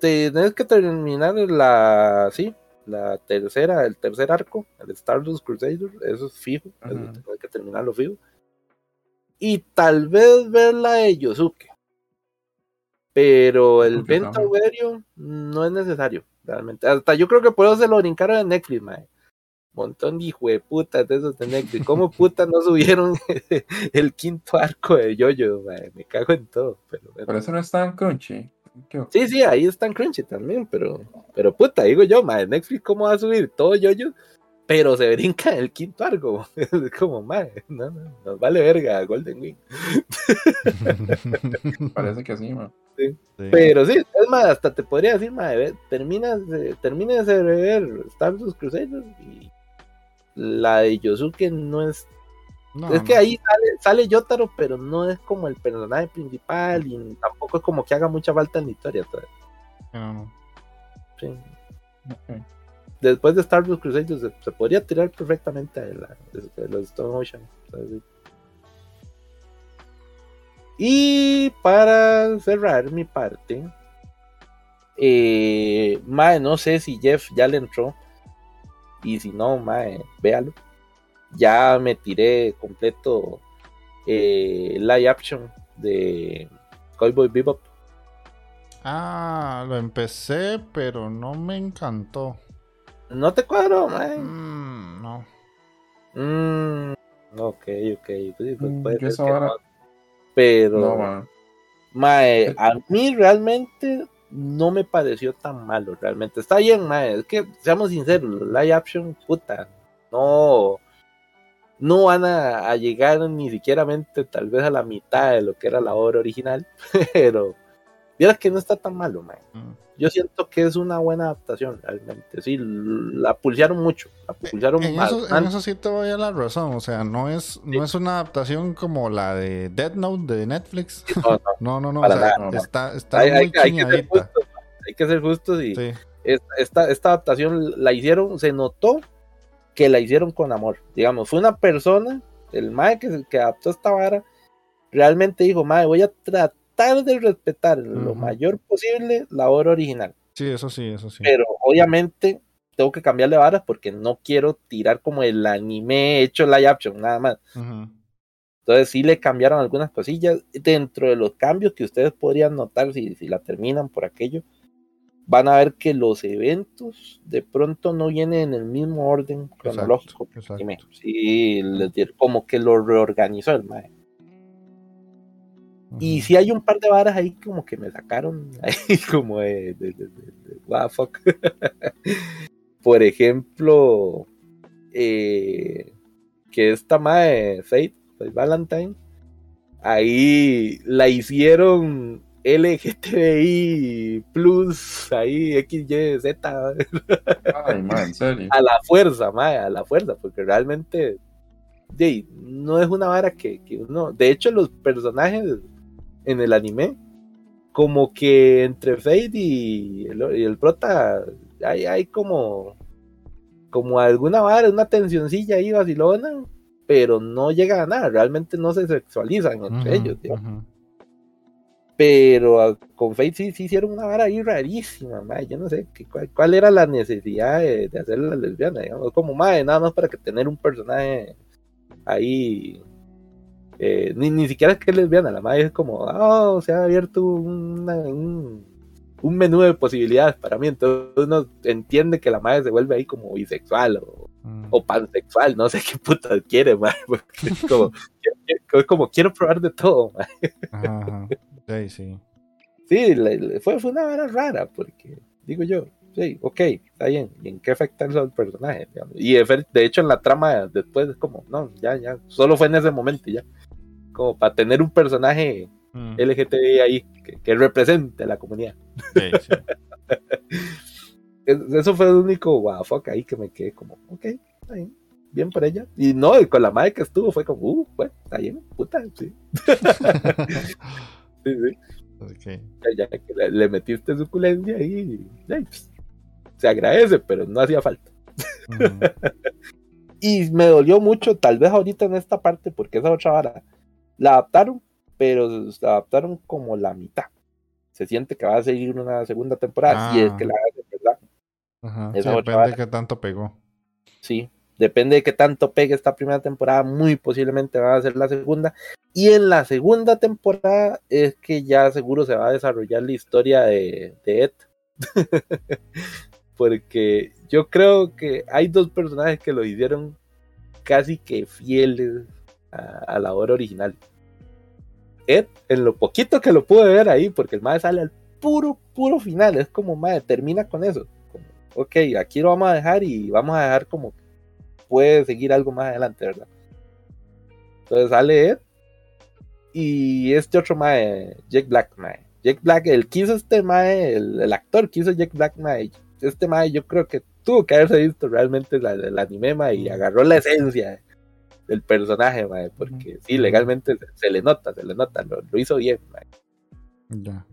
tenés que terminar la, sí, la tercera, el tercer arco, el Stardust Crusader, eso es fijo, eso Ujú. tenés que terminarlo fijo. Y tal vez ver la de Yosuke. Pero el Yosuke Venta también. Aurelio no es necesario, realmente. Hasta yo creo que por eso se lo brincaron en Netflix, mae. Montón de hijo de putas de esos de Netflix. ¿Cómo puta no subieron *laughs* el quinto arco de Yoyo, mae? Me cago en todo. Pero. Por eso no está en Crunchy. ¿Qué- Sí, sí, ahí está en Crunchy también, pero, pero puta, digo yo, mae, Netflix, ¿cómo va a subir todo Yoyo? Pero se brinca el quinto arco. *laughs* Es como, mae, no, no, nos vale verga Golden Wing. *laughs* Parece que sí, man. Sí. Pero sí, es más, hasta te podría decir, mae, ve, terminas de, terminas de ver Stardust Crusaders y la de Yosuke no es. No, es que no. ahí sale, sale Yotaro, pero no es como el personaje principal y tampoco es como que haga mucha falta en la historia. No. Sí. Después de Stardust Crusaders se, se podría tirar perfectamente de, la, de- de los Stone Ocean. ¿sabes? Y para cerrar mi parte, eh, no sé si Jeff ya le entró. Y si no, mae, véalo. Ya me tiré completo eh, live action de Cowboy Bebop. Ah, lo empecé, pero no me encantó. No te cuadro, mae. Mm, no. Mm, ok, ok. pues, pues, Mm, ser que no. Pero, No, mae, a mí realmente no me pareció tan malo, realmente. Está bien, mae. Es que, seamos sinceros, live action, puta, no, no van a, llegar ni siquiera tal vez a la mitad de lo que era la obra original, *laughs* pero Vieras que no está tan malo, mae. Mm. Yo siento que es una buena adaptación, realmente. Sí, la pulsearon mucho. La pulsearon En eso, en eso sí te voy a la razón. O sea, no es, no es una adaptación como la de Dead Note de Netflix. No, no, *laughs* No, no, no. Para o sea, nada. está, está hay, muy hay- hay que ser justos, mae. hay que ser justos y Sí. esta, esta adaptación la hicieron, se notó que la hicieron con amor. Digamos, fue una persona, el mae que, que adaptó esta vara, realmente dijo, mae, voy a tratar de respetar en lo Ujú. mayor posible la obra original. Sí, eso sí, eso sí. Pero obviamente tengo que cambiarle varas porque no quiero tirar como el anime hecho live action, nada más. Ujú. Entonces sí le cambiaron algunas cosillas. Dentro de los cambios que ustedes podrían notar si, si la terminan por aquello, van a ver que los eventos de pronto no vienen en el mismo orden cronológico. exacto. anime. Sí, les como que lo reorganizó el mae. Y sí hay un par de varas ahí como que me sacaron *laughs* ahí como de, de, de- de- de- what the fuck. *laughs* Por ejemplo, eh, que esta madre Fate, Fate Valentine, ahí la hicieron LGTBI plus, ahí XYZ Ay, man, en serio. *laughs* a la fuerza, mae, a la fuerza, porque realmente de, no es una vara que, que uno. De hecho, los personajes en el anime, como que entre Fate y el, y el prota, hay, hay como, como alguna vara, una tensioncilla ahí vacilona, pero no llega a nada, realmente no se sexualizan entre ellos. Pero ah, con Fate sí, sí hicieron una vara ahí rarísima, mae. Yo no sé qué- cuál, cuál era la necesidad de, de hacerla lesbiana, digamos. Como mae, nada más para que tener un personaje ahí. Eh, ni, ni siquiera es que es lesbiana, la madre es como, oh, se ha abierto una- un, un menú de posibilidades para mí. Entonces uno entiende que la madre se vuelve ahí como bisexual o, Mm. o pansexual, no sé qué puta quiere. *laughs* Porque es como, es como quiero probar de todo. Ajá. Sí, sí. Sí, le- le- fue, fue una vara rara, porque digo yo, sí, ok, está bien, ¿y en qué afecta eso al personaje? digamos? Y de, hecho en la trama después es como, no, ya, ya, solo fue en ese momento y ya. Como para tener un personaje Mm. LGTBI ahí que, que represente a la comunidad. Sí, sí. *laughs* Es- Eso fue el único wow, fuck ahí que me quedé como, ok, está bien, bien por ella. Y no, y con la madre que estuvo fue como, uh, bueno, está bien, puta, sí. *laughs* sí, sí. Ok. ya que le, le metiste suculencia y, y, pues, se agradece, pero no hacía falta. Ujú. *laughs* Y me dolió mucho, tal vez ahorita en esta parte, porque esa otra vara la adaptaron, pero la adaptaron como la mitad. Se siente que va a seguir una segunda temporada, si es Ah. que la hacen, ¿verdad? Ajá. Sí, depende vara. de qué tanto pegó. Sí, depende de qué tanto pegue esta primera temporada, muy posiblemente va a ser la segunda. Y en la segunda temporada es que ya seguro se va a desarrollar la historia de, de Ed. *laughs* Porque yo creo que hay dos personajes que lo hicieron casi que fieles a, a la obra original. Ed, en lo poquito que lo pude ver ahí, porque el madre sale al puro, puro final, es como madre, termina con eso. Como, ok, aquí lo vamos a dejar y vamos a dejar como puede seguir algo más adelante, ¿verdad? Entonces sale Ed y este otro mae, Jack Black, mae. Jack Black, el que hizo este mae, el, el actor que hizo Jack Black, mae, este mae yo creo que tuvo que haberse visto realmente la- el anime, mae, y agarró la esencia del personaje, mae, porque sí, legalmente se, le nota, se le nota, lo, lo hizo bien, mae. Ya.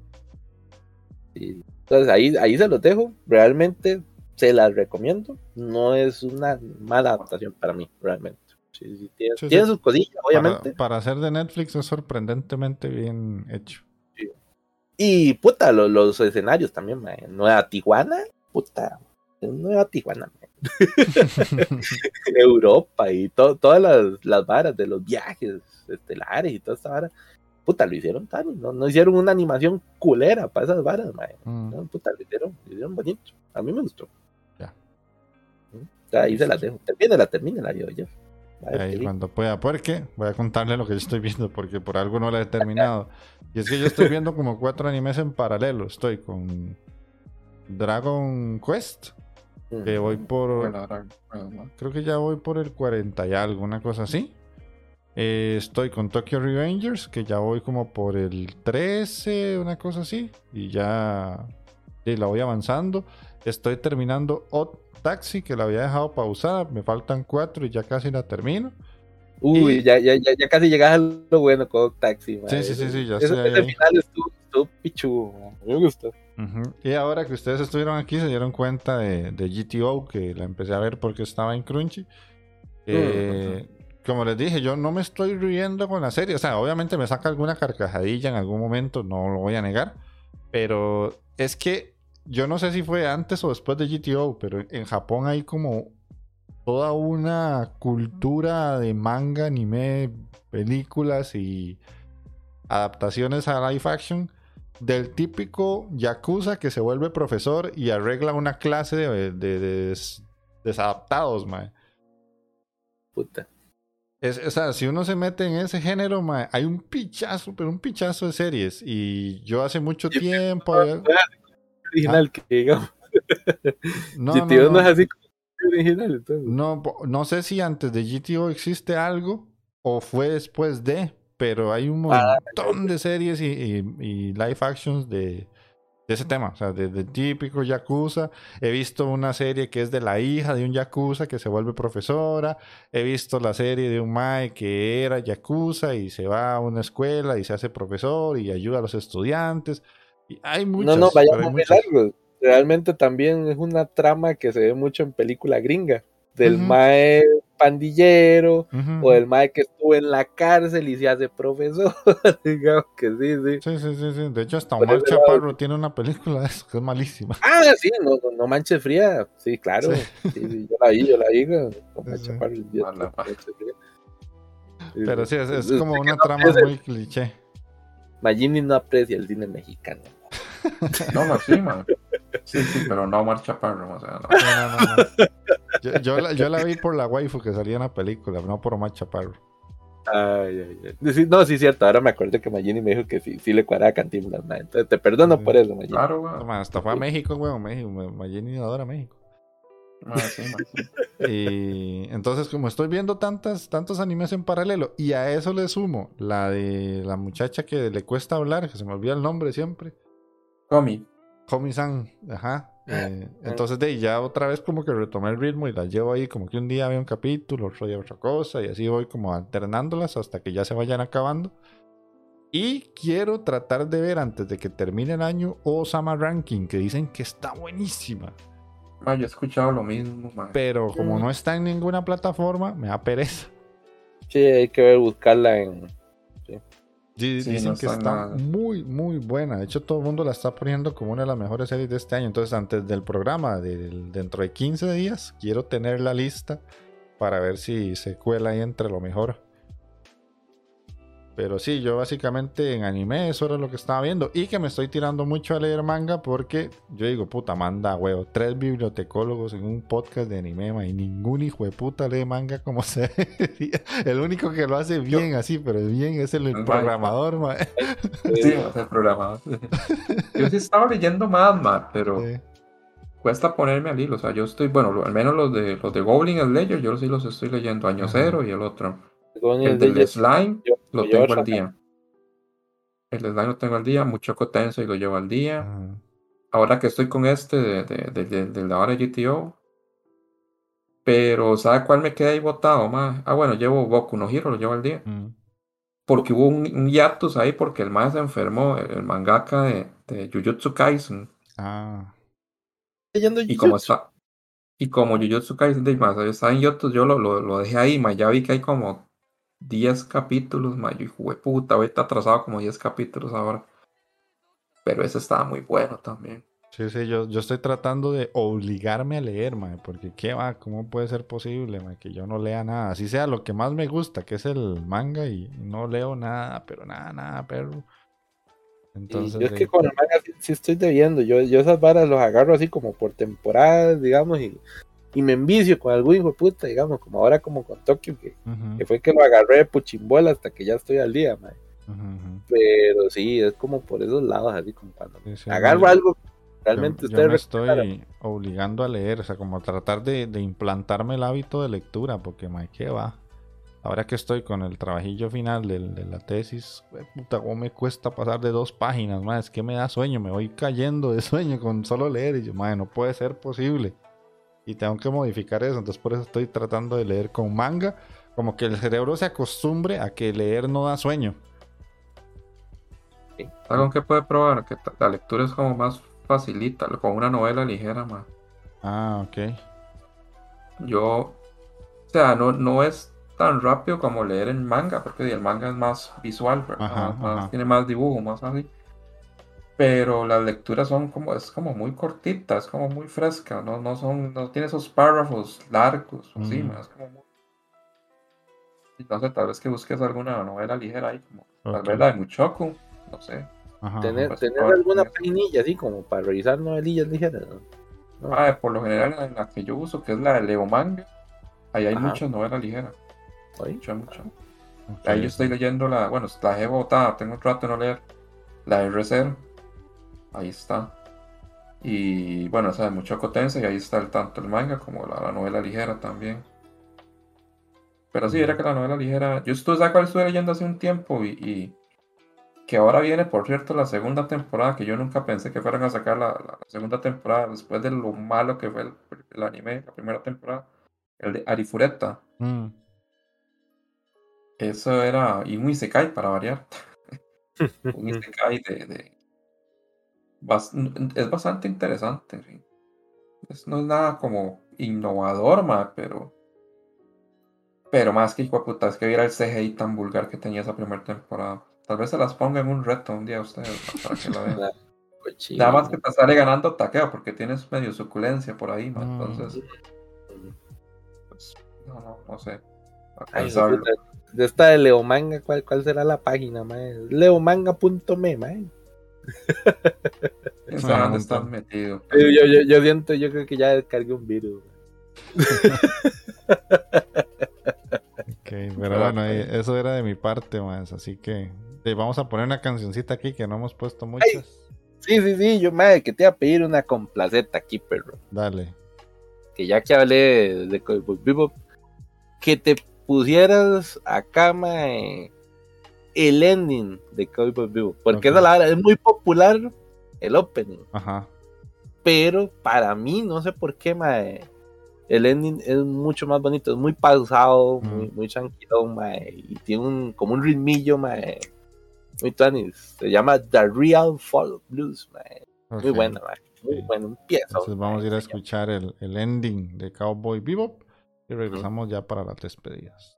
Entonces ahí, ahí se los dejo. Realmente se las recomiendo. No es una mala adaptación para mí, realmente. Sí, sí, tiene, Sí, tiene sí. sus cosillas, obviamente. Para, ser de Netflix es sorprendentemente bien hecho. Y puta, lo- los escenarios también, mae. Nueva Tijuana, puta. Nueva Tijuana. *laughs* Europa y to- todas las, las varas de los viajes estelares y toda esta vara. Puta, lo hicieron tan, no, no hicieron una animación culera para esas varas, mae. Mm. No, puta, lo hicieron, lo hicieron bonito. A mí me gustó. Ya. Ya, ahí se las dejo. Termínela, termínela, yo, yo. Ahí sí. cuando pueda, porque voy a contarle lo que yo estoy viendo, porque por algo no la he terminado. *laughs* Y es que yo estoy viendo como cuatro animes en paralelo. Estoy con Dragon Quest, que voy por. Creo que ya voy por el 40 y algo, una cosa así. Eh, estoy con Tokyo Revengers, que ya voy como por el 13, una cosa así. Y ya sí, la voy avanzando. Estoy terminando Odd Taxi, que la había dejado pausada. Me faltan cuatro y ya casi la termino. Uy, Y- ya, ya, ya, ya casi llegas a lo bueno con Taxi, mae. Sí, sí, sí, sí, ya Ese, estoy ese final estuvo, estuvo pichudo. Me gustó. Ujú. Y ahora que ustedes estuvieron aquí, se dieron cuenta de, de GTO, que la empecé a ver porque estaba en Crunchy. Eh, Como les dije, yo no me estoy riendo con la serie. O sea, obviamente me saca alguna carcajadilla en algún momento, no lo voy a negar. Pero es que yo no sé si fue antes o después de GTO, pero en Japón hay como toda una cultura de manga, anime, películas y adaptaciones a live action del típico yakuza que se vuelve profesor y arregla una clase de, de- de des- desadaptados, mae. Puta. Es, o sea, si uno se mete en ese género, mae, hay un pichazo, pero un pichazo de series. Y yo hace mucho tiempo. había- Original que digamos. *laughs* No, si no, tío no, no. es así como original, entonces. No, no sé si antes de GTO existe algo o fue después de, pero hay un Ah, montón de series y, y- y live actions de, de ese tema, o sea, de, de típico Yakuza. He visto una serie que es de la hija de un Yakuza que se vuelve profesora. He visto la serie de un Mae que era Yakuza y se va a una escuela y se hace profesor y ayuda a los estudiantes. Y hay muchas. no, no, vayamos muy largo. Realmente también es una trama que se ve mucho en película gringa. Del Ujú. mae pandillero, o del mae que estuvo en la cárcel y se hace profesor. *laughs* Digamos que sí, sí. Sí, sí, sí, sí. De hecho, hasta Omar Chaparro tiene una película de eso que es malísima. Ah, sí, no, no, no manches fría. Sí, claro. Sí. Sí, sí, yo la vi, yo la vi sí. Chaparro, el no. Sí, Pero sí, es, como una no trama aprecia- muy cliché. Magini no aprecia el cine mexicano. No, ma, sí, man. Sí, sí, pero no Omar Chaparro, o sea, no. No, no, no, no. Yo, yo la, yo la vi por la waifu que salía en la película, no por Omar Chaparro. Ay, ay, ay. Sí, no, sí, cierto. Ahora me acuerdo que Magini me dijo que sí, sí le cuadraba Cantinflas, man. Entonces te perdono Sí. por eso, Magini. Claro, weón. hasta fue a México, weón. México, Ma- Mayeni adora México. Ma, sí. *laughs* Y entonces, como estoy viendo tantas, tantos animes en paralelo, y a eso le sumo la de la muchacha que le cuesta hablar, que se me olvida el nombre siempre. Comi. Homi-san, ajá. Eh, entonces, de ahí ya otra vez como que retomé el ritmo y las llevo ahí como que un día veo un capítulo, otro día otra cosa, y así voy como alternándolas hasta que ya se vayan acabando. Y quiero tratar de ver antes de que termine el año Osama Ranking, que dicen que está buenísima. Ma, yo he escuchado lo mismo. Pero como Mm. no está en ninguna plataforma, me da pereza. Sí, hay que ver, buscarla en. Sí, Dicen no que está nada. muy, muy buena. De hecho, todo el mundo la está poniendo como una de las mejores series de este año. Entonces, antes del programa, del- dentro de 15 días, quiero tener la lista para ver si se cuela ahí entre lo mejor. Pero sí, yo básicamente en anime eso era lo que estaba viendo. Y que me estoy tirando mucho a leer manga porque yo digo, puta, manda huevo. Tres bibliotecólogos en un podcast de anime, ma, y ningún hijo de puta lee manga como *laughs* se. El único que lo hace bien así, pero bien es el, El programador, ma. Sí, va a ser programado. Yo sí estaba leyendo más, ma, pero Sí. cuesta ponerme al hilo. O sea, yo estoy, bueno, al menos los de los de Goblin Slayer, yo sí los estoy leyendo año Ajá. cero y el otro. El el del de slime yo- lo tengo al día. El slime lo tengo al día, mucho tenso y lo llevo al día. Ahora que estoy con este de, de, de, de- de la hora de GTO. Pero, ¿sabe cuál me queda ahí botado más? Ah, bueno, llevo Boku no Hero, lo llevo al día. Mm. Porque hubo un, un hiatus ahí porque el más se enfermó, el, el mangaka de, de Jujutsu Kaisen. Ah. leyendo Y como está, y como Jujutsu Kaisen de más está en hiatus, yo lo, lo, lo dejé ahí, ma, ya vi que hay como 10 capítulos, ma, yo hijo de puta, ahorita atrasado como 10 capítulos ahora. Pero ese estaba muy bueno también. Sí, sí, yo, yo estoy tratando de obligarme a leer, mae, porque qué va, ¿cómo puede ser posible, mae, que yo no lea nada? Así sea lo que más me gusta, que es el manga, y no leo nada, pero nada, nada, perro. Y Entonces, yo es que con el manga sí, sí estoy debiendo. Yo, yo esas varas los agarro así como por temporadas, digamos, y, y me envicio con algún hijo de puta, digamos, como ahora como con Tokio, que, que fue que lo agarré de puchimbola hasta que ya estoy al día, mae. Pero sí, es como por esos lados, así como cuando Sí, sí, agarro yo- algo, yo- realmente yo, ustedes me estoy obligando a leer, o sea, como tratar de, de implantarme el hábito de lectura, porque, mae, qué va. ahora que estoy con el trabajillo final del- de, la tesis, puta, cómo me cuesta pasar de dos páginas, más es que me da sueño, me voy cayendo de sueño con solo leer y yo, madre, no puede ser posible. Y tengo que modificar eso, entonces por eso estoy tratando de leer con manga, como que el cerebro se acostumbre a que leer no da sueño. Algo que puede probar, que la lectura es como más facilita, con una novela ligera, más. Ah, ok. Yo, o sea, no, no es tan rápido como leer en manga, porque el manga es más visual, ¿verdad? Ajá, Más- más- ajá. tiene más dibujo, más así. Pero las lecturas son como, es como muy cortita, es como muy fresca, no, no son, no tiene esos párrafos largos, Mm. más como muy... Entonces tal vez que busques alguna novela ligera ahí, como tal Ok. vez la de Muchoku, no sé. Ajá, ¿Tener, pues, tener alguna paginilla así como para revisar novelillas ligeras? ¿no? Ah, por lo general en la que yo uso, que es la de Leo Manga, ahí hay Ajá. muchas novelas ligeras, Oye, muchas, muchas. Ahí yo estoy leyendo la, bueno, la dejé botada, tengo un rato de no leer. La de R0. Ahí está. Y bueno, esa de Muchoco Tensei, ahí está el, tanto el manga como la, la novela ligera también. Pero sí, era que la novela ligera. Yo estuve, ¿sabes cuál estuve leyendo hace un tiempo? Y, y que ahora viene, por cierto, la segunda temporada, que yo nunca pensé que fueran a sacar la, la segunda temporada después de lo malo que fue el, el anime, la primera temporada. El de Arifureta. Mm, Eso era. Y un Isekai para variar. *laughs* un Isekai de. de- bas- es bastante interesante. sí. Es- no es nada como innovador, ma, pero. Pero más que hijo de puta, es que viera el CGI tan vulgar que tenía esa primera temporada. Tal vez se las ponga en un reto un día a ustedes ma, para que la *laughs* vean. cochino. Nada más que te sale ganando taqueo porque tienes medio suculencia por ahí, ma, Mm. Entonces, pues, no, no, no sé. Ay, de esta de Leomanga, ¿cuál, ¿cuál será la página, mae? Leomanga.me, mae. *laughs* ¿Quién sabe Ah, dónde un estás metido? Yo, yo, yo, yo siento, yo creo que ya descargué un virus. *laughs* ok, pero bueno, ahí- eso era de mi parte, más. Así que eh, vamos a poner una cancioncita aquí que no hemos puesto muchas. Sí, sí, sí, yo, madre, que te iba a pedir una complaceta aquí, perro. Dale. Que ya que hablé de, de que te pusieras acá, mae, el ending de Cowboy Bebop. Porque esa la verdad, es muy popular el opening. Ajá. pero para mí, no sé por qué, mae, el ending es mucho más bonito, es muy pausado, Mm. muy, muy tranquilo, mae, y tiene un, como un ritmillo, mae, muy tuanis. Se llama The Real Folk Blues, mae. Muy ok. buena, mae, muy bueno, empieza. Entonces vamos a ir a escuchar el, el ending de Cowboy Bebop y regresamos ya para las despedidas.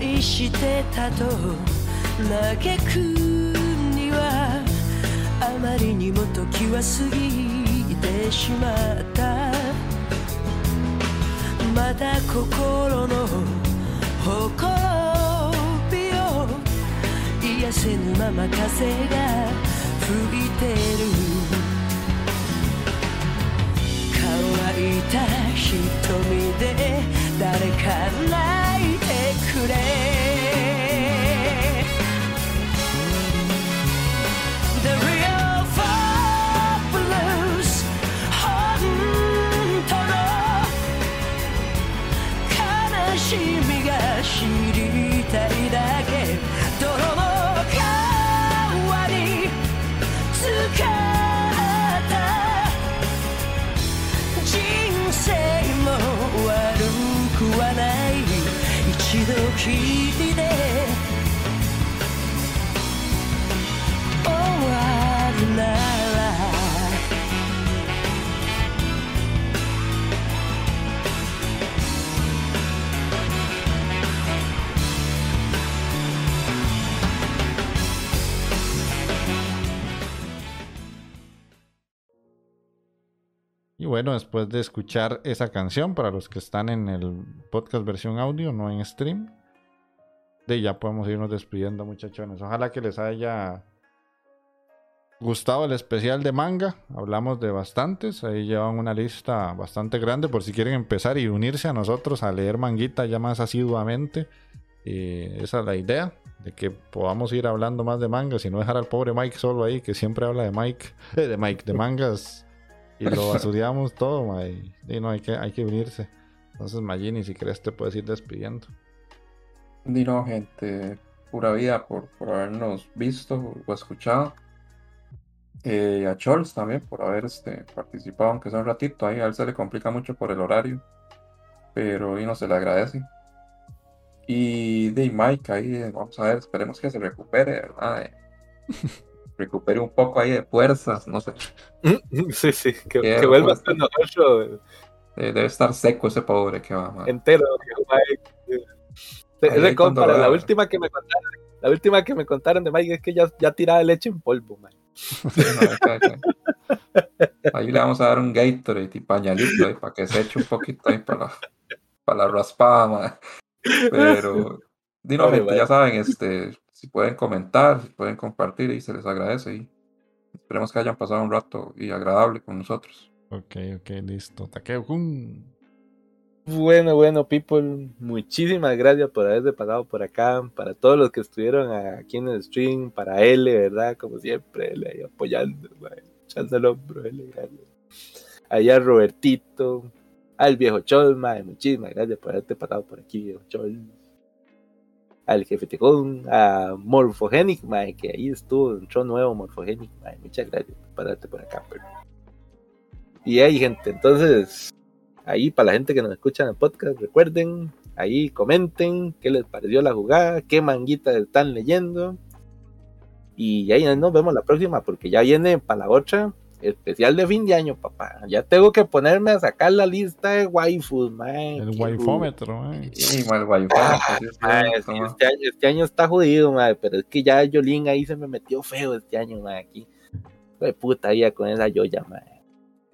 愛してたと嘆くにはあまりにも時は過ぎてしまった。まだ心のほこびを癒せぬまま風が吹いてる。乾いた瞳で誰か泣いてくれ。The Y bueno, después de escuchar esa canción, para los que están en el podcast versión audio, no en stream, de ya podemos irnos despidiendo, muchachones. Ojalá que les haya gustado el especial de manga. Hablamos de bastantes. Ahí llevan una lista bastante grande por si quieren empezar y unirse a nosotros a leer manguita ya más asiduamente. Y esa es la idea, de que podamos ir hablando más de mangas y no dejar al pobre Mike solo ahí, que siempre habla de Mike, eh, *laughs* de Mike, de mangas, y lo *laughs* basuriamos todo, ma, y, y no, hay que, hay que unirse. Entonces, Magini, si querés te puedes ir despidiendo. Di no, gente, pura vida por, por habernos visto o escuchado. Eh, y a Chols también por haber este, participado, aunque sea un ratito. Ahí a él se le complica mucho por el horario, pero y no se le agradece. Y de Mike, ahí eh, vamos a ver, esperemos que se recupere, ¿verdad? Eh, *laughs* recupere un poco ahí de fuerzas, no sé. Sí, sí, que, vuelva a ser nosotros Eh, debe estar seco ese pobre que va, man. entero. Mike- Ese compa, la la- última que me contaron, la última que me contaron de Mike es que ya, ya tiraba leche en polvo, man. No, ahí, le vamos a dar un Gatorade y pañalito ahí para que se eche un poquito ahí para la, para la raspada, man. Pero, Oye, gente, ya saben, este, si pueden comentar, si pueden compartir y se les agradece y esperemos que hayan pasado un rato y agradable con nosotros. Ok, ok, listo. Takeo-kun. Bueno, bueno, people, muchísimas gracias por haberse pasado por acá, para todos los que estuvieron aquí en el stream, para L, ¿verdad? Como siempre, L ahí apoyando, echando el hombro, L, gracias. Allá Robertito, al viejo Chol, muchísimas gracias por haberte pasado por aquí, viejo Chol. Al jefe Tejón, a Morphogenic, mae, que ahí estuvo, entró nuevo Morphogenic, mae, muchas gracias por pasarte por acá, pero. Y ahí, gente, entonces, ahí para la gente que nos escucha en el podcast, recuerden, ahí comenten qué les pareció la jugada, qué manguitas están leyendo. Y ahí nos vemos la próxima, porque ya viene para la otra especial de fin de año, papá. Ya tengo que ponerme a sacar la lista de waifus, mae. El waifómetro, eh. Y mal wifi, así es Mae, cierto, sí, man. este, año, este año está jodido, mae, pero es que ya Yolín ahí se me metió feo este año, mae, aquí. Fue puta ya con esa Yoya, mae.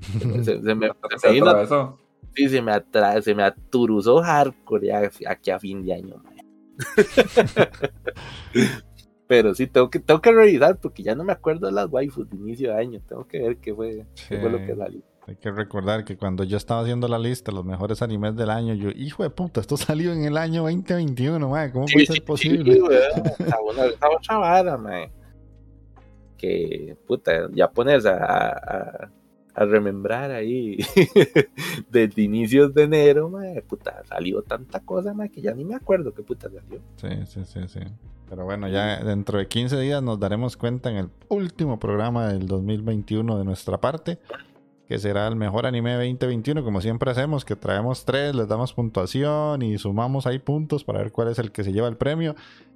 Se, se- se me, *laughs* Se se vino- atravesó. sí, se me, atra- se me aturuzó hardcore ya aquí a fin de año, mae. *laughs* pero sí, tengo que, tengo que revisar porque ya no me acuerdo de las waifus de inicio de año. Tengo que ver qué fue, qué fue lo que Sí. salió. Hay que recordar que cuando yo estaba haciendo la lista de los mejores animes del año, yo, hijo de puta, esto salió en el año 2021, mae, ¿cómo puede ser posible? Sí, esa otra vara, mae. Que, puta, ya ponerse a, a, a remembrar ahí *laughs* desde inicios de enero, mae, puta, salió tanta cosa, mae, que ya ni me acuerdo qué puta salió. Sí, sí, sí, sí. Pero bueno, ya dentro de 15 días nos daremos cuenta en el último programa del 2021 de nuestra parte, que será el mejor anime 2021, como siempre hacemos, que traemos tres, les damos puntuación y sumamos ahí puntos para ver cuál es el que se lleva el premio.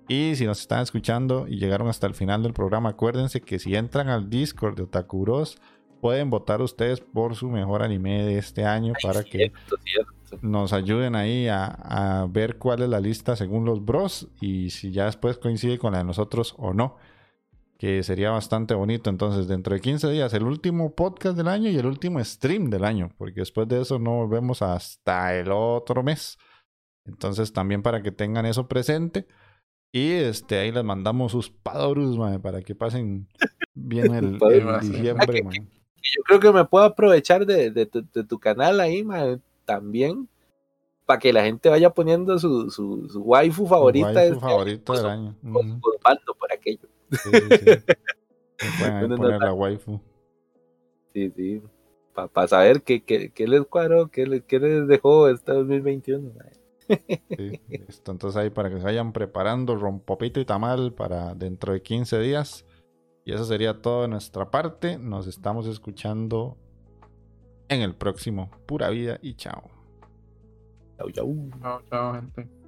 Y si nos están escuchando y llegaron hasta el final del programa, acuérdense que si entran al Discord de Otakuros, pueden votar ustedes por su mejor anime de este año para que cierto. Nos ayuden ahí a, a ver cuál es la lista según los bros y si ya después coincide con la de nosotros o no. Que sería bastante bonito. Entonces, dentro de 15 días, el último podcast del año y el último stream del año. Porque después de eso no volvemos hasta el otro mes. Entonces, también para que tengan eso presente. Y este ahí les mandamos sus padorus, mae, para que pasen bien *laughs* el, el diciembre, mae. Yo creo que me puedo aprovechar de, de tu, de tu canal ahí, mae, también, para que la gente vaya poniendo su, su, su waifu favorita. Waifu este año, del año. con- con por aquello. Sí, sí, *laughs* pueden poner la waifu. Para saber qué, qué, qué les cuadró, qué, les- qué les dejó este 2021. mae. Sí, listo. Entonces ahí para que se vayan preparando rompopito y tamal para dentro de 15 días. Y eso sería todo de nuestra parte. Nos estamos escuchando en el próximo. Pura vida y chao. Chau, chau. Chao, chao, gente.